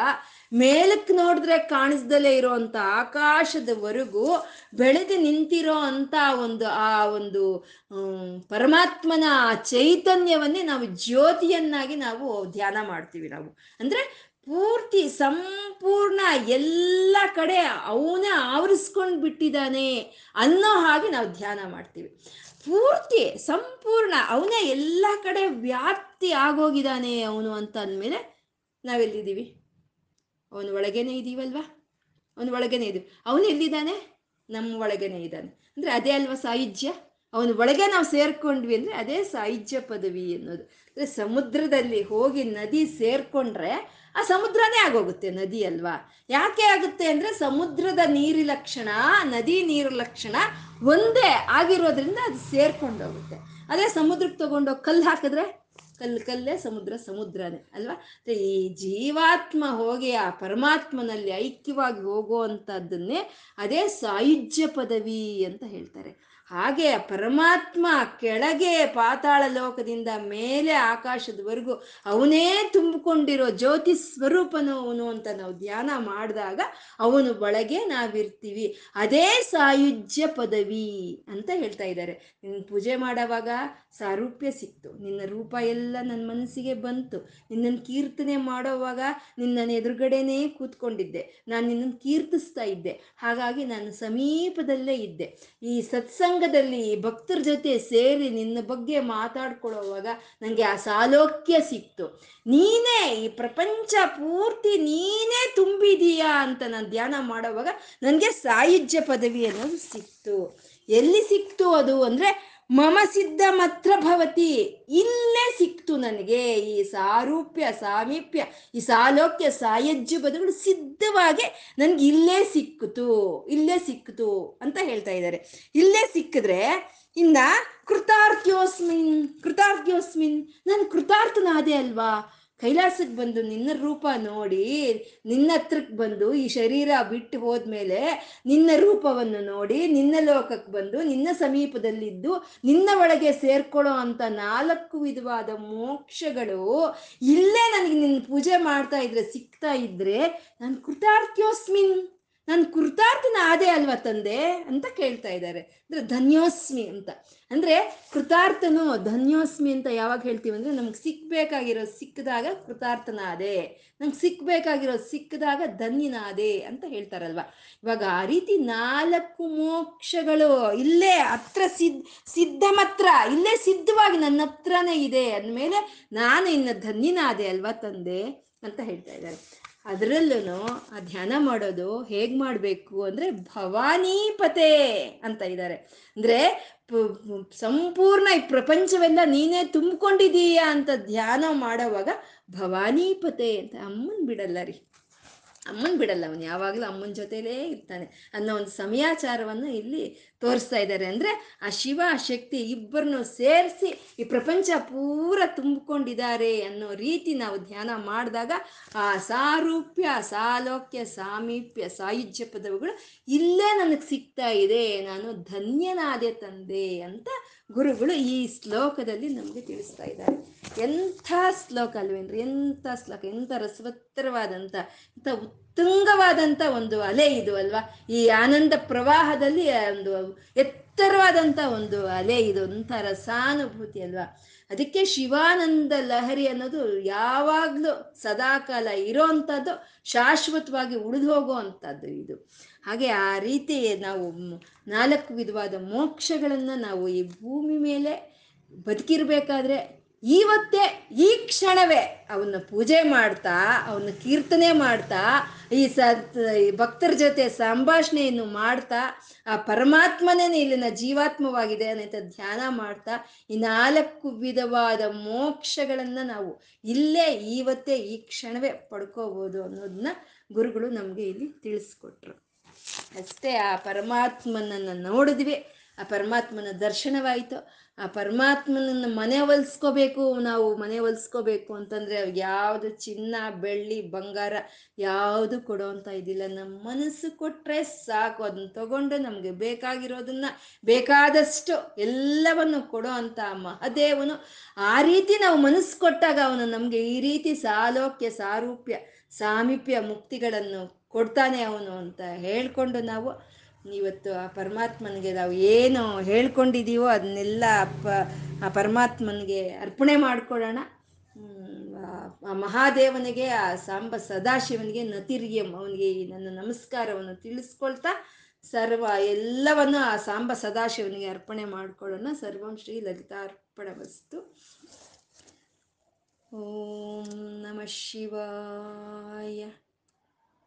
ಮೇಲಕ್ಕೆ ನೋಡಿದ್ರೆ ಕಾಣಿಸ್ದಲೇ ಇರೋವಂಥ ಆಕಾಶದವರೆಗೂ ಬೆಳೆದು ನಿಂತಿರೋ ಅಂಥ ಒಂದು ಆ ಒಂದು ಪರಮಾತ್ಮನ ಆ ಚೈತನ್ಯವನ್ನೇ ನಾವು ಜ್ಯೋತಿಯನ್ನಾಗಿ ನಾವು ಧ್ಯಾನ ಮಾಡ್ತೀವಿ ನಾವು. ಅಂದರೆ ಪೂರ್ತಿ ಸಂಪೂರ್ಣ ಎಲ್ಲ ಕಡೆ ಅವನೇ ಆವರಿಸ್ಕೊಂಡು ಬಿಟ್ಟಿದ್ದಾನೆ ಅನ್ನೋ ಹಾಗೆ ನಾವು ಧ್ಯಾನ ಮಾಡ್ತೀವಿ. ಪೂರ್ತಿ ಸಂಪೂರ್ಣ ಅವನೇ ಎಲ್ಲ ಕಡೆ ವ್ಯಾಪ್ತಿ ಆಗೋಗಿದ್ದಾನೆ ಅವನು ಅಂತ ಅಂದಮೇಲೆ ನಾವೆಲ್ಲಿದ್ದೀವಿ? ಅವನ ಒಳಗೇನೆ ಇದೀವಲ್ವಾ? ಅವನ ಒಳಗೇನೆ ಇದೀವಿ. ಅವನು ಎಲ್ಲಿದ್ದಾನೆ? ನಮ್ಮ ಒಳಗೇನೆ ಇದ್ದಾನೆ. ಅಂದರೆ ಅದೇ ಅಲ್ವಾ ಸಾಹಿತ್ಯ? ಅವನ ಒಳಗೆ ನಾವು ಸೇರ್ಕೊಂಡ್ವಿ ಅಂದರೆ ಅದೇ ಸಾಹಿತ್ಯ ಪದವಿ ಅನ್ನೋದು ಅಂದರೆ ಸಮುದ್ರದಲ್ಲಿ ಹೋಗಿ ನದಿ ಸೇರ್ಕೊಂಡ್ರೆ ಆ ಸಮುದ್ರನೇ ಆಗೋಗುತ್ತೆ ನದಿ ಅಲ್ವಾ? ಯಾಕೆ ಆಗುತ್ತೆ ಅಂದ್ರೆ ಸಮುದ್ರದ ನೀರಿ ಲಕ್ಷಣ ನದಿ ನೀರು ಲಕ್ಷಣ ಒಂದೇ ಆಗಿರೋದ್ರಿಂದ ಅದು ಸೇರ್ಕೊಂಡೋಗುತ್ತೆ. ಅದೇ ಸಮುದ್ರಕ್ಕೆ ತಗೊಂಡೋಗಿ ಕಲ್ಲು ಹಾಕಿದ್ರೆ? ಕಲ್ಲು ಕಲ್ಲೇ ಸಮುದ್ರ ಸಮುದ್ರನೇ ಅಲ್ವಾ? ಈ ಜೀವಾತ್ಮ ಹೋಗಿ ಆ ಪರಮಾತ್ಮನಲ್ಲಿ ಐಕ್ಯವಾಗಿ ಹೋಗುವಂಥದ್ದನ್ನೇ ಅದೇ ಸಾಯುಜ್ಯ ಪದವಿ ಅಂತ ಹೇಳ್ತಾರೆ. ಹಾಗೆ ಪರಮಾತ್ಮ ಕೆಳಗೆ ಪಾತಾಳ ಲೋಕದಿಂದ ಮೇಲೆ ಆಕಾಶದವರೆಗೂ ಅವನೇ ತುಂಬಿಕೊಂಡಿರೋ ಜ್ಯೋತಿ ಸ್ವರೂಪನು ಅವನು ಅಂತ ನಾವು ಧ್ಯಾನ ಮಾಡಿದಾಗ ಅವನು ಒಳಗೆ ನಾವಿರ್ತೀವಿ. ಅದೇ ಸಾಯುಜ್ಯ ಪದವಿ ಅಂತ ಹೇಳ್ತಾ ಇದ್ದಾರೆ. ನಿನ್ನ ಪೂಜೆ ಮಾಡೋವಾಗ ಸಾರೂಪ್ಯ ಸಿಕ್ತು. ನಿನ್ನ ರೂಪ ಎಲ್ಲ ನನ್ನ ಮನಸ್ಸಿಗೆ ಬಂತು. ನಿನ್ನನ್ನು ಕೀರ್ತನೆ ಮಾಡೋವಾಗ ನಿನ್ನ ಎದುರುಗಡೆನೇ ಕೂತ್ಕೊಂಡಿದ್ದೆ. ನಾನು ನಿನ್ನನ್ನು ಕೀರ್ತಿಸ್ತಾ ಇದ್ದೆ. ಹಾಗಾಗಿ ನಾನು ಸಮೀಪದಲ್ಲೇ ಇದ್ದೆ. ಈ ಸತ್ಸಂಗದಲ್ಲಿ ಭಕ್ತರ ಜೊತೆ ಸೇರಿ ನಿನ್ನ ಬಗ್ಗೆ ಮಾತಾಡ್ಕೊಳ್ಳೋವಾಗ ನನಗೆ ಆ ಸಾಲೋಕ್ಯ ಸಿಕ್ತು. ನೀನೇ ಈ ಪ್ರಪಂಚ ಪೂರ್ತಿ ನೀನೇ ತುಂಬಿದೀಯಾ ಅಂತ ನಾನು ಧ್ಯಾನ ಮಾಡೋವಾಗ ನನಗೆ ಸಾಯುಜ್ಯ ಪದವಿ ಅನ್ನೋದು ಸಿಕ್ತು. ಎಲ್ಲಿ ಸಿಕ್ತು ಅದು ಅಂದರೆ ಮಮ ಸಿದ್ಧ ಮಾತ್ರ ಭವತಿ. ಇಲ್ಲೇ ಸಿಕ್ತು ನನಗೆ. ಈ ಸಾರೂಪ್ಯ, ಸಾಮೀಪ್ಯ, ಈ ಸಾಲೋಕ್ಯ, ಸಾಯಜ್ಜು ಬದುಗಳು ಸಿದ್ಧವಾಗಿ ನನಗೆ ಇಲ್ಲೇ ಸಿಕ್ಕಿತು. ಇಲ್ಲೇ ಸಿಕ್ಕಿತು ಅಂತ ಹೇಳ್ತಾ ಇದ್ದಾರೆ. ಇಲ್ಲೇ ಸಿಕ್ಕಿದ್ರೆ ಇನ್ನ ಕೃತಾರ್ಥ್ಯೋಸ್ಮಿನ್ ಕೃತಾರ್ಥ್ಯೋಸ್ಮಿನ್, ನಾನು ಕೃತಾರ್ಥನಾದೆ ಅಲ್ವಾ? ಕೈಲಾಸಕ್ಕೆ ಬಂದು ನಿನ್ನ ರೂಪ ನೋಡಿ, ನಿನ್ನ ಹತ್ರಕ್ಕೆ ಬಂದು ಈ ಶರೀರ ಬಿಟ್ಟು ಹೋದ್ಮೇಲೆ ನಿನ್ನ ರೂಪವನ್ನು ನೋಡಿ, ನಿನ್ನ ಲೋಕಕ್ಕೆ ಬಂದು, ನಿನ್ನ ಸಮೀಪದಲ್ಲಿದ್ದು, ನಿನ್ನ ಒಳಗೆ ಸೇರ್ಕೊಳ್ಳೋ ಅಂತ ನಾಲ್ಕು ವಿಧವಾದ ಮೋಕ್ಷಗಳು ಇಲ್ಲೇ ನನಗೆ ನಿನ್ನ ಪೂಜೆ ಮಾಡ್ತಾ ಇದ್ರೆ, ಸಿಗ್ತಾ ಇದ್ರೆ, ನಾನು ಕೃತಾರ್ಥ್ಯೋಸ್ಮಿನ್. ನಾನು ಕೃತಾರ್ಥನ ಆದೆ ಅಲ್ವಾ ತಂದೆ ಅಂತ ಕೇಳ್ತಾ ಇದ್ದಾರೆ. ಅಂದ್ರೆ ಧನ್ಯೋಸ್ಮಿ ಅಂತ. ಅಂದ್ರೆ ಕೃತಾರ್ಥನು ಧನ್ಯೋಸ್ಮಿ ಅಂತ ಯಾವಾಗ ಹೇಳ್ತೀವಿ ಅಂದ್ರೆ ನಮ್ಗೆ ಸಿಕ್ಬೇಕಾಗಿರೋ ಸಿಕ್ಕದಾಗ ಕೃತಾರ್ಥನಾದೆ ನಂಗೆ ಸಿಕ್ಬೇಕಾಗಿರೋ ಸಿಕ್ಕದಾಗ ಧನ್ಯನಾದೆ ಅಂತ ಹೇಳ್ತಾರಲ್ವಾ. ಇವಾಗ ಆ ರೀತಿ ನಾಲ್ಕು ಮೋಕ್ಷಗಳು ಇಲ್ಲೇ ಹತ್ರ ಸಿದ್ಧ ಸಿದ್ಧ ಮಾತ್ರ, ಇಲ್ಲೇ ಸಿದ್ಧವಾಗಿ ನನ್ನ ಹತ್ರನೇ ಇದೆ ಅಂದಮೇಲೆ ನಾನು ಇನ್ನು ಧನ್ಯನಾದೆ ಅಲ್ವಾ ತಂದೆ ಅಂತ ಹೇಳ್ತಾ ಇದ್ದಾರೆ. ಅದರಲ್ಲೂ ಆ ಧ್ಯಾನ ಮಾಡೋದು ಹೇಗೆ ಮಾಡಬೇಕು ಅಂದರೆ ಭವಾನೀಪತೆ ಅಂತ ಇದ್ದಾರೆ ಅಂದರೆ ಸಂಪೂರ್ಣ ಈ ಪ್ರಪಂಚವೆಲ್ಲ ನೀನೇ ತುಂಬಿಕೊಂಡಿದೀಯ ಅಂತ ಧ್ಯಾನ ಮಾಡೋವಾಗ ಭವಾನೀಪತೆ ಅಂತ ಅಮ್ಮನ್ ಬಿಡಲ್ಲ ರೀ. ಅಮ್ಮನ್ ಬಿಡಲ್ಲ, ಅವನು ಯಾವಾಗಲೂ ಅಮ್ಮನ ಜೊತೆಲೇ ಇರ್ತಾನೆ ಅನ್ನೋ ಒಂದು ಸಮಯಾಚಾರವನ್ನು ಇಲ್ಲಿ ತೋರಿಸ್ತಾ ಇದ್ದಾರೆ ಅಂದರೆ ಆ ಶಿವ, ಆ ಶಕ್ತಿ ಇಬ್ಬರನ್ನು ಸೇರಿಸಿ ಈ ಪ್ರಪಂಚ ಪೂರ ತುಂಬಿಕೊಂಡಿದ್ದಾರೆ ಅನ್ನೋ ರೀತಿ ನಾವು ಧ್ಯಾನ ಮಾಡಿದಾಗ ಆ ಸಾರೂಪ್ಯ, ಸಾಲೋಕ್ಯ, ಸಾಮೀಪ್ಯ, ಸಾಯುಜ್ಯ ಪದವುಗಳು ಇಲ್ಲೇ ನನಗೆ ಸಿಗ್ತಾ ಇದೆ, ನಾನು ಧನ್ಯನಾದೆ ತಂದೆ ಅಂತ ಗುರುಗಳು ಈ ಶ್ಲೋಕದಲ್ಲಿ ನಮಗೆ ತಿಳಿಸ್ತಾ ಇದ್ದಾರೆ. ಎಂಥ ಶ್ಲೋಕ ಅಲ್ವೇನ್ರಿ? ಎಂಥ ಶ್ಲೋಕ? ಎಂಥ ರಸವತ್ತರವಾದಂಥ, ಎಂಥ ಉತ್ತುಂಗವಾದಂಥ ಒಂದು ಅಲೆ ಇದು ಅಲ್ವಾ? ಈ ಆನಂದ ಪ್ರವಾಹದಲ್ಲಿ ಒಂದು ಎತ್ತರವಾದಂಥ ಒಂದು ಅಲೆ ಇದು ಒಂಥರ ರಸಾನುಭೂತಿ ಅಲ್ವಾ? ಅದಕ್ಕೆ ಶಿವಾನಂದ ಲಹರಿ ಅನ್ನೋದು ಯಾವಾಗಲೂ ಸದಾಕಾಲ ಇರೋವಂಥದ್ದು ಶಾಶ್ವತವಾಗಿ ಉಳಿದು ಹೋಗುವಂಥದ್ದು ಇದು. ಹಾಗೆ ಆ ರೀತಿ ನಾವು ನಾಲ್ಕು ವಿಧವಾದ ಮೋಕ್ಷಗಳನ್ನು ನಾವು ಈ ಭೂಮಿ ಮೇಲೆ ಬದುಕಿರ್ಬೇಕಾದ್ರೆ ಇವತ್ತೇ ಈ ಕ್ಷಣವೇ ಅವನ್ನ ಪೂಜೆ ಮಾಡ್ತಾ, ಅವನ್ನ ಕೀರ್ತನೆ ಮಾಡ್ತಾ, ಈ ಸ, ಈ ಭಕ್ತರ ಜೊತೆ ಸಂಭಾಷಣೆಯನ್ನು ಮಾಡ್ತಾ, ಆ ಪರಮಾತ್ಮನೇ ಇಲ್ಲಿನ ಜೀವಾತ್ಮವಾಗಿದೆ ಅನ್ನೋ ಧ್ಯಾನ ಮಾಡ್ತಾ, ಈ ನಾಲ್ಕು ವಿಧವಾದ ಮೋಕ್ಷಗಳನ್ನು ನಾವು ಇಲ್ಲೇ, ಇವತ್ತೇ ಈ ಕ್ಷಣವೇ ಪಡ್ಕೋಬಹುದು ಅನ್ನೋದನ್ನ ಗುರುಗಳು ನಮಗೆ ಇಲ್ಲಿ ತಿಳಿಸ್ಕೊಟ್ರು. ಅಷ್ಟೇ ಆ ಪರಮಾತ್ಮನನ್ನು ನೋಡಿದ್ವಿ. ಆ ಪರಮಾತ್ಮನ ದರ್ಶನವಾಯಿತು. ಆ ಪರಮಾತ್ಮನನ್ನು ಮನೆ ಒಲಿಸ್ಕೋಬೇಕು ನಾವು ಮನೆ ಒಲಿಸ್ಕೋಬೇಕು ಅಂತಂದ್ರೆ ಯಾವುದು ಚಿನ್ನ, ಬೆಳ್ಳಿ, ಬಂಗಾರ ಯಾವುದು ಕೊಡೋಂತ ಇದಿಲ್ಲ. ನಮ್ಮ ಮನಸ್ಸು ಕೊಟ್ಟರೆ ಸಾಕು. ಅದನ್ನ ತಗೊಂಡು ನಮಗೆ ಬೇಕಾಗಿರೋದನ್ನ, ಬೇಕಾದಷ್ಟು ಎಲ್ಲವನ್ನು ಕೊಡೋ ಅಂತ ಮಹದೇವನು ಆ ರೀತಿ ನಾವು ಮನಸ್ಸು ಕೊಟ್ಟಾಗ ಅವನು ನಮಗೆ ಈ ರೀತಿ ಸಾಲೋಕ್ಯ, ಸಾರೂಪ್ಯ, ಸಾಮೀಪ್ಯ ಮುಕ್ತಿಗಳನ್ನು ಕೊಡ್ತಾನೆ ಅವನು ಅಂತ ಹೇಳಿಕೊಂಡು ನಾವು ಇವತ್ತು ಆ ಪರಮಾತ್ಮನಿಗೆ ನಾವು ಏನು ಹೇಳ್ಕೊಂಡಿದ್ದೀವೋ ಅದನ್ನೆಲ್ಲ ಪ, ಆ ಪರಮಾತ್ಮನಿಗೆ ಅರ್ಪಣೆ ಮಾಡ್ಕೊಳ್ಳೋಣ. ಆ- ಮಹಾದೇವನಿಗೆ, ಆ ಸಾಂಬ ಸದಾಶಿವನಿಗೆ, ನತಿರ್ಯಂ ಅವನಿಗೆ ನನ್ನ ನಮಸ್ಕಾರವನ್ನು ತಿಳಿಸ್ಕೊಳ್ತಾ ಸರ್ವ ಎಲ್ಲವನ್ನು ಆ ಸಾಂಬ ಸದಾಶಿವನಿಗೆ ಅರ್ಪಣೆ ಮಾಡ್ಕೊಳ್ಳೋಣ. ಸರ್ವಂ ಶ್ರೀ ಲಲಿತಾರ್ಪಣ ವಸ್ತು ಓಂ ನಮಃ ಶಿವಾಯ.